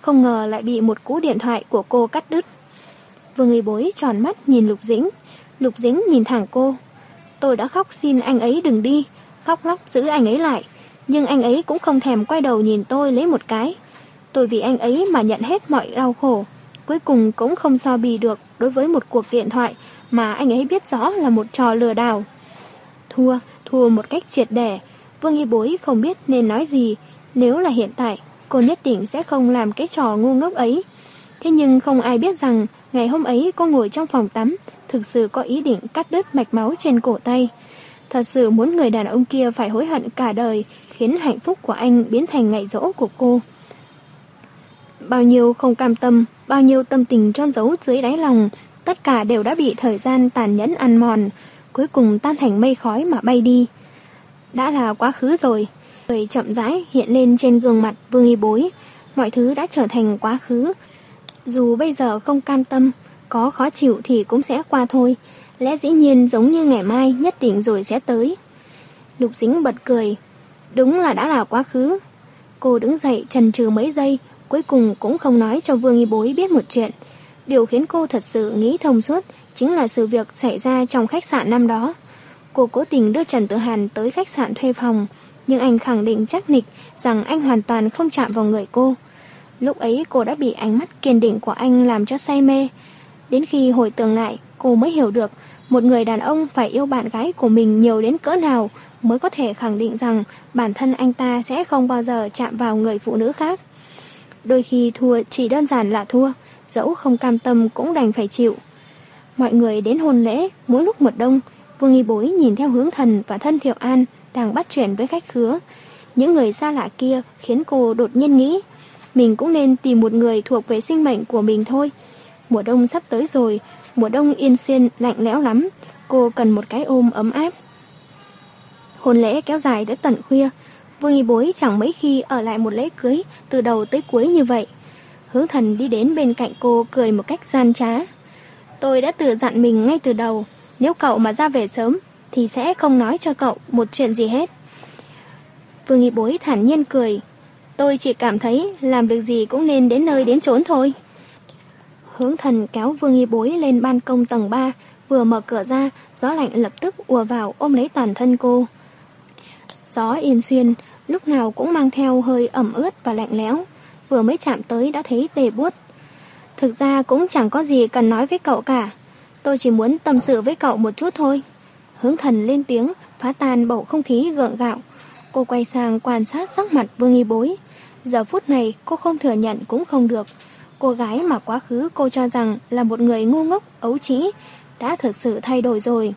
không ngờ lại bị một cú điện thoại của cô cắt đứt. Vương người bối tròn mắt nhìn Lục Dĩnh, Lục Dĩnh nhìn thẳng cô. Tôi đã khóc xin anh ấy đừng đi, khóc lóc giữ anh ấy lại, nhưng anh ấy cũng không thèm quay đầu nhìn tôi lấy một cái. Tôi vì anh ấy mà nhận hết mọi đau khổ, cuối cùng cũng không so bì được đối với một cuộc điện thoại mà anh ấy biết rõ là một trò lừa đảo. Thua, thua một cách triệt để. Vương Y Bối không biết nên nói gì. Nếu là hiện tại, cô nhất định sẽ không làm cái trò ngu ngốc ấy. Thế nhưng không ai biết rằng ngày hôm ấy cô ngồi trong phòng tắm thực sự có ý định cắt đứt mạch máu trên cổ tay. Thật sự muốn người đàn ông kia phải hối hận cả đời khiến hạnh phúc của anh biến thành ngày rỗ của cô. Bao nhiêu không cam tâm, bao nhiêu tâm tình trôn giấu dưới đáy lòng, tất cả đều đã bị thời gian tàn nhẫn ăn mòn, cuối cùng tan thành mây khói mà bay đi. Đã là quá khứ rồi, cười chậm rãi hiện lên trên gương mặt vương y bối, mọi thứ đã trở thành quá khứ. Dù bây giờ không cam tâm, có khó chịu thì cũng sẽ qua thôi, lẽ dĩ nhiên giống như ngày mai nhất định rồi sẽ tới. Lục dính bật cười, đúng là đã là quá khứ. Cô đứng dậy trần trừ mấy giây, cuối cùng cũng không nói cho Vương Y Bối biết một chuyện. Điều khiến cô thật sự nghĩ thông suốt chính là sự việc xảy ra trong khách sạn năm đó. Cô cố tình đưa Trần Tử Hàn tới khách sạn thuê phòng, nhưng anh khẳng định chắc nịch rằng anh hoàn toàn không chạm vào người cô. Lúc ấy cô đã bị ánh mắt kiên định của anh làm cho say mê. Đến khi hồi tưởng lại, cô mới hiểu được một người đàn ông phải yêu bạn gái của mình nhiều đến cỡ nào mới có thể khẳng định rằng bản thân anh ta sẽ không bao giờ chạm vào người phụ nữ khác. Đôi khi thua chỉ đơn giản là thua, dẫu không cam tâm cũng đành phải chịu. Mọi người đến hôn lễ, mỗi lúc một đông, Vương Nghi Bối nhìn theo hướng thần và thân Thiệu An đang bắt chuyện với khách khứa. Những người xa lạ kia khiến cô đột nhiên nghĩ mình cũng nên tìm một người thuộc về sinh mệnh của mình thôi. Mùa đông sắp tới rồi, mùa đông yên xuyên lạnh lẽo lắm, cô cần một cái ôm ấm áp. Hôn lễ kéo dài tới tận khuya, Vương Y Bối chẳng mấy khi ở lại một lễ cưới từ đầu tới cuối như vậy. Hướng thần đi đến bên cạnh cô cười một cách gian trá. Tôi đã tự dặn mình ngay từ đầu, nếu cậu mà ra về sớm thì sẽ không nói cho cậu một chuyện gì hết. Vương Y Bối thản nhiên cười. Tôi chỉ cảm thấy làm việc gì cũng nên đến nơi đến chốn thôi. Hướng thần kéo Vương Y Bối lên ban công tầng 3, vừa mở cửa ra, gió lạnh lập tức ùa vào ôm lấy toàn thân cô. Gió yên xuyên, lúc nào cũng mang theo hơi ẩm ướt và lạnh lẽo, vừa mới chạm tới đã thấy tê buốt. Thực ra cũng chẳng có gì cần nói với cậu cả, tôi chỉ muốn tâm sự với cậu một chút thôi. Hướng thần lên tiếng, phá tan bầu không khí gượng gạo. Cô quay sang quan sát sắc mặt Vương Y Bối. Giờ phút này cô không thừa nhận cũng không được. Cô gái mà quá khứ cô cho rằng là một người ngu ngốc, ấu trĩ, đã thực sự thay đổi rồi.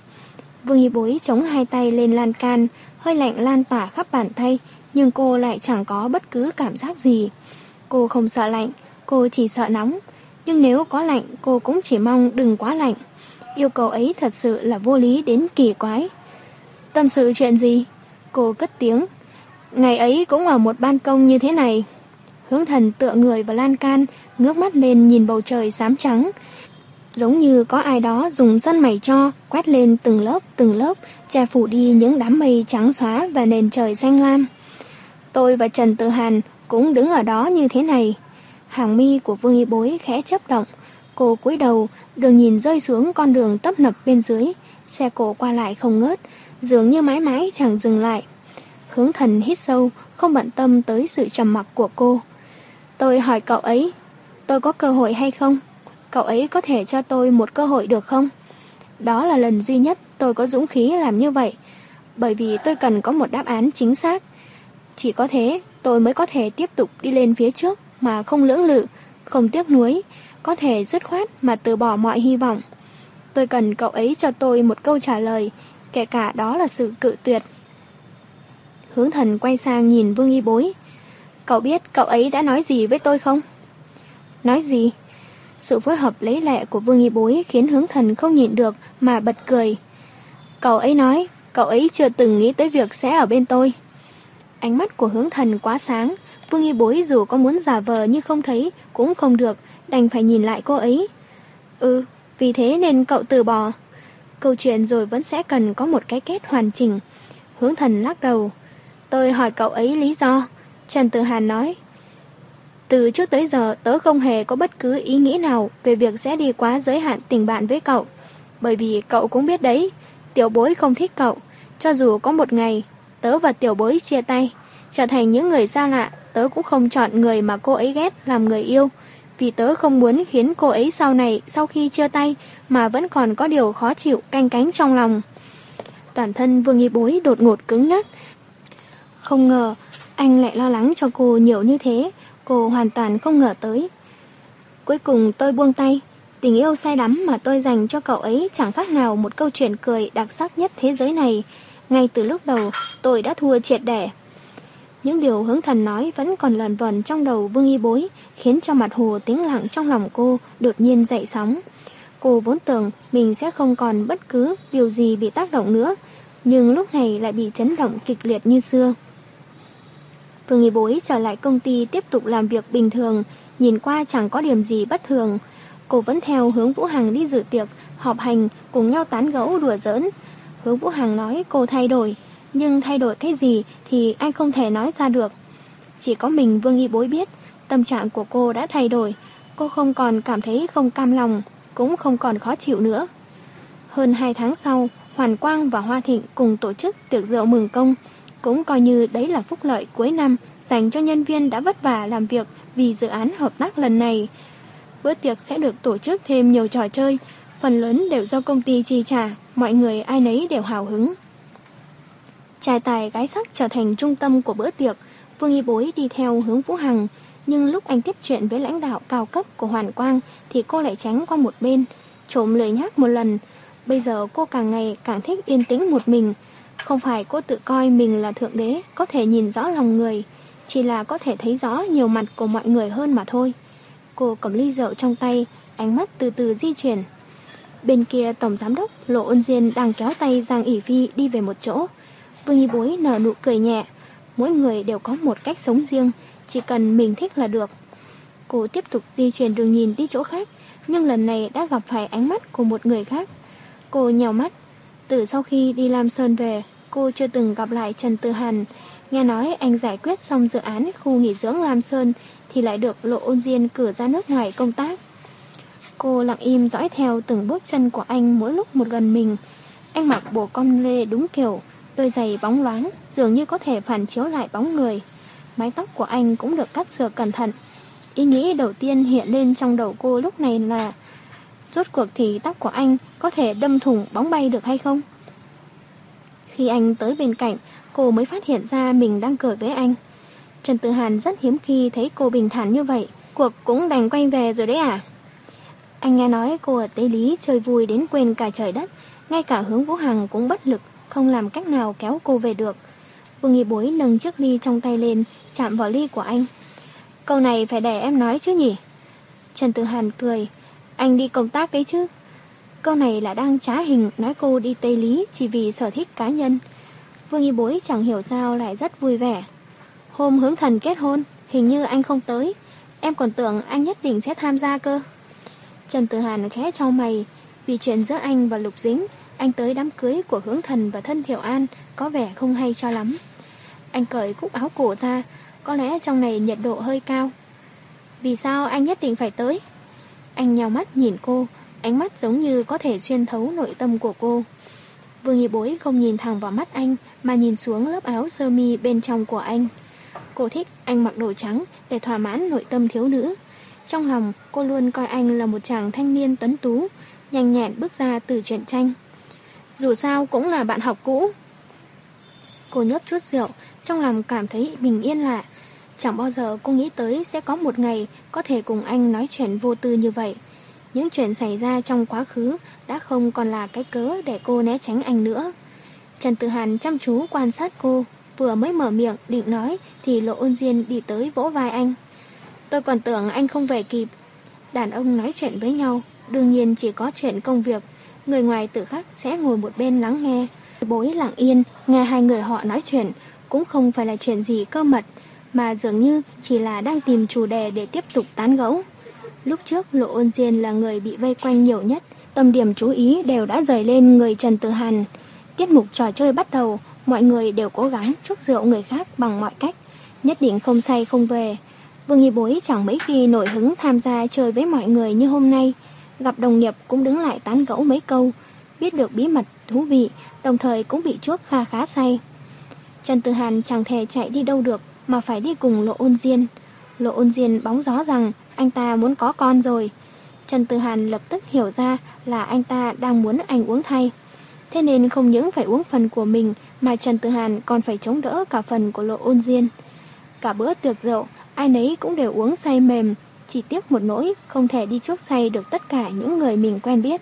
Vương Y Bối chống hai tay lên lan can, hơi lạnh lan tỏa khắp bàn tay, nhưng cô lại chẳng có bất cứ cảm giác gì. Cô không sợ lạnh, cô chỉ sợ nóng. Nhưng nếu có lạnh, cô cũng chỉ mong đừng quá lạnh. Yêu cầu ấy thật sự là vô lý đến kỳ quái. Tâm sự chuyện gì? Cô cất tiếng. Ngày ấy cũng ở một ban công như thế này. Hướng thần tựa người vào lan can, ngước mắt lên nhìn bầu trời xám trắng. Giống như có ai đó dùng sân mày cho, quét lên từng lớp từng lớp, che phủ đi những đám mây trắng xóa và nền trời xanh lam. Tôi và Trần Tự Hàn cũng đứng ở đó như thế này. Hàng mi của Vương Y Bối khẽ chấp động. Cô cúi đầu, đường nhìn rơi xuống con đường tấp nập bên dưới. Xe cổ qua lại không ngớt, dường như mãi mãi chẳng dừng lại. Hướng thần hít sâu, không bận tâm tới sự trầm mặc của cô. Tôi hỏi cậu ấy, tôi có cơ hội hay không? Cậu ấy có thể cho tôi một cơ hội được không? Đó là lần duy nhất tôi có dũng khí làm như vậy, bởi vì tôi cần có một đáp án chính xác. Chỉ có thế tôi mới có thể tiếp tục đi lên phía trước mà không lưỡng lự, không tiếc nuối, có thể dứt khoát mà từ bỏ mọi hy vọng. Tôi cần cậu ấy cho tôi một câu trả lời, kể cả đó là sự cự tuyệt. Hướng thần quay sang nhìn Vương Y Bối. Cậu biết cậu ấy đã nói gì với tôi không? Nói gì? Sự phối hợp lấy lệ của Vương Y Bối khiến hướng thần không nhịn được mà bật cười. Cậu ấy nói, cậu ấy chưa từng nghĩ tới việc sẽ ở bên tôi. Ánh mắt của hướng thần quá sáng, Vương Y Bối dù có muốn giả vờ như không thấy cũng không được, đành phải nhìn lại cô ấy. Ừ, vì thế nên cậu từ bỏ. Câu chuyện rồi vẫn sẽ cần có một cái kết hoàn chỉnh. Hướng thần lắc đầu. Tôi hỏi cậu ấy lý do. Trần Tử Hàn nói. Từ trước tới giờ tớ không hề có bất cứ ý nghĩ nào về việc sẽ đi quá giới hạn tình bạn với cậu. Bởi vì cậu cũng biết đấy, tiểu bối không thích cậu. Cho dù có một ngày, tớ và tiểu bối chia tay, trở thành những người xa lạ, tớ cũng không chọn người mà cô ấy ghét làm người yêu. Vì tớ không muốn khiến cô ấy sau này, sau khi chia tay, mà vẫn còn có điều khó chịu canh cánh trong lòng. Toàn thân Vương Nghi Bối đột ngột cứng ngắc. Không ngờ, anh lại lo lắng cho cô nhiều như thế, cô hoàn toàn không ngờ tới. Cuối cùng tôi buông tay, tình yêu say đắm mà tôi dành cho cậu ấy chẳng khác nào một câu chuyện cười đặc sắc nhất thế giới này. Ngay từ lúc đầu, tôi đã thua triệt đẻ. Những điều hướng thần nói vẫn còn lờn vần trong đầu vương y bối, khiến cho mặt hồ tiếng lặng trong lòng cô đột nhiên dậy sóng. Cô vốn tưởng mình sẽ không còn bất cứ điều gì bị tác động nữa, nhưng lúc này lại bị chấn động kịch liệt như xưa. Vương y bối trở lại công ty tiếp tục làm việc bình thường, nhìn qua chẳng có điểm gì bất thường. Cô vẫn theo hướng Vũ Hằng đi dự tiệc, họp hành, cùng nhau tán gẫu đùa giỡn. Hướng Vũ Hằng nói cô thay đổi, nhưng thay đổi cái gì thì anh không thể nói ra được. Chỉ có mình Vương Y Bối biết, tâm trạng của cô đã thay đổi, cô không còn cảm thấy không cam lòng, cũng không còn khó chịu nữa. Hơn hai tháng sau, Hoàn Quang và Hoa Thịnh cùng tổ chức tiệc rượu mừng công, cũng coi như đấy là phúc lợi cuối năm dành cho nhân viên đã vất vả làm việc vì dự án hợp tác lần này. Bữa tiệc sẽ được tổ chức thêm nhiều trò chơi, phần lớn đều do công ty chi trả, mọi người ai nấy đều hào hứng. Trai tài gái sắc trở thành trung tâm của bữa tiệc, Vương Y Bối đi theo hướng Vũ Hằng, nhưng lúc anh tiếp chuyện với lãnh đạo cao cấp của Hoàn Quang thì cô lại tránh qua một bên, trộm lời nhắc một lần. Bây giờ cô càng ngày càng thích yên tĩnh một mình, không phải cô tự coi mình là thượng đế, có thể nhìn rõ lòng người, chỉ là có thể thấy rõ nhiều mặt của mọi người hơn mà thôi. Cô cầm ly rượu trong tay, ánh mắt từ từ di chuyển. Bên kia Tổng Giám đốc Lộ Ôn Diên đang kéo tay Giang ỉ Phi đi về một chỗ. Vương Y Bối nở nụ cười nhẹ. Mỗi người đều có một cách sống riêng, chỉ cần mình thích là được. Cô tiếp tục di chuyển đường nhìn đi chỗ khác, nhưng lần này đã gặp phải ánh mắt của một người khác. Cô nhào mắt. Từ sau khi đi Lam Sơn về, cô chưa từng gặp lại Trần Tư Hàn. Nghe nói anh giải quyết xong dự án khu nghỉ dưỡng Lam Sơn thì lại được Lộ Ôn Diên cử ra nước ngoài công tác. Cô lặng im dõi theo từng bước chân của anh mỗi lúc một gần mình. Anh mặc bộ con lê đúng kiểu, đôi giày bóng loáng, dường như có thể phản chiếu lại bóng người. Mái tóc của anh cũng được cắt sửa cẩn thận. Ý nghĩ đầu tiên hiện lên trong đầu cô lúc này là rốt cuộc thì tóc của anh có thể đâm thủng bóng bay được hay không? Khi anh tới bên cạnh, cô mới phát hiện ra mình đang cười với anh. Trần Tử Hàn rất hiếm khi thấy cô bình thản như vậy. Cuộc cũng đành quay về rồi đấy à? Anh nghe nói cô ở Tây Lý chơi vui đến quên cả trời đất, ngay cả hướng Vũ Hằng cũng bất lực, không làm cách nào kéo cô về được. Vương Nghi Bối nâng chiếc ly trong tay lên, chạm vào ly của anh. Câu này phải để em nói chứ nhỉ? Trần Tử Hàn cười, anh đi công tác đấy chứ. Câu này là đang trá hình nói cô đi Tây Lý chỉ vì sở thích cá nhân. Vương Y Bối chẳng hiểu sao lại rất vui vẻ. Hôm hướng thần kết hôn, hình như anh không tới. Em còn tưởng anh nhất định sẽ tham gia cơ. Trần Tử Hàn khẽ trao mày, vì chuyện giữa anh và Lục Dính, anh tới đám cưới của hướng thần và thân Thiệu An có vẻ không hay cho lắm. Anh cởi cúc áo cổ ra, có lẽ trong này nhiệt độ hơi cao. Vì sao anh nhất định phải tới? Anh nhào mắt nhìn cô, ánh mắt giống như có thể xuyên thấu nội tâm của cô. Vương Nhị Bối không nhìn thẳng vào mắt anh mà nhìn xuống lớp áo sơ mi bên trong của anh. Cô thích anh mặc đồ trắng để thỏa mãn nội tâm thiếu nữ. Trong lòng, cô luôn coi anh là một chàng thanh niên tuấn tú, nhanh nhẹn bước ra từ truyện tranh. Dù sao cũng là bạn học cũ. Cô nhấp chút rượu, trong lòng cảm thấy bình yên lạ. Chẳng bao giờ cô nghĩ tới sẽ có một ngày có thể cùng anh nói chuyện vô tư như vậy. Những chuyện xảy ra trong quá khứ đã không còn là cái cớ để cô né tránh anh nữa. Trần Tử Hàn chăm chú quan sát cô, vừa mới mở miệng định nói thì Lộ Ôn Diên đi tới vỗ vai anh. Tôi còn tưởng anh không về kịp. Đàn ông nói chuyện với nhau, đương nhiên chỉ có chuyện công việc. Người ngoài tự khắc sẽ ngồi một bên lắng nghe. Bối lặng yên, nghe hai người họ nói chuyện, cũng không phải là chuyện gì cơ mật, mà dường như chỉ là đang tìm chủ đề để tiếp tục tán gẫu. Lúc trước Lộ Ôn Diên là người bị vây quanh nhiều nhất, tâm điểm chú ý đều đã rời lên người Trần Tử Hàn. Tiết mục trò chơi bắt đầu, mọi người đều cố gắng chúc rượu người khác bằng mọi cách, nhất định không say không về. Vương Nghi Bối chẳng mấy khi nổi hứng tham gia chơi với mọi người như hôm nay, gặp đồng nghiệp cũng đứng lại tán gẫu mấy câu, biết được bí mật thú vị, đồng thời cũng bị chuốc kha khá say. Trần Tử Hàn chẳng thể chạy đi đâu được mà phải đi cùng Lộ Ôn Diên. Lộ Ôn Diên bóng gió rằng anh ta muốn có con rồi. Trần Tử Hàn lập tức hiểu ra là anh ta đang muốn anh uống thay. Thế nên không những phải uống phần của mình mà Trần Tử Hàn còn phải chống đỡ cả phần của Lộ Ôn Diên. Cả bữa tiệc rượu, ai nấy cũng đều uống say mềm, chỉ tiếc một nỗi không thể đi chuốc say được tất cả những người mình quen biết.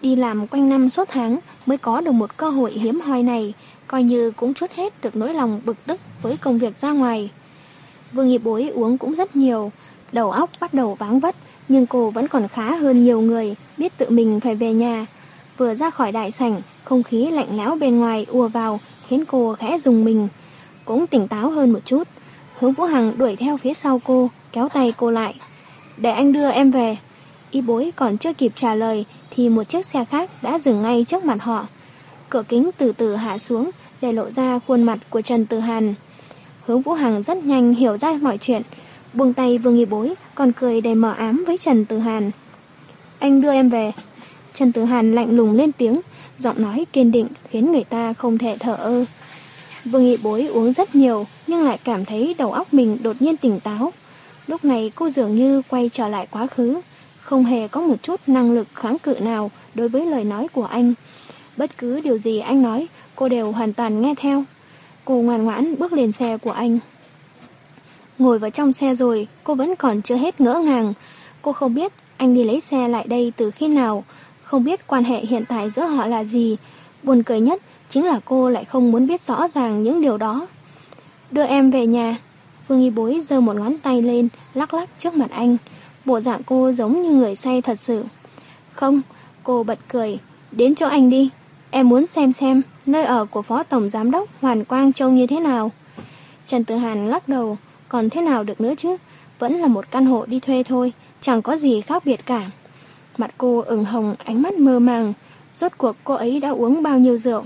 Đi làm quanh năm suốt tháng mới có được một cơ hội hiếm hoi này, coi như cũng chút hết được nỗi lòng bực tức với công việc ra ngoài. Vương nghiệp bối uống cũng rất nhiều, đầu óc bắt đầu váng vất, nhưng cô vẫn còn khá hơn nhiều người, biết tự mình phải về nhà. Vừa ra khỏi đại sảnh, không khí lạnh lẽo bên ngoài ùa vào, khiến cô khẽ dùng mình. Cũng tỉnh táo hơn một chút. Hướng Vũ Hằng đuổi theo phía sau cô, kéo tay cô lại. Để anh đưa em về. Y bối còn chưa kịp trả lời thì một chiếc xe khác đã dừng ngay trước mặt họ. Cửa kính từ từ hạ xuống để lộ ra khuôn mặt của Trần Tử Hàn. Hướng Vũ Hằng rất nhanh hiểu ra mọi chuyện, buông tay Vương Nghi Bối, còn cười đầy mờ ám với Trần Tử Hàn. Anh đưa em về. Trần Tử Hàn lạnh lùng lên tiếng, giọng nói kiên định khiến người ta không thể thở ơ. Vương Nghị Bối uống rất nhiều nhưng lại cảm thấy đầu óc mình đột nhiên tỉnh táo. Lúc này cô dường như quay trở lại quá khứ, không hề có một chút năng lực kháng cự nào đối với lời nói của anh. Bất cứ điều gì anh nói, cô đều hoàn toàn nghe theo. Cô ngoan ngoãn bước lên xe của anh. Ngồi vào trong xe rồi, cô vẫn còn chưa hết ngỡ ngàng. Cô không biết anh đi lấy xe lại đây từ khi nào, không biết quan hệ hiện tại giữa họ là gì. Buồn cười nhất chính là cô lại không muốn biết rõ ràng những điều đó. Đưa em về nhà. Phương Y Bối giơ một ngón tay lên, lắc lắc trước mặt anh. Bộ dạng cô giống như người say thật sự. Không, cô bật cười. Đến chỗ anh đi. Em muốn xem xem nơi ở của Phó Tổng Giám đốc Hoàn Quang trông như thế nào. Trần Tử Hàn lắc đầu. Còn thế nào được nữa chứ? Vẫn là một căn hộ đi thuê thôi. Chẳng có gì khác biệt cả. Mặt cô ửng hồng, ánh mắt mơ màng. Rốt cuộc cô ấy đã uống bao nhiêu rượu.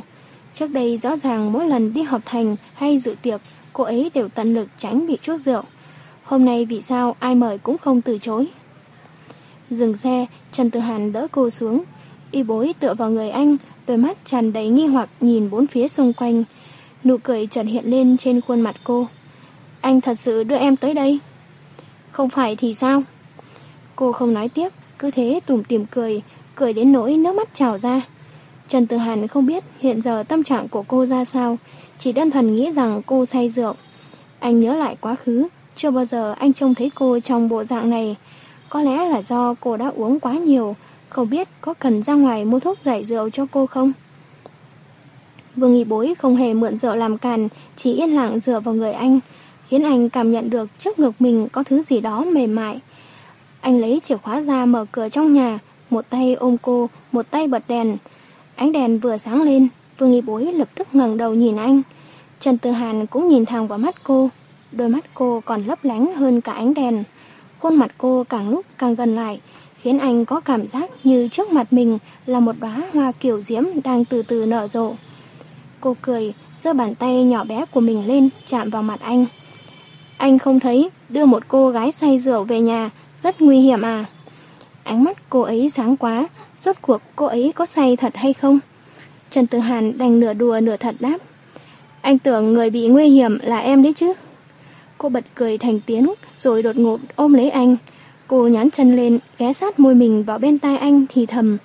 Trước đây rõ ràng mỗi lần đi họp thành hay dự tiệc, cô ấy đều tận lực tránh bị chuốc rượu. Hôm nay vì sao ai mời cũng không từ chối. Dừng xe, Trần Tử Hàn đỡ cô xuống. Y bối tựa vào người anh, đôi mắt tràn đầy nghi hoặc nhìn bốn phía xung quanh. Nụ cười trần hiện lên trên khuôn mặt cô. Anh thật sự đưa em tới đây. Không phải thì sao? Cô không nói tiếp, cứ thế tủm tỉm cười, cười đến nỗi nước mắt trào ra. Trần Tử Hàn không biết hiện giờ tâm trạng của cô ra sao, chỉ đơn thuần nghĩ rằng cô say rượu. Anh nhớ lại quá khứ, chưa bao giờ anh trông thấy cô trong bộ dạng này. Có lẽ là do cô đã uống quá nhiều, không biết có cần ra ngoài mua thuốc giải rượu cho cô không? Vương Nghị Bối không hề mượn rượu làm càn, chỉ yên lặng dựa vào người anh, khiến anh cảm nhận được trước ngực mình có thứ gì đó mềm mại. Anh lấy chìa khóa ra mở cửa trong nhà, một tay ôm cô, một tay bật đèn. Ánh đèn vừa sáng lên, Vương Nghi Bối lập tức ngẩng đầu nhìn anh. Trần Tư Hàn cũng nhìn thẳng vào mắt cô. Đôi mắt cô còn lấp lánh hơn cả ánh đèn. Khuôn mặt cô càng lúc càng gần lại, khiến anh có cảm giác như trước mặt mình là một đóa hoa kiểu diễm đang từ từ nở rộ. Cô cười, giơ bàn tay nhỏ bé của mình lên, chạm vào mặt anh. Anh không thấy đưa một cô gái say rượu về nhà rất nguy hiểm à? Ánh mắt cô ấy sáng quá, rốt cuộc cô ấy có say thật hay không? Trần Tử Hàn đành nửa đùa nửa thật đáp. Anh tưởng người bị nguy hiểm là em đấy chứ. Cô bật cười thành tiếng rồi đột ngột ôm lấy anh. Cô nhán chân lên, ghé sát môi mình vào bên tai anh thì thầm.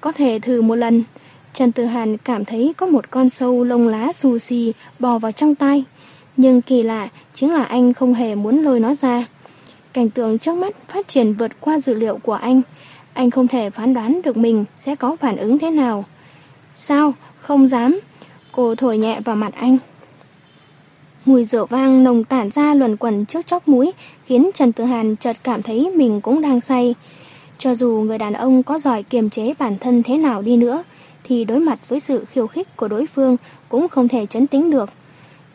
Có thể thử một lần. Trần Tử Hàn cảm thấy có một con sâu lông lá xù xì bò vào trong tay. Nhưng kỳ lạ chính là anh không hề muốn lôi nó ra. Cảnh tượng trước mắt phát triển vượt qua dữ liệu của anh. Anh không thể phán đoán được mình sẽ có phản ứng thế nào. Sao? Không dám. Cô thổi nhẹ vào mặt anh. Mùi rượu vang nồng tản ra luẩn quẩn trước chóp mũi khiến Trần Tử Hàn chợt cảm thấy mình cũng đang say. Cho dù người đàn ông có giỏi kiềm chế bản thân thế nào đi nữa, thì đối mặt với sự khiêu khích của đối phương cũng không thể chấn tĩnh được.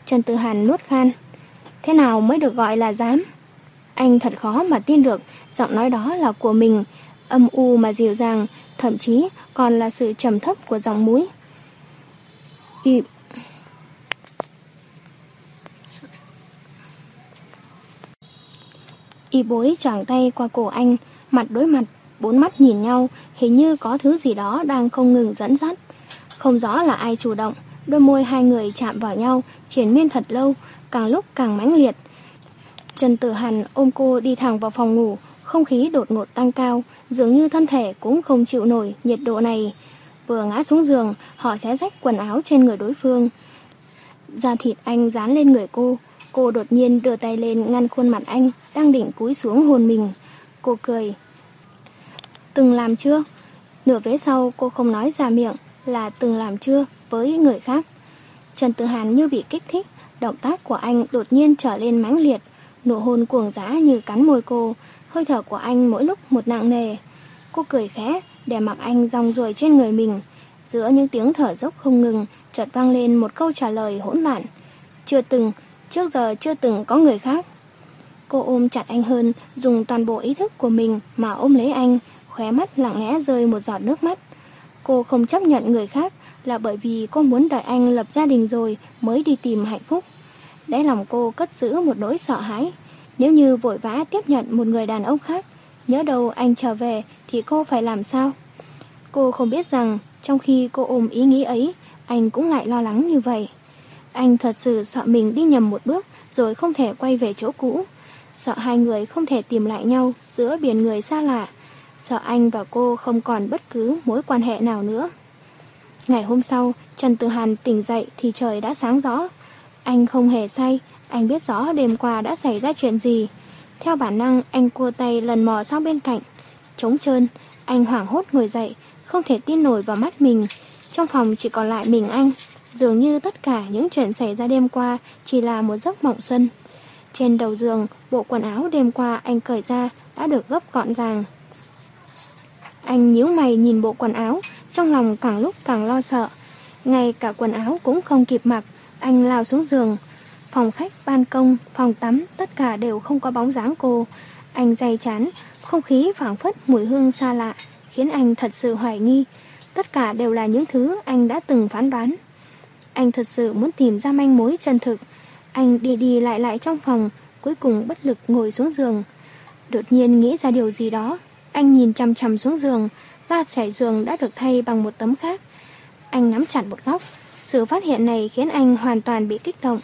Trần Tử Hàn nuốt khan. Thế nào mới được gọi là dám? Anh thật khó mà tin được giọng nói đó là của mình, âm u mà dịu dàng, thậm chí còn là sự trầm thấp của giọng mũi. Y... Y bối choàng tay qua cổ anh, mặt đối mặt, bốn mắt nhìn nhau, hình như có thứ gì đó đang không ngừng dẫn dắt. Không rõ là ai chủ động, đôi môi hai người chạm vào nhau, triển miên thật lâu, càng lúc càng mãnh liệt. Trần Tử Hàn ôm cô đi thẳng vào phòng ngủ, không khí đột ngột tăng cao, dường như thân thể cũng không chịu nổi nhiệt độ này. Vừa ngã xuống giường, họ xé rách quần áo trên người đối phương. Da thịt anh dán lên người cô, cô đột nhiên đưa tay lên ngăn khuôn mặt anh, đang định cúi xuống hôn mình. Cô cười. Từng làm chưa? Nửa vế sau cô không nói ra miệng là từng làm chưa với người khác. Trần Tử Hàn như bị kích thích, động tác của anh đột nhiên trở lên mãnh liệt, nụ hôn cuồng dã như cắn môi cô, hơi thở của anh mỗi lúc một nặng nề. Cô cười khẽ, để mặc anh rong ruồi trên người mình. Giữa những tiếng thở dốc không ngừng, chợt vang lên một câu trả lời hỗn loạn. Chưa từng, trước giờ chưa từng có người khác. Cô ôm chặt anh hơn, dùng toàn bộ ý thức của mình mà ôm lấy anh, khóe mắt lặng lẽ rơi một giọt nước mắt. Cô không chấp nhận người khác là bởi vì cô muốn đợi anh lập gia đình rồi mới đi tìm hạnh phúc. Đáy lòng cô cất giữ một nỗi sợ hãi. Nếu như vội vã tiếp nhận một người đàn ông khác, nhớ đâu anh trở về thì cô phải làm sao? Cô không biết rằng trong khi cô ôm ý nghĩ ấy, anh cũng lại lo lắng như vậy. Anh thật sự sợ mình đi nhầm một bước rồi không thể quay về chỗ cũ. Sợ hai người không thể tìm lại nhau giữa biển người xa lạ. Sợ anh và cô không còn bất cứ mối quan hệ nào nữa. Ngày hôm sau, Trần Tử Hàn tỉnh dậy thì trời đã sáng rõ. Anh không hề say, anh biết rõ đêm qua đã xảy ra chuyện gì. Theo bản năng, anh cua tay lần mò sang bên cạnh. Trống trơn, anh hoảng hốt ngồi dậy, không thể tin nổi vào mắt mình. Trong phòng chỉ còn lại mình anh. Dường như tất cả những chuyện xảy ra đêm qua chỉ là một giấc mộng xuân. Trên đầu giường, bộ quần áo đêm qua anh cởi ra đã được gấp gọn gàng. Anh nhíu mày nhìn bộ quần áo, trong lòng càng lúc càng lo sợ. Ngay cả quần áo cũng không kịp mặc, anh lao xuống giường. Phòng khách, ban công, phòng tắm, tất cả đều không có bóng dáng cô. Anh dày chán, không khí phảng phất mùi hương xa lạ, khiến anh thật sự hoài nghi. Tất cả đều là những thứ anh đã từng phán đoán. Anh thật sự muốn tìm ra manh mối chân thực. Anh đi đi lại lại trong phòng, cuối cùng bất lực ngồi xuống giường. Đột nhiên nghĩ ra điều gì đó. Anh nhìn chằm chằm xuống giường, ga trải giường đã được thay bằng một tấm khác. Anh nắm chặt một góc. Sự phát hiện này khiến anh hoàn toàn bị kích động.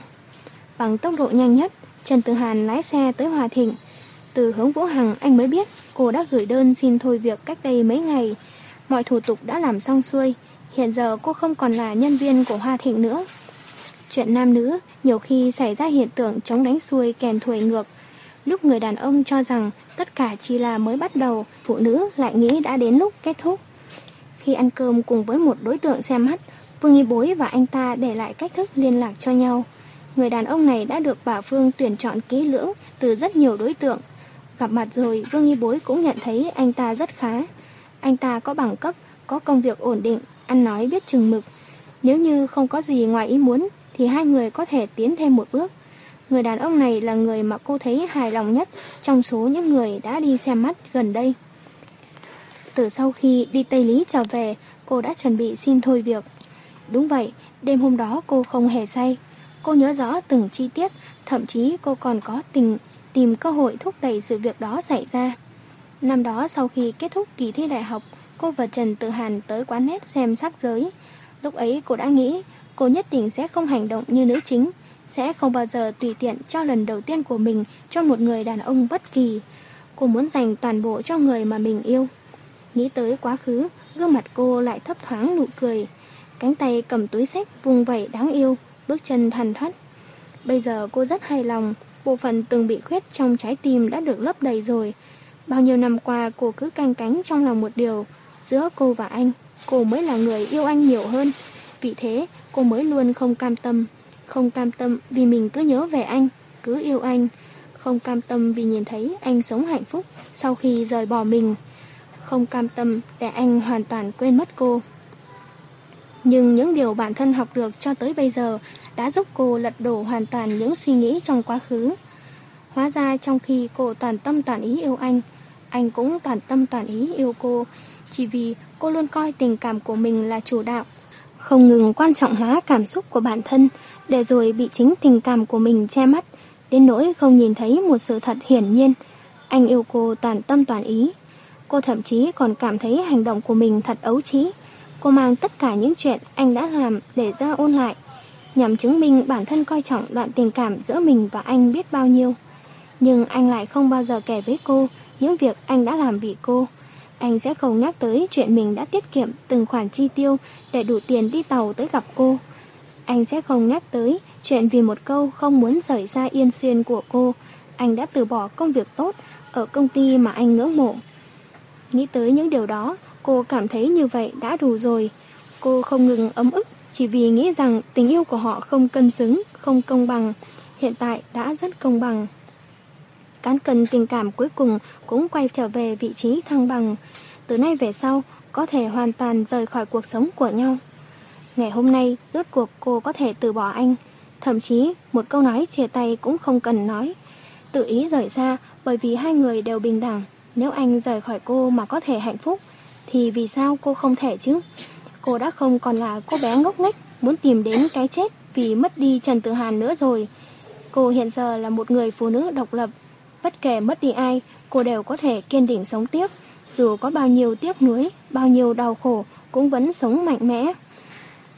Bằng tốc độ nhanh nhất, Trần Tử Hàn lái xe tới Hòa Thịnh. Từ hướng Vũ Hằng anh mới biết cô đã gửi đơn xin thôi việc cách đây mấy ngày. Mọi thủ tục đã làm xong xuôi. Hiện giờ cô không còn là nhân viên của Hoa Thịnh nữa. Chuyện nam nữ nhiều khi xảy ra hiện tượng chống đánh xuôi kèm thuổi ngược. Lúc người đàn ông cho rằng tất cả chỉ là mới bắt đầu, phụ nữ lại nghĩ đã đến lúc kết thúc. Khi ăn cơm cùng với một đối tượng xem mắt, Vương Y Bối và anh ta để lại cách thức liên lạc cho nhau. Người đàn ông này đã được bà Phương tuyển chọn kỹ lưỡng từ rất nhiều đối tượng. Gặp mặt rồi, Vương Y Bối cũng nhận thấy anh ta rất khá. Anh ta có bằng cấp, có công việc ổn định, ăn nói biết chừng mực. Nếu như không có gì ngoài ý muốn, thì hai người có thể tiến thêm một bước. Người đàn ông này là người mà cô thấy hài lòng nhất trong số những người đã đi xem mắt gần đây. Từ sau khi đi Tây Lý trở về, cô đã chuẩn bị xin thôi việc. Đúng vậy, đêm hôm đó cô không hề say. Cô nhớ rõ từng chi tiết, thậm chí cô còn có tình tìm cơ hội thúc đẩy sự việc đó xảy ra. Năm đó sau khi kết thúc kỳ thi đại học, cô và Trần Tự Hàn tới quán nét xem sắc giới. Lúc ấy cô đã nghĩ cô nhất định sẽ không hành động như nữ chính, sẽ không bao giờ tùy tiện cho lần đầu tiên của mình cho một người đàn ông bất kỳ. Cô muốn dành toàn bộ cho người mà mình yêu. Nghĩ tới quá khứ, gương mặt cô lại thấp thoáng nụ cười. Cánh tay cầm túi sách vùng vẩy đáng yêu, bước chân thoăn thoắt. Bây giờ cô rất hài lòng, bộ phận từng bị khuyết trong trái tim đã được lấp đầy rồi. Bao nhiêu năm qua cô cứ canh cánh trong lòng một điều, giữa cô và anh, cô mới là người yêu anh nhiều hơn. Vì thế, cô mới luôn không cam tâm. Không cam tâm vì mình cứ nhớ về anh, cứ yêu anh. Không cam tâm vì nhìn thấy anh sống hạnh phúc sau khi rời bỏ mình. Không cam tâm để anh hoàn toàn quên mất cô. Nhưng những điều bản thân học được cho tới bây giờ đã giúp cô lật đổ hoàn toàn những suy nghĩ trong quá khứ. Hóa ra trong khi cô toàn tâm toàn ý yêu anh, anh cũng toàn tâm toàn ý yêu cô, chỉ vì cô luôn coi tình cảm của mình là chủ đạo, không ngừng quan trọng hóa cảm xúc của bản thân, để rồi bị chính tình cảm của mình che mắt, đến nỗi không nhìn thấy một sự thật hiển nhiên. Anh yêu cô toàn tâm toàn ý. Cô thậm chí còn cảm thấy hành động của mình thật ấu trí. Cô mang tất cả những chuyện anh đã làm để ra ôn lại, nhằm chứng minh bản thân coi trọng đoạn tình cảm giữa mình và anh biết bao nhiêu. Nhưng anh lại không bao giờ kể với cô những việc anh đã làm vì cô. Anh sẽ không nhắc tới chuyện mình đã tiết kiệm từng khoản chi tiêu để đủ tiền đi tàu tới gặp cô. Anh sẽ không nhắc tới chuyện vì một câu không muốn rời xa yên xuyên của cô. Anh đã từ bỏ công việc tốt ở công ty mà anh ngưỡng mộ. Nghĩ tới những điều đó, cô cảm thấy như vậy đã đủ rồi. Cô không ngừng ấm ức chỉ vì nghĩ rằng tình yêu của họ không cân xứng, không công bằng. Hiện tại đã rất công bằng. Cán cân tình cảm cuối cùng cũng quay trở về vị trí thăng bằng. Từ nay về sau, có thể hoàn toàn rời khỏi cuộc sống của nhau. Ngày hôm nay, rốt cuộc cô có thể từ bỏ anh. Thậm chí, một câu nói chia tay cũng không cần nói. Tự ý rời xa bởi vì hai người đều bình đẳng. Nếu anh rời khỏi cô mà có thể hạnh phúc, thì vì sao cô không thể chứ? Cô đã không còn là cô bé ngốc nghếch muốn tìm đến cái chết vì mất đi Trần Tử Hàn nữa rồi. Cô hiện giờ là một người phụ nữ độc lập. Bất kể mất đi ai, cô đều có thể kiên định sống tiếp. Dù có bao nhiêu tiếc nuối, bao nhiêu đau khổ, cũng vẫn sống mạnh mẽ.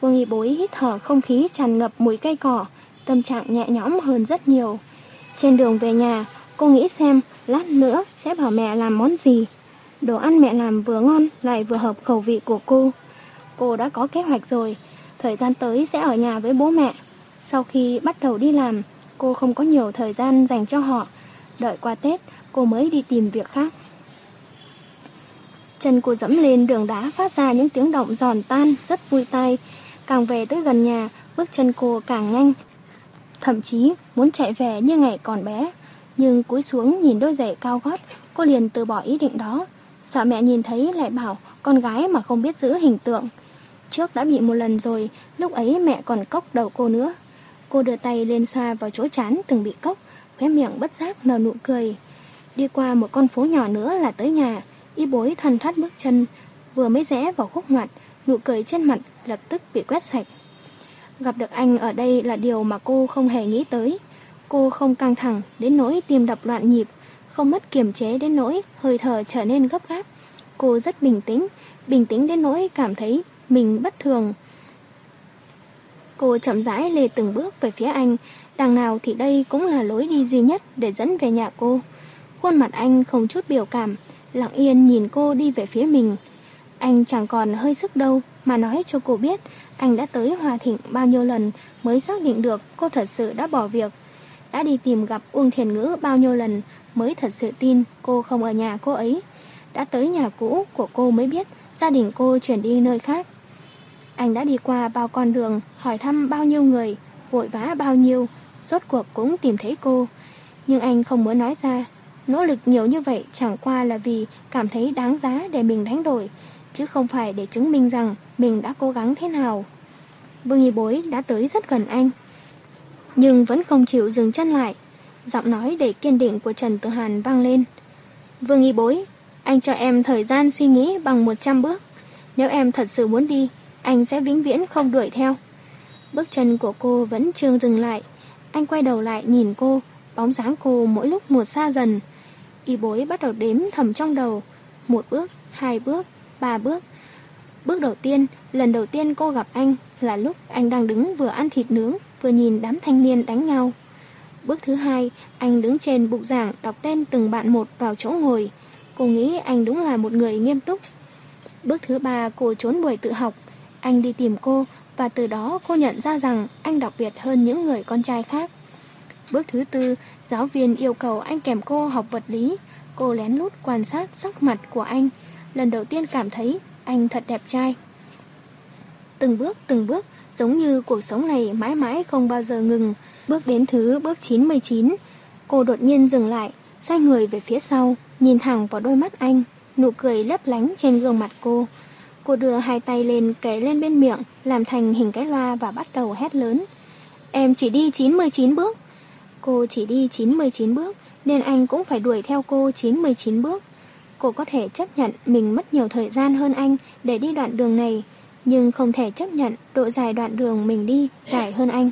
Vương Y Bối hít thở không khí tràn ngập mùi cây cỏ, tâm trạng nhẹ nhõm hơn rất nhiều. Trên đường về nhà, cô nghĩ xem lát nữa sẽ bảo mẹ làm món gì. Đồ ăn mẹ làm vừa ngon lại vừa hợp khẩu vị của cô. cô đã có kế hoạch rồi. Thời gian tới sẽ ở nhà với bố mẹ. Sau khi bắt đầu đi làm, cô không có nhiều thời gian dành cho họ. Đợi qua Tết, cô mới đi tìm việc khác. Chân cô dẫm lên đường đá phát ra những tiếng động giòn tan rất vui tai. Càng về tới gần nhà, bước chân cô càng nhanh. Thậm chí muốn chạy về như ngày còn bé. Nhưng cúi xuống nhìn đôi giày cao gót, cô liền từ bỏ ý định đó. Sợ mẹ nhìn thấy lại bảo con gái mà không biết giữ hình tượng. Trước đã bị một lần rồi, lúc ấy mẹ còn cốc đầu cô nữa. Cô đưa tay lên xoa vào chỗ chán từng bị cốc, khóe miệng bất giác nở nụ cười. Đi qua một con phố nhỏ nữa là tới nhà, y bối thần thoát bước chân, vừa mới rẽ vào khúc ngoặt, nụ cười trên mặt lập tức bị quét sạch. Gặp được anh ở đây là điều mà cô không hề nghĩ tới. Cô không căng thẳng đến nỗi tim đập loạn nhịp, không mất kiềm chế đến nỗi hơi thở trở nên gấp gáp. Cô rất bình tĩnh, bình tĩnh đến nỗi cảm thấy mình bất thường. Cô chậm rãi lê từng bước về phía anh, đằng nào thì đây cũng là lối đi duy nhất để dẫn về nhà cô. Khuôn mặt anh không chút biểu cảm, lặng yên nhìn cô đi về phía mình. Anh chẳng còn hơi sức đâu mà nói cho cô biết anh đã tới Hòa Thịnh bao nhiêu lần mới xác định được cô thật sự đã bỏ việc. Đã đi tìm gặp Uông Thiền Ngữ bao nhiêu lần mới thật sự tin cô không ở nhà cô ấy. Đã tới nhà cũ của cô mới biết gia đình cô chuyển đi nơi khác. Anh đã đi qua bao con đường, hỏi thăm bao nhiêu người, vội vã bao nhiêu, rốt cuộc cũng tìm thấy cô. Nhưng anh không muốn nói ra, nỗ lực nhiều như vậy chẳng qua là vì cảm thấy đáng giá để mình đánh đổi, chứ không phải để chứng minh rằng mình đã cố gắng thế nào. Vương Y Bối đã tới rất gần anh, nhưng vẫn không chịu dừng chân lại. Giọng nói đầy kiên định của Trần Tử Hàn vang lên. Vương Y Bối, anh cho em thời gian suy nghĩ bằng 100 bước. Nếu em thật sự muốn đi, anh sẽ vĩnh viễn không đuổi theo. Bước chân của cô vẫn chưa dừng lại. Anh quay đầu lại nhìn cô, bóng dáng cô mỗi lúc một xa dần. Y bối bắt đầu đếm thầm trong đầu. Một bước, hai bước, ba bước. Bước đầu tiên, lần đầu tiên cô gặp anh là lúc anh đang đứng vừa ăn thịt nướng, vừa nhìn đám thanh niên đánh nhau. Bước thứ hai, anh đứng trên bục giảng đọc tên từng bạn một vào chỗ ngồi. Cô nghĩ anh đúng là một người nghiêm túc. Bước thứ ba, cô trốn buổi tự học. Anh đi tìm cô và từ đó cô nhận ra rằng anh đặc biệt hơn những người con trai khác. Bước thứ tư, giáo viên yêu cầu anh kèm cô học vật lý. Cô lén lút quan sát sắc mặt của anh. Lần đầu tiên cảm thấy anh thật đẹp trai. Từng bước, từng bước, giống như cuộc sống này mãi mãi không bao giờ ngừng. Bước đến thứ bước 99, cô đột nhiên dừng lại, xoay người về phía sau, nhìn thẳng vào đôi mắt anh, nụ cười lấp lánh trên gương mặt cô. Cô đưa hai tay lên kể lên bên miệng, làm thành hình cái loa và bắt đầu hét lớn. Em chỉ đi 99 bước. Cô chỉ đi 99 bước, nên anh cũng phải đuổi theo cô 99 bước. Cô có thể chấp nhận mình mất nhiều thời gian hơn anh để đi đoạn đường này, nhưng không thể chấp nhận độ dài đoạn đường mình đi dài hơn anh.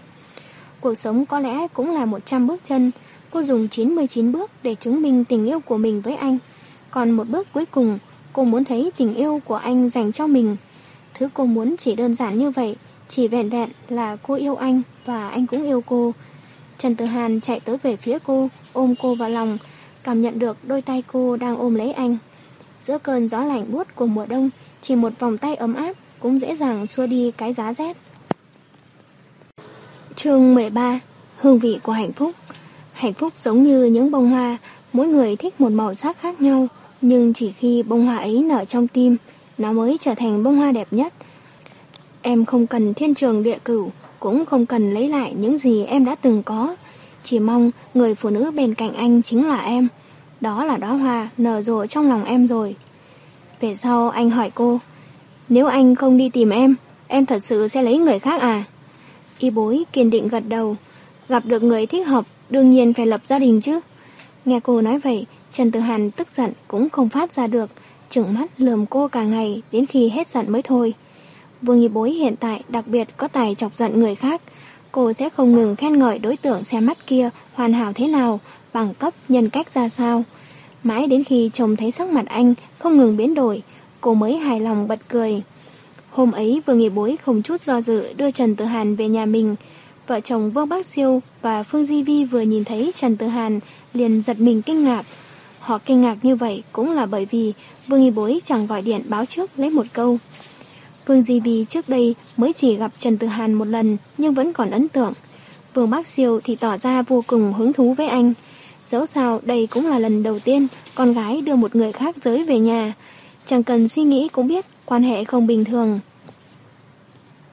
Cuộc sống có lẽ cũng là 100 bước chân, cô dùng 99 bước để chứng minh tình yêu của mình với anh. Còn một bước cuối cùng, cô muốn thấy tình yêu của anh dành cho mình. Thứ cô muốn chỉ đơn giản như vậy, chỉ vẹn vẹn là cô yêu anh và anh cũng yêu cô. Trần Tử Hàn chạy tới về phía cô, ôm cô vào lòng, cảm nhận được đôi tay cô đang ôm lấy anh. Giữa cơn gió lạnh buốt của mùa đông, chỉ một vòng tay ấm áp cũng dễ dàng xua đi cái giá rét. Chương 13 Hương vị của hạnh phúc Hạnh phúc giống như những bông hoa, mỗi người thích một màu sắc khác nhau, nhưng chỉ khi bông hoa ấy nở trong tim, nó mới trở thành bông hoa đẹp nhất. Em không cần thiên trường địa cửu, cũng không cần lấy lại những gì em đã từng có. Chỉ mong người phụ nữ bên cạnh anh chính là em. Đó là đóa hoa nở rộ trong lòng em rồi. Về sau anh hỏi cô, nếu anh không đi tìm em, em thật sự sẽ lấy người khác à? Y bối kiên định gật đầu, gặp được người thích hợp, đương nhiên phải lập gia đình chứ. Nghe cô nói vậy, Trần Tử Hàn tức giận cũng không phát ra được, trừng mắt lườm cô cả ngày đến khi hết giận mới thôi. Vương Y Bối hiện tại đặc biệt có tài chọc giận người khác, cô sẽ không ngừng khen ngợi đối tượng xe mắt kia hoàn hảo thế nào, bằng cấp, nhân cách ra sao. Mãi đến khi chồng thấy sắc mặt anh không ngừng biến đổi, cô mới hài lòng bật cười. Hôm ấy vừa nghỉ Bối không chút do dự đưa Trần Tử Hàn về nhà mình. Vợ chồng Vương Bác Siêu và Phương Di Vi vừa nhìn thấy Trần Tử Hàn liền giật mình kinh ngạc. Họ kinh ngạc như vậy cũng là bởi vì Vương Y Bối chẳng gọi điện báo trước lấy một câu. Vương Di vi trước đây mới chỉ gặp Trần Tử Hàn một lần nhưng vẫn còn ấn tượng. Vương Bác Siêu thì tỏ ra vô cùng hứng thú với anh. Dẫu sao đây cũng là lần đầu tiên con gái đưa một người khác giới về nhà. Chẳng cần suy nghĩ cũng biết quan hệ không bình thường.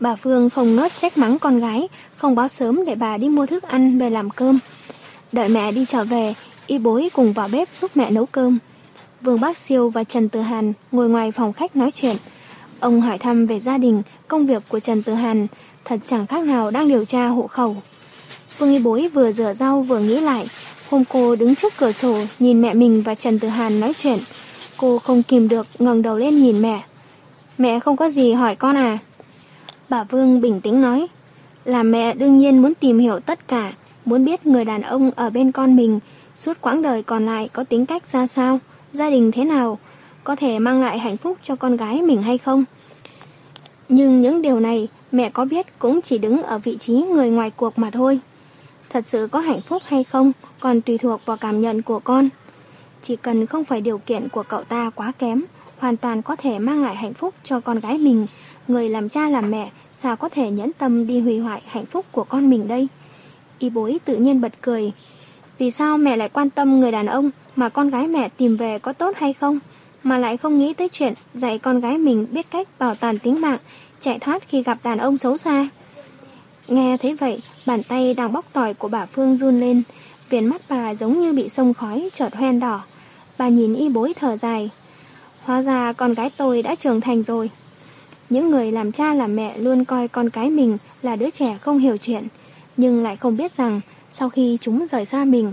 Bà Phương không ngớt trách mắng con gái, không báo sớm để bà đi mua thức ăn về làm cơm. Đợi mẹ đi trở về, y bối cùng vào bếp giúp mẹ nấu cơm. Vương Bác Siêu và Trần Tử Hàn ngồi ngoài phòng khách nói chuyện. Ông hỏi thăm về gia đình, công việc của Trần Tử Hàn, thật chẳng khác nào đang điều tra hộ khẩu. Phương Y Bối vừa rửa rau vừa nghĩ lại, hôm cô đứng trước cửa sổ nhìn mẹ mình và Trần Tử Hàn nói chuyện. Cô không kìm được ngẩng đầu lên nhìn mẹ. Mẹ không có gì hỏi con à? Bà Vương bình tĩnh nói, là mẹ đương nhiên muốn tìm hiểu tất cả, muốn biết người đàn ông ở bên con mình suốt quãng đời còn lại có tính cách ra sao, gia đình thế nào, có thể mang lại hạnh phúc cho con gái mình hay không. Nhưng những điều này mẹ có biết cũng chỉ đứng ở vị trí người ngoài cuộc mà thôi. Thật sự có hạnh phúc hay không còn tùy thuộc vào cảm nhận của con. Chỉ cần không phải điều kiện của cậu ta quá kém, hoàn toàn có thể mang lại hạnh phúc cho con gái mình. Người làm cha làm mẹ sao có thể nhẫn tâm đi hủy hoại hạnh phúc của con mình đây? Y bối tự nhiên bật cười. Vì sao mẹ lại quan tâm người đàn ông mà con gái mẹ tìm về có tốt hay không? Mà lại không nghĩ tới chuyện dạy con gái mình biết cách bảo toàn tính mạng, chạy thoát khi gặp đàn ông xấu xa. Nghe thấy vậy, bàn tay đang bóc tỏi của bà Phương run lên, viền mắt bà giống như bị sông khói chợt hoen đỏ. Bà nhìn y bối thở dài. Hóa ra con gái tôi đã trưởng thành rồi. Những người làm cha làm mẹ luôn coi con cái mình là đứa trẻ không hiểu chuyện, nhưng lại không biết rằng sau khi chúng rời xa mình,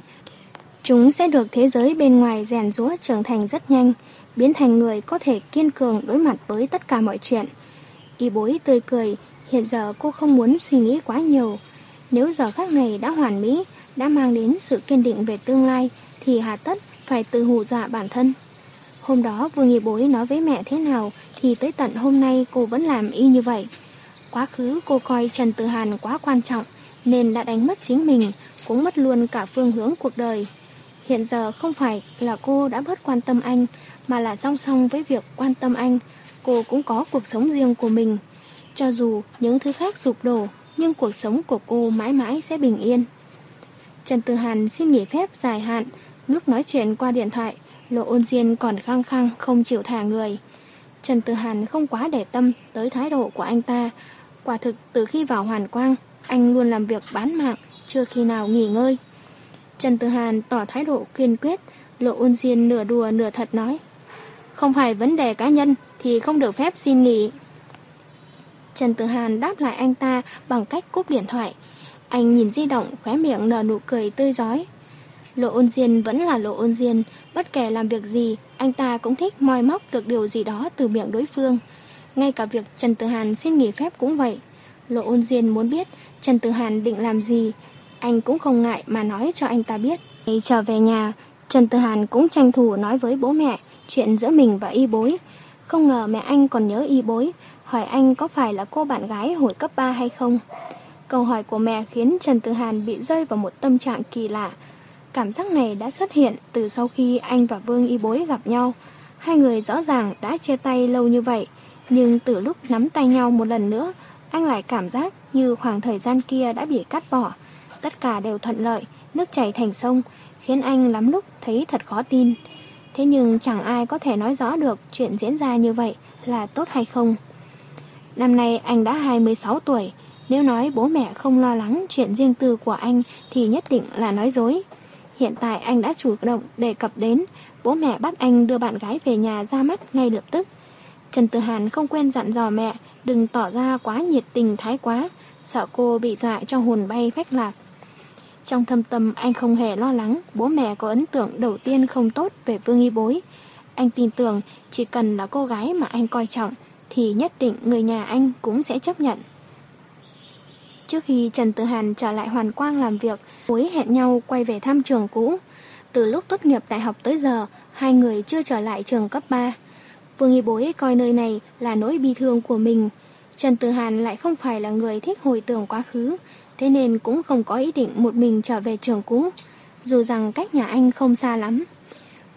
chúng sẽ được thế giới bên ngoài rèn rũa trưởng thành rất nhanh, biến thành người có thể kiên cường đối mặt với tất cả mọi chuyện. Y bối tươi cười, hiện giờ cô không muốn suy nghĩ quá nhiều. Nếu giờ khắc này đã hoàn mỹ, đã mang đến sự kiên định về tương lai, thì hà tất phải tự hù dọa bản thân. Hôm đó Vương Y Bối nói với mẹ thế nào thì tới tận hôm nay cô vẫn làm y như vậy. Quá khứ cô coi Trần Tử Hàn quá quan trọng nên đã đánh mất chính mình, cũng mất luôn cả phương hướng cuộc đời. Hiện giờ không phải là cô đã bớt quan tâm anh, mà là song song với việc quan tâm anh, cô cũng có cuộc sống riêng của mình. Cho dù những thứ khác sụp đổ, nhưng cuộc sống của cô mãi mãi sẽ bình yên. Trần Tử Hàn xin nghỉ phép dài hạn, lúc nói chuyện qua điện thoại, Lộ ôn diên còn khăng khăng không chịu thả người. Trần Tử Hàn không quá để tâm tới thái độ của anh ta. Quả thực từ khi vào hoàn quang, anh luôn làm việc bán mạng, chưa khi nào nghỉ ngơi. Trần Tử Hàn tỏ thái độ kiên quyết, Lộ ôn diên nửa đùa nửa thật nói. Không phải vấn đề cá nhân thì không được phép xin nghỉ. Trần Tử Hàn đáp lại anh ta bằng cách cúp điện thoại. Anh nhìn di động khóe miệng nở nụ cười tươi giói. Lộ ôn diên vẫn là lộ ôn diên, bất kể làm việc gì, anh ta cũng thích moi móc được điều gì đó từ miệng đối phương. Ngay cả việc Trần Tử Hàn xin nghỉ phép cũng vậy. Lộ ôn diên muốn biết Trần Tử Hàn định làm gì, anh cũng không ngại mà nói cho anh ta biết. Khi trở về nhà, Trần Tử Hàn cũng tranh thủ nói với bố mẹ chuyện giữa mình và y bối. Không ngờ mẹ anh còn nhớ y bối, hỏi anh có phải là cô bạn gái hồi cấp 3 hay không. Câu hỏi của mẹ khiến Trần Tử Hàn bị rơi vào một tâm trạng kỳ lạ. Cảm giác này đã xuất hiện từ sau khi anh và Vương Y Bối gặp nhau. Hai người rõ ràng đã chia tay lâu như vậy, nhưng từ lúc nắm tay nhau một lần nữa, anh lại cảm giác như khoảng thời gian kia đã bị cắt bỏ. Tất cả đều thuận lợi, nước chảy thành sông, khiến anh lắm lúc thấy thật khó tin. Thế nhưng chẳng ai có thể nói rõ được chuyện diễn ra như vậy là tốt hay không. Năm nay anh đã 26 tuổi, nếu nói bố mẹ không lo lắng chuyện riêng tư của anh thì nhất định là nói dối. Hiện tại anh đã chủ động đề cập đến, bố mẹ bắt anh đưa bạn gái về nhà ra mắt ngay lập tức. Trần Tử Hàn không quên dặn dò mẹ đừng tỏ ra quá nhiệt tình thái quá, sợ cô bị dọa cho hồn bay phách lạc. Trong thâm tâm anh không hề lo lắng bố mẹ có ấn tượng đầu tiên không tốt về Vương Y Bối. Anh tin tưởng chỉ cần là cô gái mà anh coi trọng thì nhất định người nhà anh cũng sẽ chấp nhận. Trước khi Trần Tử Hàn trở lại Hoàn Quang làm việc, Bối hẹn nhau quay về thăm trường cũ. Từ lúc tốt nghiệp đại học tới giờ, hai người chưa trở lại trường cấp 3. Vương Y Bối coi nơi này là nỗi bi thương của mình. Trần Tử Hàn lại không phải là người thích hồi tưởng quá khứ, thế nên cũng không có ý định một mình trở về trường cũ, dù rằng cách nhà anh không xa lắm.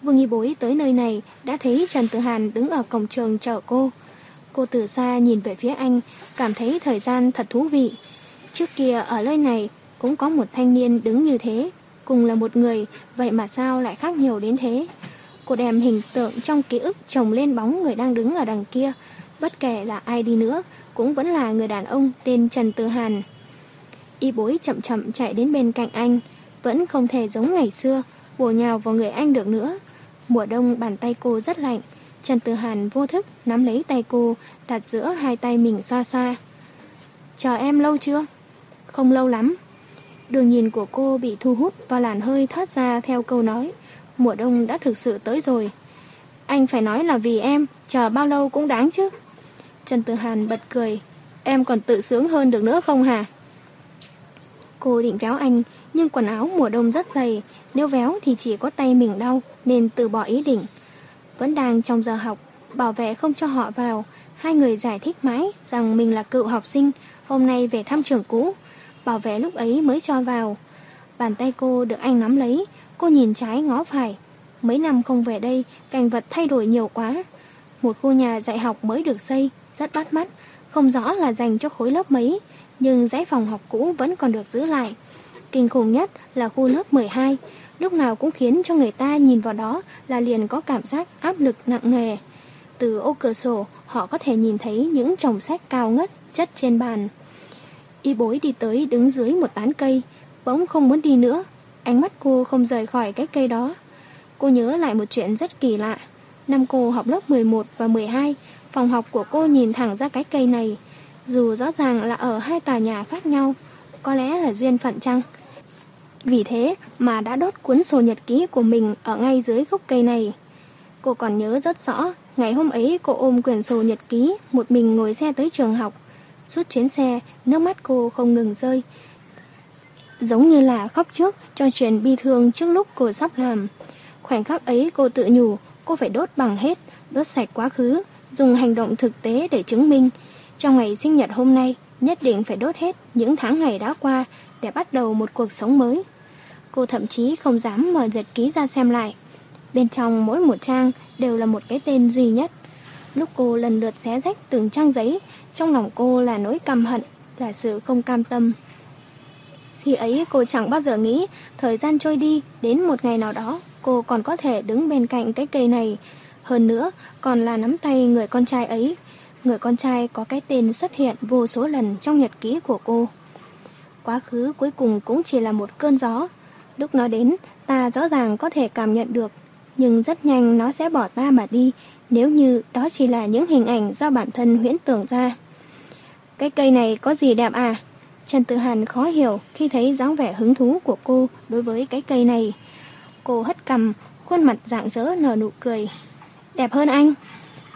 Vương Nghi Bối tới nơi này đã thấy Trần Tử Hàn đứng ở cổng trường chờ cô. Cô từ xa nhìn về phía anh, cảm thấy thời gian thật thú vị. Trước kia ở nơi này cũng có một thanh niên đứng như thế, cùng là một người, vậy mà sao lại khác nhiều đến thế? Cô đem hình tượng trong ký ức chồng lên bóng người đang đứng ở đằng kia, bất kể là ai đi nữa, cũng vẫn là người đàn ông tên Trần Tử Hàn. Y bối chậm chậm chạy đến bên cạnh anh, vẫn không thể giống ngày xưa, bổ nhào vào người anh được nữa. Mùa đông bàn tay cô rất lạnh, Trần Tử Hàn vô thức nắm lấy tay cô, đặt giữa hai tay mình xoa xoa. Chờ em lâu chưa? Không lâu lắm. Đường nhìn của cô bị thu hút và làn hơi thoát ra theo câu nói. Mùa đông đã thực sự tới rồi. Anh phải nói là vì em, chờ bao lâu cũng đáng chứ. Trần Tử Hàn bật cười. Em còn tự sướng hơn được nữa không hả? Cô định véo anh, nhưng quần áo mùa đông rất dày. Nếu véo thì chỉ có tay mình đau, nên từ bỏ ý định. Vẫn đang trong giờ học, bảo vệ không cho họ vào. Hai người giải thích mãi rằng mình là cựu học sinh, hôm nay về thăm trường cũ. Bảo vệ lúc ấy mới cho vào. Bàn tay cô được anh nắm lấy, cô nhìn trái ngó phải. Mấy năm không về đây, cảnh vật thay đổi nhiều quá. Một khu nhà dạy học mới được xây, rất bắt mắt, không rõ là dành cho khối lớp mấy, nhưng dãy phòng học cũ vẫn còn được giữ lại. Kinh khủng nhất là khu lớp 12, lúc nào cũng khiến cho người ta nhìn vào đó là liền có cảm giác áp lực nặng nề. Từ ô cửa sổ, họ có thể nhìn thấy những chồng sách cao ngất chất trên bàn. Y bối đi tới đứng dưới một tán cây, bỗng không muốn đi nữa. Ánh mắt cô không rời khỏi cái cây đó. Cô nhớ lại một chuyện rất kỳ lạ. Năm cô học lớp 11 và 12, phòng học của cô nhìn thẳng ra cái cây này. Dù rõ ràng là ở hai tòa nhà khác nhau, có lẽ là duyên phận chăng? Vì thế mà đã đốt cuốn sổ nhật ký của mình ở ngay dưới gốc cây này. Cô còn nhớ rất rõ, ngày hôm ấy cô ôm quyển sổ nhật ký, một mình ngồi xe tới trường học. Suốt chuyến xe, nước mắt cô không ngừng rơi. Giống như là khóc trước cho chuyện bi thương trước lúc cô sắp làm. Khoảnh khắc ấy cô tự nhủ, cô phải đốt bằng hết, đốt sạch quá khứ, dùng hành động thực tế để chứng minh. Trong ngày sinh nhật hôm nay, nhất định phải đốt hết những tháng ngày đã qua để bắt đầu một cuộc sống mới. Cô thậm chí không dám mở giật ký ra xem lại. Bên trong mỗi một trang đều là một cái tên duy nhất. Lúc cô lần lượt xé rách từng trang giấy, trong lòng cô là nỗi căm hận, là sự không cam tâm. Khi ấy cô chẳng bao giờ nghĩ thời gian trôi đi đến một ngày nào đó cô còn có thể đứng bên cạnh cái cây này. Hơn nữa còn là nắm tay người con trai ấy. Người con trai có cái tên xuất hiện vô số lần trong nhật ký của cô. Quá khứ cuối cùng cũng chỉ là một cơn gió. Lúc nó đến, ta rõ ràng có thể cảm nhận được. Nhưng rất nhanh nó sẽ bỏ ta mà đi nếu như đó chỉ là những hình ảnh do bản thân huyễn tưởng ra. Cái cây này có gì đẹp à? Trần Tử Hàn khó hiểu khi thấy dáng vẻ hứng thú của cô đối với cái cây này. Cô hất cầm, khuôn mặt dạng dỡ nở nụ cười. Đẹp hơn anh.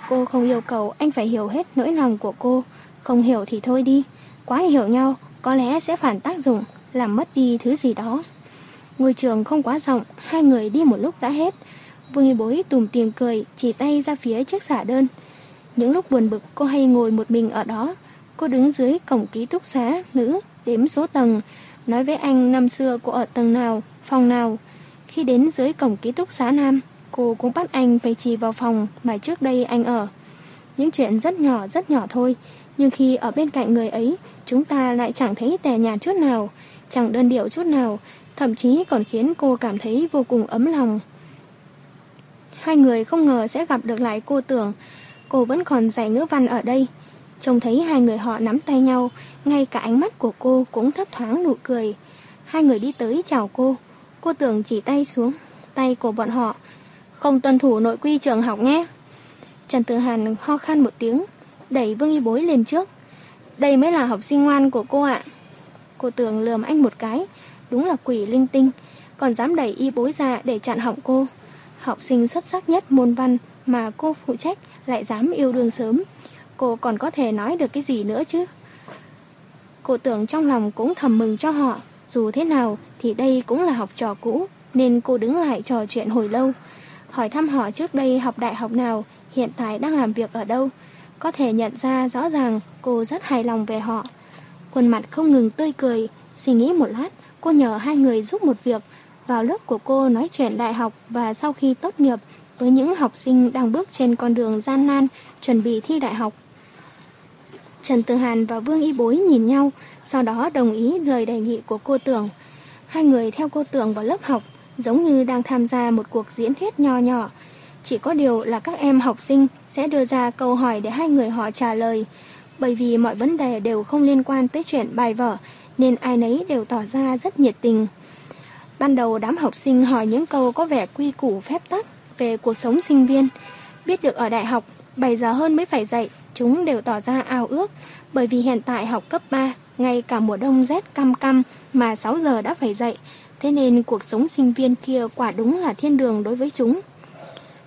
Cô không yêu cầu anh phải hiểu hết nỗi lòng của cô. Không hiểu thì thôi đi. Quá hiểu nhau, có lẽ sẽ phản tác dụng, làm mất đi thứ gì đó. Ngôi trường không quá rộng, hai người đi một lúc đã hết. Vương bối tùm tìm cười, chỉ tay ra phía chiếc xả đơn. Những lúc buồn bực cô hay ngồi một mình ở đó. Cô đứng dưới cổng ký túc xá, nữ, đếm số tầng, nói với anh năm xưa cô ở tầng nào, phòng nào. Khi đến dưới cổng ký túc xá nam, cô cũng bắt anh phải chỉ vào phòng mà trước đây anh ở. Những chuyện rất nhỏ rất nhỏ thôi, nhưng khi ở bên cạnh người ấy, chúng ta lại chẳng thấy tè nhạt chút nào, chẳng đơn điệu chút nào, thậm chí còn khiến cô cảm thấy vô cùng ấm lòng. Hai người không ngờ sẽ gặp được lại cô tưởng, cô vẫn còn dạy ngữ văn ở đây. Trông thấy hai người họ nắm tay nhau, ngay cả ánh mắt của cô cũng thấp thoáng nụ cười. Hai người đi tới chào cô. Cô tưởng chỉ tay xuống, tay của bọn họ. Không tuân thủ nội quy trường học nhé. Trần Tử Hàn ho khan một tiếng, đẩy Vương Y Bối lên trước. Đây mới là học sinh ngoan của cô ạ. Cô tưởng lườm anh một cái, đúng là quỷ linh tinh, còn dám đẩy Y Bối ra để chặn họng cô. Học sinh xuất sắc nhất môn văn mà cô phụ trách lại dám yêu đương sớm. Cô còn có thể nói được cái gì nữa chứ? Cô tưởng trong lòng cũng thầm mừng cho họ, dù thế nào thì đây cũng là học trò cũ, nên cô đứng lại trò chuyện hồi lâu. Hỏi thăm họ trước đây học đại học nào, hiện tại đang làm việc ở đâu. Có thể nhận ra rõ ràng cô rất hài lòng về họ. Khuôn mặt không ngừng tươi cười, suy nghĩ một lát, cô nhờ hai người giúp một việc. Vào lớp của cô nói chuyện đại học và sau khi tốt nghiệp với những học sinh đang bước trên con đường gian nan chuẩn bị thi đại học. Trần Tử Hàn và Vương Y Bối nhìn nhau, sau đó đồng ý lời đề nghị của cô Tưởng. Hai người theo cô Tưởng vào lớp học, giống như đang tham gia một cuộc diễn thuyết nho nhỏ. Chỉ có điều là các em học sinh sẽ đưa ra câu hỏi để hai người họ trả lời. Bởi vì mọi vấn đề đều không liên quan tới chuyện bài vở, nên ai nấy đều tỏ ra rất nhiệt tình. Ban đầu đám học sinh hỏi những câu có vẻ quy củ phép tắc về cuộc sống sinh viên. Biết được ở đại học, 7 giờ hơn mới phải dậy, chúng đều tỏ ra ao ước, bởi vì hiện tại học cấp 3, ngay cả mùa đông rét căm căm mà 6 giờ đã phải dậy, thế nên cuộc sống sinh viên kia quả đúng là thiên đường đối với chúng.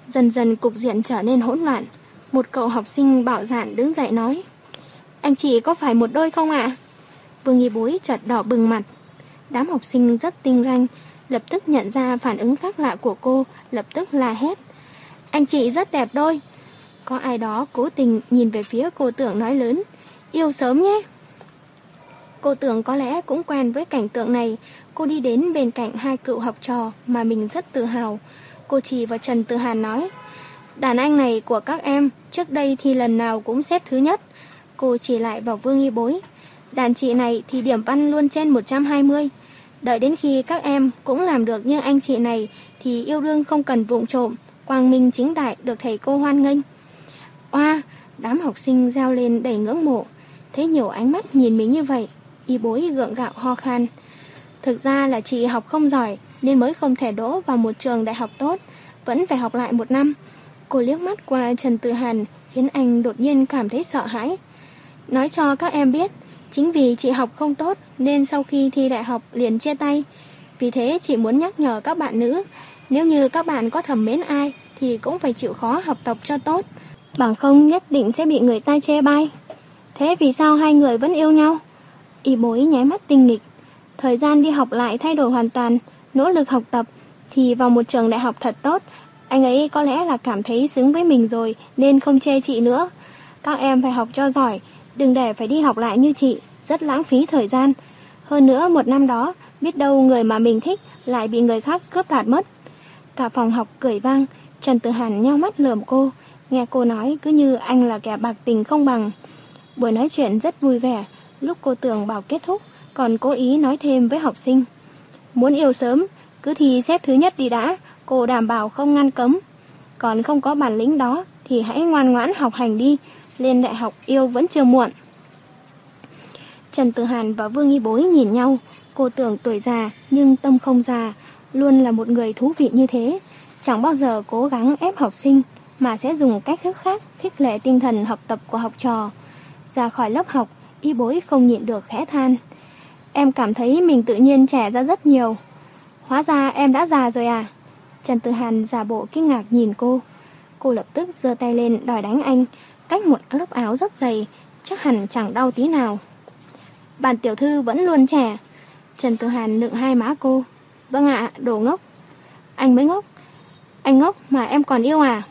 Dần dần cục diện trở nên hỗn loạn, một cậu học sinh bạo dạn đứng dậy nói, Anh chị có phải một đôi không ạ? Vương Nghi Bối chợt đỏ bừng mặt. Đám học sinh rất tinh ranh, lập tức nhận ra phản ứng khác lạ của cô, lập tức la hét. Anh chị rất đẹp đôi. Có ai đó cố tình nhìn về phía cô tưởng nói lớn, yêu sớm nhé. Cô tưởng có lẽ cũng quen với cảnh tượng này, cô đi đến bên cạnh hai cựu học trò mà mình rất tự hào. Cô chỉ vào Trần Tư Hàn nói, đàn anh này của các em trước đây thì lần nào cũng xếp thứ nhất. Cô chỉ lại vào Vương Y Bối, đàn chị này thì điểm văn luôn trên 120. Đợi đến khi các em cũng làm được như anh chị này thì yêu đương không cần vụng trộm, quang minh chính đại được thầy cô hoan nghênh. Oa, đám học sinh reo lên đầy ngưỡng mộ, thấy nhiều ánh mắt nhìn mình như vậy, y bối gượng gạo ho khan. Thực ra là chị học không giỏi nên mới không thể đỗ vào một trường đại học tốt, vẫn phải học lại một năm. Cô liếc mắt qua Trần Tử Hàn khiến anh đột nhiên cảm thấy sợ hãi. Nói cho các em biết, Chính vì chị học không tốt nên sau khi thi đại học liền chia tay. Vì thế chị muốn nhắc nhở các bạn nữ, nếu như các bạn có thầm mến ai thì cũng phải chịu khó học tập cho tốt. Bằng không nhất định sẽ bị người ta che bai. Thế vì sao hai người vẫn yêu nhau? Y bối nháy mắt tinh nghịch. Thời gian đi học lại thay đổi hoàn toàn, nỗ lực học tập thì vào một trường đại học thật tốt. Anh ấy có lẽ là cảm thấy xứng với mình rồi nên không chê chị nữa. Các em phải học cho giỏi, đừng để phải đi học lại như chị, rất lãng phí thời gian. Hơn nữa một năm đó, biết đâu người mà mình thích lại bị người khác cướp đoạt mất. Cả phòng học cười vang, Trần Tử Hàn nhau mắt lườm cô, nghe cô nói cứ như anh là kẻ bạc tình không bằng. Buổi nói chuyện rất vui vẻ, lúc cô tưởng bảo kết thúc, còn cố ý nói thêm với học sinh. Muốn yêu sớm, cứ thi xếp thứ nhất đi đã, cô đảm bảo không ngăn cấm. Còn không có bản lĩnh đó thì hãy ngoan ngoãn học hành đi, lên đại học yêu vẫn chưa muộn. Trần Tử Hàn và Vương Y Bối nhìn nhau, cô tưởng tuổi già nhưng tâm không già, luôn là một người thú vị như thế, chẳng bao giờ cố gắng ép học sinh mà sẽ dùng cách thức khác khích lệ tinh thần học tập của học trò. Ra khỏi lớp học, Y Bối không nhịn được khẽ than. Em cảm thấy mình tự nhiên trẻ ra rất nhiều. Hóa ra em đã già rồi à? Trần Tử Hàn giả bộ kinh ngạc nhìn cô. Cô lập tức giơ tay lên đòi đánh anh, cách một lớp áo rất dày, chắc hẳn chẳng đau tí nào. Bản tiểu thư vẫn luôn trẻ. Trần Tử Hàn nựng hai má cô. Vâng ạ, đồ ngốc. Anh mới ngốc. Anh ngốc mà em còn yêu à?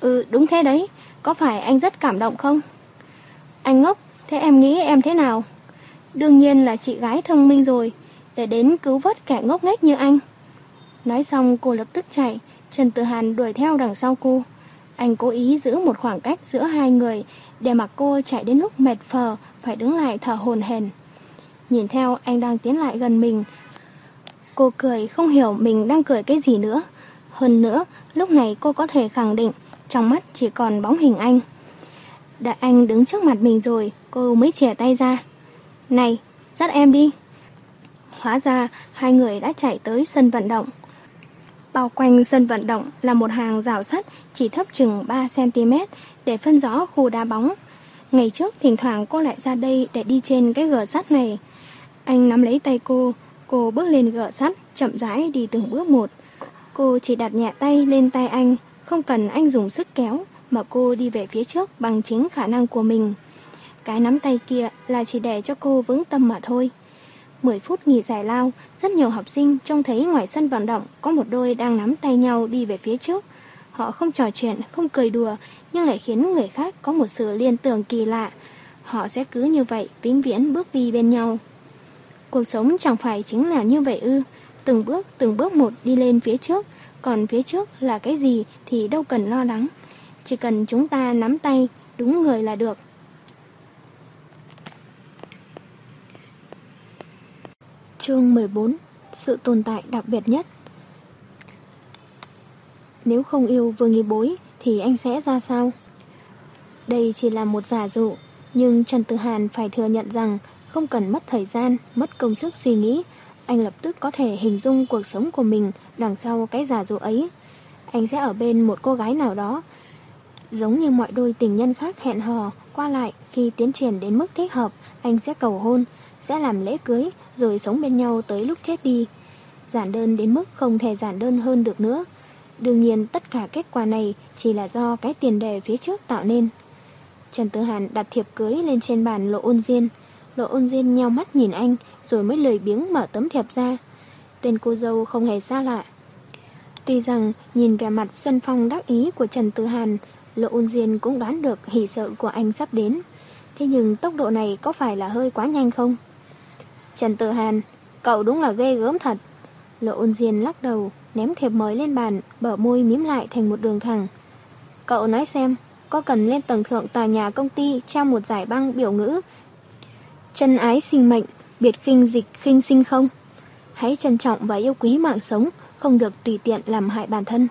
Ừ, đúng thế đấy. Có phải anh rất cảm động không? Anh ngốc, thế em nghĩ em thế nào? Đương nhiên là chị gái thông minh rồi, để đến cứu vớt kẻ ngốc nghếch như anh. Nói xong cô lập tức chạy, Trần Tử Hàn đuổi theo đằng sau cô. Anh cố ý giữ một khoảng cách giữa hai người để mặc cô chạy đến lúc mệt phờ phải đứng lại thở hồn hển. Nhìn theo anh đang tiến lại gần mình. Cô cười không hiểu mình đang cười cái gì nữa. Hơn nữa, lúc này cô có thể khẳng định trong mắt chỉ còn bóng hình anh. Đã anh đứng trước mặt mình rồi, cô mới chìa tay ra. Này, dắt em đi. Hóa ra, hai người đã chạy tới sân vận động. Bao quanh sân vận động là một hàng rào sắt chỉ thấp chừng 3cm để phân rõ khu đá bóng. Ngày trước thỉnh thoảng cô lại ra đây để đi trên cái gờ sắt này. Anh nắm lấy tay cô, cô bước lên gờ sắt, chậm rãi đi từng bước một. Cô chỉ đặt nhẹ tay lên tay anh, không cần anh dùng sức kéo, mà cô đi về phía trước bằng chính khả năng của mình. Cái nắm tay kia là chỉ để cho cô vững tâm mà thôi. 10 phút nghỉ giải lao, rất nhiều học sinh trông thấy ngoài sân vận động có một đôi đang nắm tay nhau đi về phía trước. Họ không trò chuyện, không cười đùa, nhưng lại khiến người khác có một sự liên tưởng kỳ lạ. Họ sẽ cứ như vậy, vĩnh viễn bước đi bên nhau. Cuộc sống chẳng phải chính là như vậy ư, từng bước, từng bước một đi lên phía trước, còn phía trước là cái gì thì đâu cần lo lắng. Chỉ cần chúng ta nắm tay, đúng người là được. Chương 14 Sự tồn tại đặc biệt nhất Nếu không yêu Vương Nghi Bối thì anh sẽ ra sao? Đây chỉ là một giả dụ, nhưng Trần Tử Hàn phải thừa nhận rằng không cần mất thời gian, mất công sức suy nghĩ, anh lập tức có thể hình dung cuộc sống của mình đằng sau cái giả dụ ấy. Anh sẽ ở bên một cô gái nào đó, giống như mọi đôi tình nhân khác hẹn hò, qua lại khi tiến triển đến mức thích hợp, anh sẽ cầu hôn, sẽ làm lễ cưới rồi sống bên nhau tới lúc chết đi. Giản đơn đến mức không thể giản đơn hơn được nữa. Đương nhiên tất cả kết quả này chỉ là do cái tiền đề phía trước tạo nên. Trần Tử Hàn đặt thiệp cưới lên trên bàn lộ ôn diên. Lộ ôn diên nheo mắt nhìn anh rồi mới lười biếng mở tấm thiệp ra. Tên cô dâu không hề xa lạ. Tuy rằng nhìn vẻ mặt Xuân Phong đắc ý của Trần Tử Hàn, Lộ ôn diên cũng đoán được hỷ sợ của anh sắp đến. Thế nhưng tốc độ này có phải là hơi quá nhanh không? Trần Tử Hàn, cậu đúng là ghê gớm thật. Lộ ôn diên lắc đầu, ném thiệp mới lên bàn, bở môi mím lại thành một đường thẳng. Cậu nói xem, có cần lên tầng thượng tòa nhà công ty trao một giải băng biểu ngữ chân ái sinh mệnh, biệt khinh dịch khinh sinh không? Hãy trân trọng và yêu quý mạng sống, không được tùy tiện làm hại bản thân.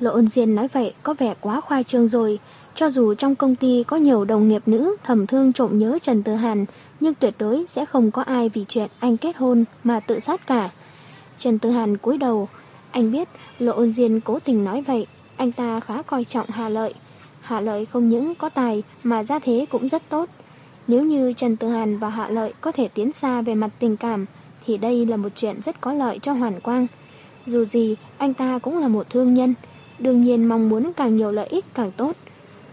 Lộ ôn diên nói vậy có vẻ quá khoa trương rồi. Cho dù trong công ty có nhiều đồng nghiệp nữ thầm thương trộm nhớ Trần Tử Hàn, nhưng tuyệt đối sẽ không có ai vì chuyện anh kết hôn mà tự sát cả. Trần Tư Hàn cúi đầu, anh biết Lộ ôn diên cố tình nói vậy, anh ta khá coi trọng Hà Lợi. Hạ Lợi không những có tài mà gia thế cũng rất tốt. Nếu như Trần Tử Hàn và Hạ Lợi có thể tiến xa về mặt tình cảm, thì đây là một chuyện rất có lợi cho Hoàn Quang. Dù gì, anh ta cũng là một thương nhân, đương nhiên mong muốn càng nhiều lợi ích càng tốt.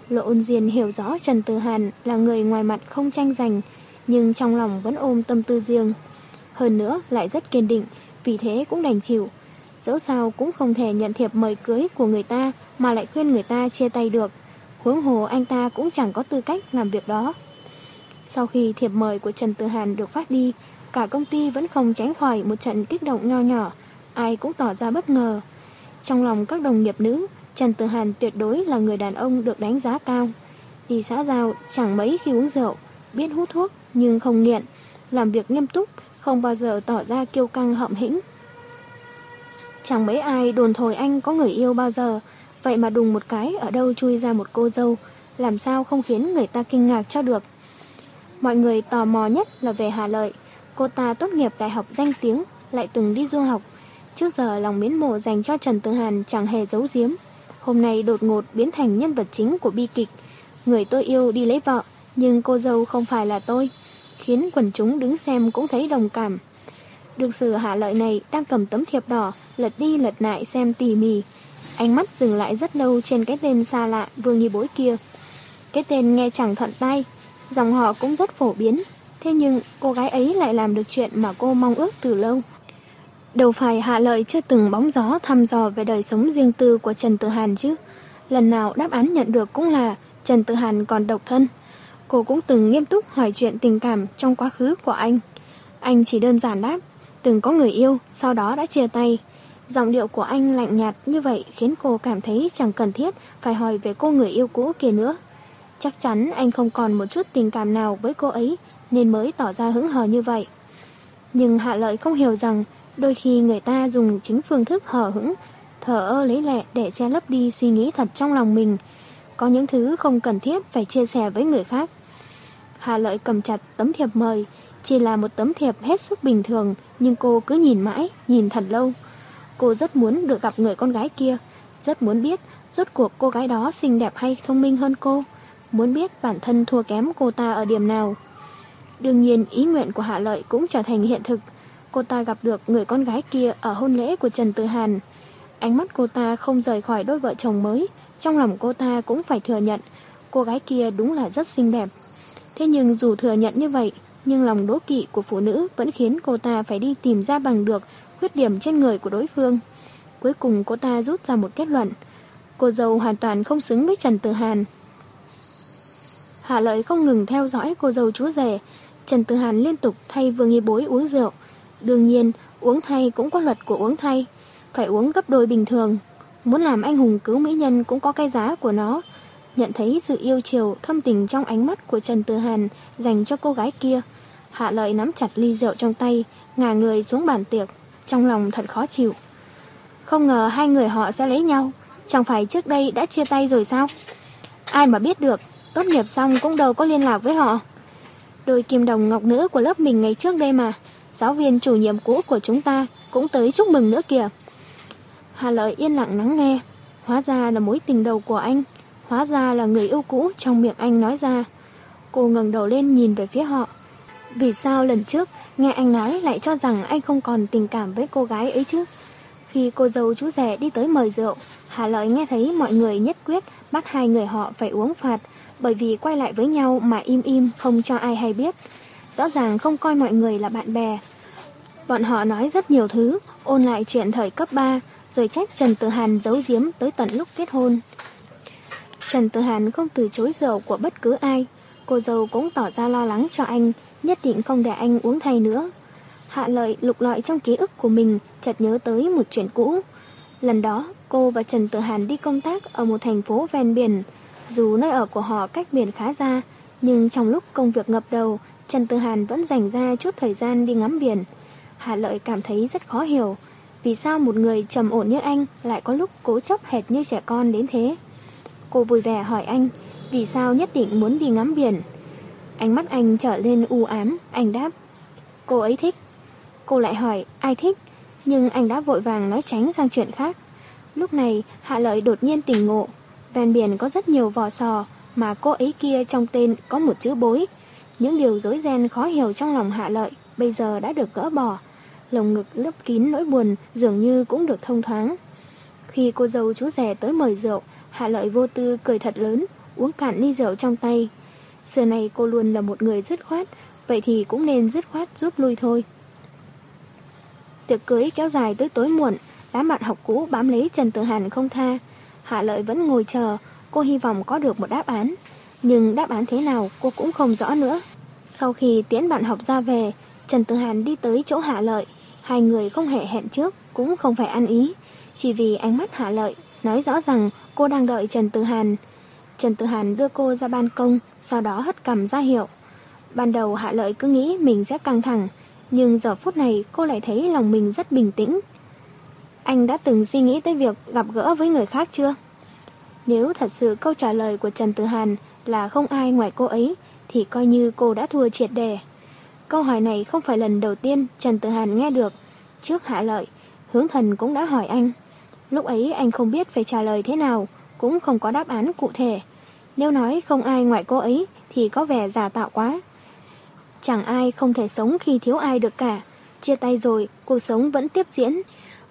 Lộ ôn diên hiểu rõ Trần Tử Hàn là người ngoài mặt không tranh giành, nhưng trong lòng vẫn ôm tâm tư riêng. Hơn nữa lại rất kiên định, vì thế cũng đành chịu. Dẫu sao cũng không thể nhận thiệp mời cưới của người ta mà lại khuyên người ta chia tay được. Huống hồ anh ta cũng chẳng có tư cách làm việc đó. Sau khi thiệp mời của Trần Tử Hàn được phát đi, cả công ty vẫn không tránh khỏi một trận kích động nho nhỏ, ai cũng tỏ ra bất ngờ. Trong lòng các đồng nghiệp nữ, Trần Tử Hàn tuyệt đối là người đàn ông được đánh giá cao. Đi xã giao chẳng mấy khi uống rượu, biết hút thuốc nhưng không nghiện, làm việc nghiêm túc, không bao giờ tỏ ra kiêu căng hậm hĩnh. Chẳng mấy ai đồn thổi anh có người yêu bao giờ, vậy mà đùng một cái ở đâu chui ra một cô dâu, làm sao không khiến người ta kinh ngạc cho được. Mọi người tò mò nhất là về Hà Lợi, cô ta tốt nghiệp đại học danh tiếng, lại từng đi du học, Trước giờ lòng miến mộ dành cho Trần Tử Hàn chẳng hề giấu giếm. Hôm nay đột ngột biến thành nhân vật chính của bi kịch. Người tôi yêu đi lấy vợ, nhưng cô dâu không phải là tôi. Khiến quần chúng đứng xem cũng thấy đồng cảm. Được sự hạ lợi này đang cầm tấm thiệp đỏ, lật đi lật lại xem tỉ mỉ. Ánh mắt dừng lại rất lâu trên cái tên xa lạ vương như bối kia. Cái tên nghe chẳng thuận tay, dòng họ cũng rất phổ biến. Thế nhưng cô gái ấy lại làm được chuyện mà cô mong ước từ lâu. Đâu phải Hạ Lợi chưa từng bóng gió thăm dò về đời sống riêng tư của Trần Tử Hàn chứ. Lần nào đáp án nhận được cũng là Trần Tử Hàn còn độc thân. Cô cũng từng nghiêm túc hỏi chuyện tình cảm trong quá khứ của anh. Anh chỉ đơn giản đáp, từng có người yêu, sau đó đã chia tay. Giọng điệu của anh lạnh nhạt như vậy khiến cô cảm thấy chẳng cần thiết phải hỏi về cô người yêu cũ kia nữa. Chắc chắn anh không còn một chút tình cảm nào với cô ấy nên mới tỏ ra hứng hờ như vậy. Nhưng Hạ Lợi không hiểu rằng Đôi khi người ta dùng chính phương thức hờ hững, thở ơ lấy lệ để che lấp đi suy nghĩ thật trong lòng mình. Có những thứ không cần thiết phải chia sẻ với người khác. Hà Lợi cầm chặt tấm thiệp mời, chỉ là một tấm thiệp hết sức bình thường, nhưng cô cứ nhìn mãi, nhìn thật lâu. Cô rất muốn được gặp người con gái kia, rất muốn biết rốt cuộc cô gái đó xinh đẹp hay thông minh hơn cô, muốn biết bản thân thua kém cô ta ở điểm nào. Đương nhiên ý nguyện của Hạ Lợi cũng trở thành hiện thực, cô ta gặp được người con gái kia ở hôn lễ của Trần Tử Hàn. Ánh mắt cô ta không rời khỏi đôi vợ chồng mới, trong lòng cô ta cũng phải thừa nhận, cô gái kia đúng là rất xinh đẹp. Thế nhưng dù thừa nhận như vậy, nhưng lòng đố kỵ của phụ nữ vẫn khiến cô ta phải đi tìm ra bằng được khuyết điểm trên người của đối phương. Cuối cùng cô ta rút ra một kết luận, cô dâu hoàn toàn không xứng với Trần Tử Hàn. Hạ lợi không ngừng theo dõi cô dâu chú rể, Trần Tử Hàn liên tục thay Vương Nghi Bối uống rượu, Đương nhiên, uống thay cũng có luật của uống thay, phải uống gấp đôi bình thường. Muốn làm anh hùng cứu mỹ nhân cũng có cái giá của nó. Nhận thấy sự yêu chiều, thâm tình trong ánh mắt của Trần Tử Hàn dành cho cô gái kia. Hạ lợi nắm chặt ly rượu trong tay, ngả người xuống bàn tiệc, trong lòng thật khó chịu. Không ngờ hai người họ sẽ lấy nhau, chẳng phải trước đây đã chia tay rồi sao? Ai mà biết được, tốt nghiệp xong cũng đâu có liên lạc với họ. Đôi kim đồng ngọc nữ của lớp mình ngày trước đây mà, giáo viên chủ nhiệm cũ của chúng ta cũng tới chúc mừng nữa kìa. Hà Lợi yên lặng lắng nghe, hóa ra là mối tình đầu của anh, hóa ra là người yêu cũ trong miệng anh nói ra. Cô ngẩng đầu lên nhìn về phía họ. Vì sao lần trước nghe anh nói lại cho rằng anh không còn tình cảm với cô gái ấy chứ? Khi cô dâu chú rể đi tới mời rượu, Hà Lợi nghe thấy mọi người nhất quyết bắt hai người họ phải uống phạt bởi vì quay lại với nhau mà im im không cho ai hay biết. Rõ ràng không coi mọi người là bạn bè. Bọn họ nói rất nhiều thứ, ôn lại chuyện thời cấp 3, rồi trách Trần Tử Hàn giấu giếm tới tận lúc kết hôn. Trần Tử Hàn không từ chối rượu của bất cứ ai, cô dâu cũng tỏ ra lo lắng cho anh, nhất định không để anh uống thay nữa. Hạ lợi lục lọi trong ký ức của mình, chợt nhớ tới một chuyện cũ. Lần đó, cô và Trần Tử Hàn đi công tác ở một thành phố ven biển. Dù nơi ở của họ cách biển khá xa, nhưng trong lúc công việc ngập đầu, Trần Tử Hàn vẫn dành ra chút thời gian đi ngắm biển. Hạ lợi cảm thấy rất khó hiểu, vì sao một người trầm ổn như anh lại có lúc cố chấp hệt như trẻ con đến thế. Cô vui vẻ hỏi anh, vì sao nhất định muốn đi ngắm biển. Ánh mắt anh trở lên u ám, anh đáp. Cô ấy thích. Cô lại hỏi, ai thích? Nhưng anh đã vội vàng nói tránh sang chuyện khác. Lúc này, Hạ Lợi đột nhiên tỉnh ngộ. Ven biển có rất nhiều vò sò, mà cô ấy kia trong tên có một chữ bối. Những điều dối ren khó hiểu trong lòng Hạ Lợi bây giờ đã được gỡ bỏ. Lồng ngực lấp kín nỗi buồn dường như cũng được thông thoáng. Khi cô dâu chú rể tới mời rượu, Hạ Lợi vô tư cười thật lớn, uống cạn ly rượu trong tay. Xưa này cô luôn là một người dứt khoát, vậy thì cũng nên dứt khoát rút lui thôi. Tiệc cưới kéo dài tới tối muộn, đám bạn học cũ bám lấy Trần Tử Hàn không tha. Hạ Lợi vẫn ngồi chờ, cô hy vọng có được một đáp án. Nhưng đáp án thế nào cô cũng không rõ nữa. Sau khi tiễn bạn học ra về, Trần Tử Hàn đi tới chỗ Hạ Lợi. Hai người không hề hẹn trước, cũng không phải ăn ý. Chỉ vì ánh mắt Hạ Lợi nói rõ rằng cô đang đợi Trần Tử Hàn. Trần Tử Hàn đưa cô ra ban công, sau đó hất cầm ra hiệu. Ban đầu Hạ Lợi cứ nghĩ mình sẽ căng thẳng, nhưng giờ phút này cô lại thấy lòng mình rất bình tĩnh. Anh đã từng suy nghĩ tới việc gặp gỡ với người khác chưa? Nếu thật sự câu trả lời của Trần Tử Hàn là không ai ngoài cô ấy, thì coi như cô đã thua triệt đề. Câu hỏi này không phải lần đầu tiên Trần Tử Hàn nghe được. Trước hạ lợi, hướng thần cũng đã hỏi anh. Lúc ấy anh không biết phải trả lời thế nào, cũng không có đáp án cụ thể. Nếu nói không ai ngoài cô ấy thì có vẻ giả tạo quá. Chẳng ai không thể sống khi thiếu ai được cả. Chia tay rồi, cuộc sống vẫn tiếp diễn.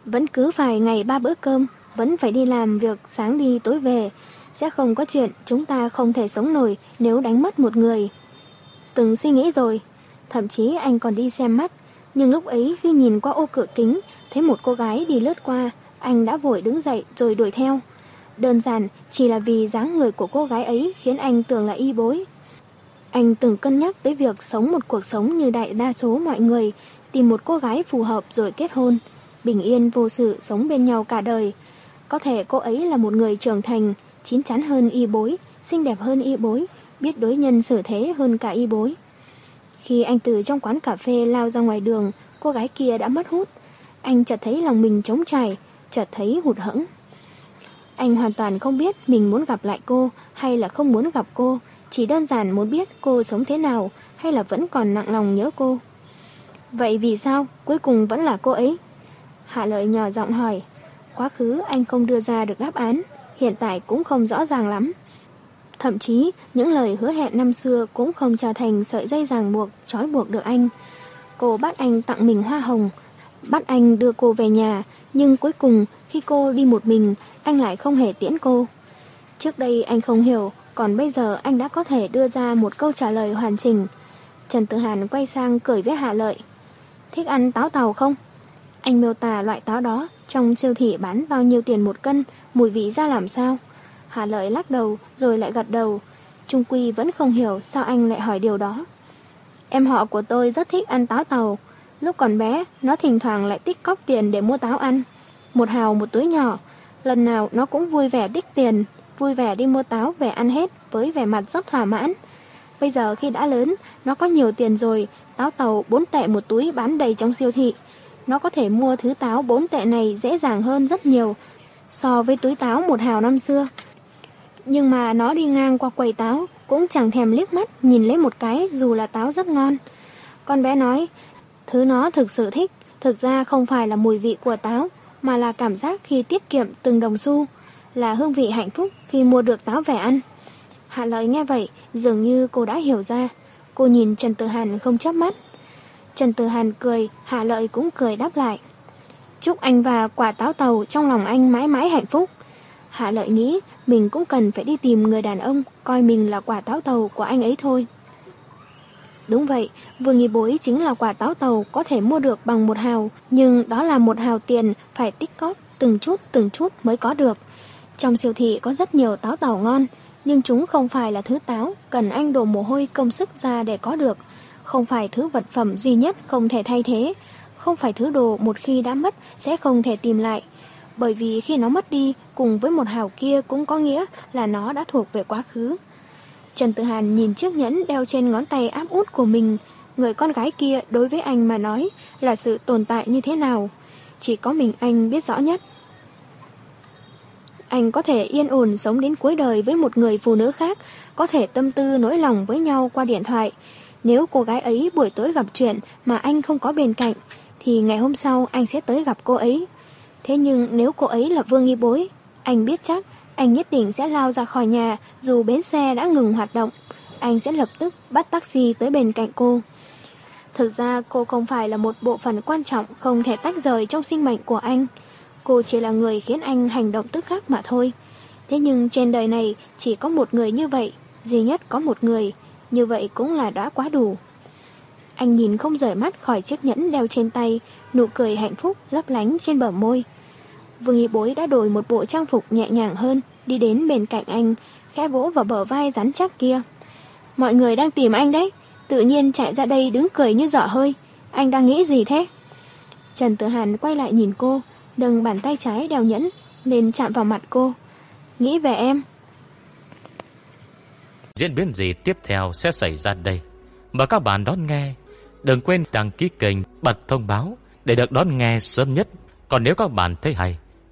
Vẫn cứ phải ngày ba bữa cơm, vẫn phải đi làm việc sáng đi tối về. Sẽ không có chuyện chúng ta không thể sống nổi nếu đánh mất một người. Từng suy nghĩ rồi, thậm chí anh còn đi xem mắt. Nhưng lúc ấy khi nhìn qua ô cửa kính, thấy một cô gái đi lướt qua, anh đã vội đứng dậy rồi đuổi theo. Đơn giản chỉ là vì dáng người của cô gái ấy khiến anh tưởng là y bối. Anh từng cân nhắc tới việc sống một cuộc sống như đại đa số mọi người, tìm một cô gái phù hợp rồi kết hôn, bình yên vô sự sống bên nhau cả đời. Có thể cô ấy là một người trưởng thành, chín chắn hơn y bối, xinh đẹp hơn y bối, biết đối nhân xử thế hơn cả y bối. Khi anh từ trong quán cà phê lao ra ngoài đường, cô gái kia đã mất hút. Anh chợt thấy lòng mình trống trải, chợt thấy hụt hẫng. Anh hoàn toàn không biết mình muốn gặp lại cô hay là không muốn gặp cô, chỉ đơn giản muốn biết cô sống thế nào hay là vẫn còn nặng lòng nhớ cô. Vậy vì sao cuối cùng vẫn là cô ấy? Hạ lợi nhỏ giọng hỏi. Quá khứ anh không đưa ra được đáp án, hiện tại cũng không rõ ràng lắm. Thậm chí, những lời hứa hẹn năm xưa cũng không trở thành sợi dây ràng buộc, trói buộc được anh. Cô bắt anh tặng mình hoa hồng, bắt anh đưa cô về nhà, nhưng cuối cùng khi cô đi một mình, anh lại không hề tiễn cô. Trước đây anh không hiểu, còn bây giờ anh đã có thể đưa ra một câu trả lời hoàn chỉnh. Trần Tử Hàn quay sang cười với Hạ Lợi. Thích ăn táo tàu không? Anh miêu tả loại táo đó trong siêu thị bán bao nhiêu tiền một cân, mùi vị ra làm sao? Hạ Lợi lắc đầu rồi lại gật đầu. Trung Quy vẫn không hiểu sao anh lại hỏi điều đó. Em họ của tôi rất thích ăn táo tàu. Lúc còn bé, nó thỉnh thoảng lại tích cóp tiền để mua táo ăn. Một hào một túi nhỏ, lần nào nó cũng vui vẻ tích tiền, vui vẻ đi mua táo về ăn hết với vẻ mặt rất thỏa mãn. Bây giờ khi đã lớn, nó có nhiều tiền rồi, táo tàu 4 tệ một túi bán đầy trong siêu thị. Nó có thể mua thứ táo 4 tệ này dễ dàng hơn rất nhiều so với túi táo một hào năm xưa. Nhưng mà nó đi ngang qua quầy táo cũng chẳng thèm liếc mắt nhìn lấy một cái dù là táo rất ngon. Con bé nói, thứ nó thực sự thích, thực ra không phải là mùi vị của táo, mà là cảm giác khi tiết kiệm từng đồng xu, là hương vị hạnh phúc khi mua được táo về ăn. Hạ lợi nghe vậy, dường như cô đã hiểu ra. Cô nhìn Trần Tử Hàn không chớp mắt. Trần Tử Hàn cười, Hạ lợi cũng cười đáp lại. Chúc anh và quả táo tàu trong lòng anh mãi mãi hạnh phúc. Hạ lợi nghĩ mình cũng cần phải đi tìm người đàn ông coi mình là quả táo tàu của anh ấy thôi. Đúng vậy, vừa nghi bối chính là quả táo tàu có thể mua được bằng một hào, nhưng đó là một hào tiền phải tích cóp từng chút từng chút mới có được. Trong siêu thị có rất nhiều táo tàu ngon, nhưng chúng không phải là thứ táo cần anh đổ mồ hôi công sức ra để có được, không phải thứ vật phẩm duy nhất không thể thay thế, không phải thứ đồ một khi đã mất sẽ không thể tìm lại. Bởi vì khi nó mất đi, cùng với một hào kia cũng có nghĩa là nó đã thuộc về quá khứ. Trần Tử Hàn nhìn chiếc nhẫn đeo trên ngón tay áp út của mình. Người con gái kia đối với anh mà nói là sự tồn tại như thế nào. Chỉ có mình anh biết rõ nhất. Anh có thể yên ổn sống đến cuối đời với một người phụ nữ khác, có thể tâm tư nỗi lòng với nhau qua điện thoại. Nếu cô gái ấy buổi tối gặp chuyện mà anh không có bên cạnh, thì ngày hôm sau anh sẽ tới gặp cô ấy. Thế nhưng nếu cô ấy là Vương Nghi Bối, anh biết chắc anh nhất định sẽ lao ra khỏi nhà dù bến xe đã ngừng hoạt động. Anh sẽ lập tức bắt taxi tới bên cạnh cô. Thực ra cô không phải là một bộ phận quan trọng không thể tách rời trong sinh mệnh của anh. Cô chỉ là người khiến anh hành động tức khắc mà thôi. Thế nhưng trên đời này chỉ có một người như vậy, duy nhất có một người, như vậy cũng là đã quá đủ. Anh nhìn không rời mắt khỏi chiếc nhẫn đeo trên tay, nụ cười hạnh phúc lấp lánh trên bờ môi. Vương Y Bối đã đổi một bộ trang phục nhẹ nhàng hơn, đi đến bên cạnh anh, khẽ vỗ vào bờ vai rắn chắc kia. Mọi người đang tìm anh đấy, tự nhiên chạy ra đây đứng cười như dở hơi. Anh đang nghĩ gì thế? Trần Tử Hàn quay lại nhìn cô, đừng bàn tay trái đeo nhẫn, lên chạm vào mặt cô. Nghĩ về em. Diễn biến gì tiếp theo sẽ xảy ra đây? Mời các bạn đón nghe. Đừng quên đăng ký kênh, bật thông báo để được đón nghe sớm nhất. Còn nếu các bạn thấy hay,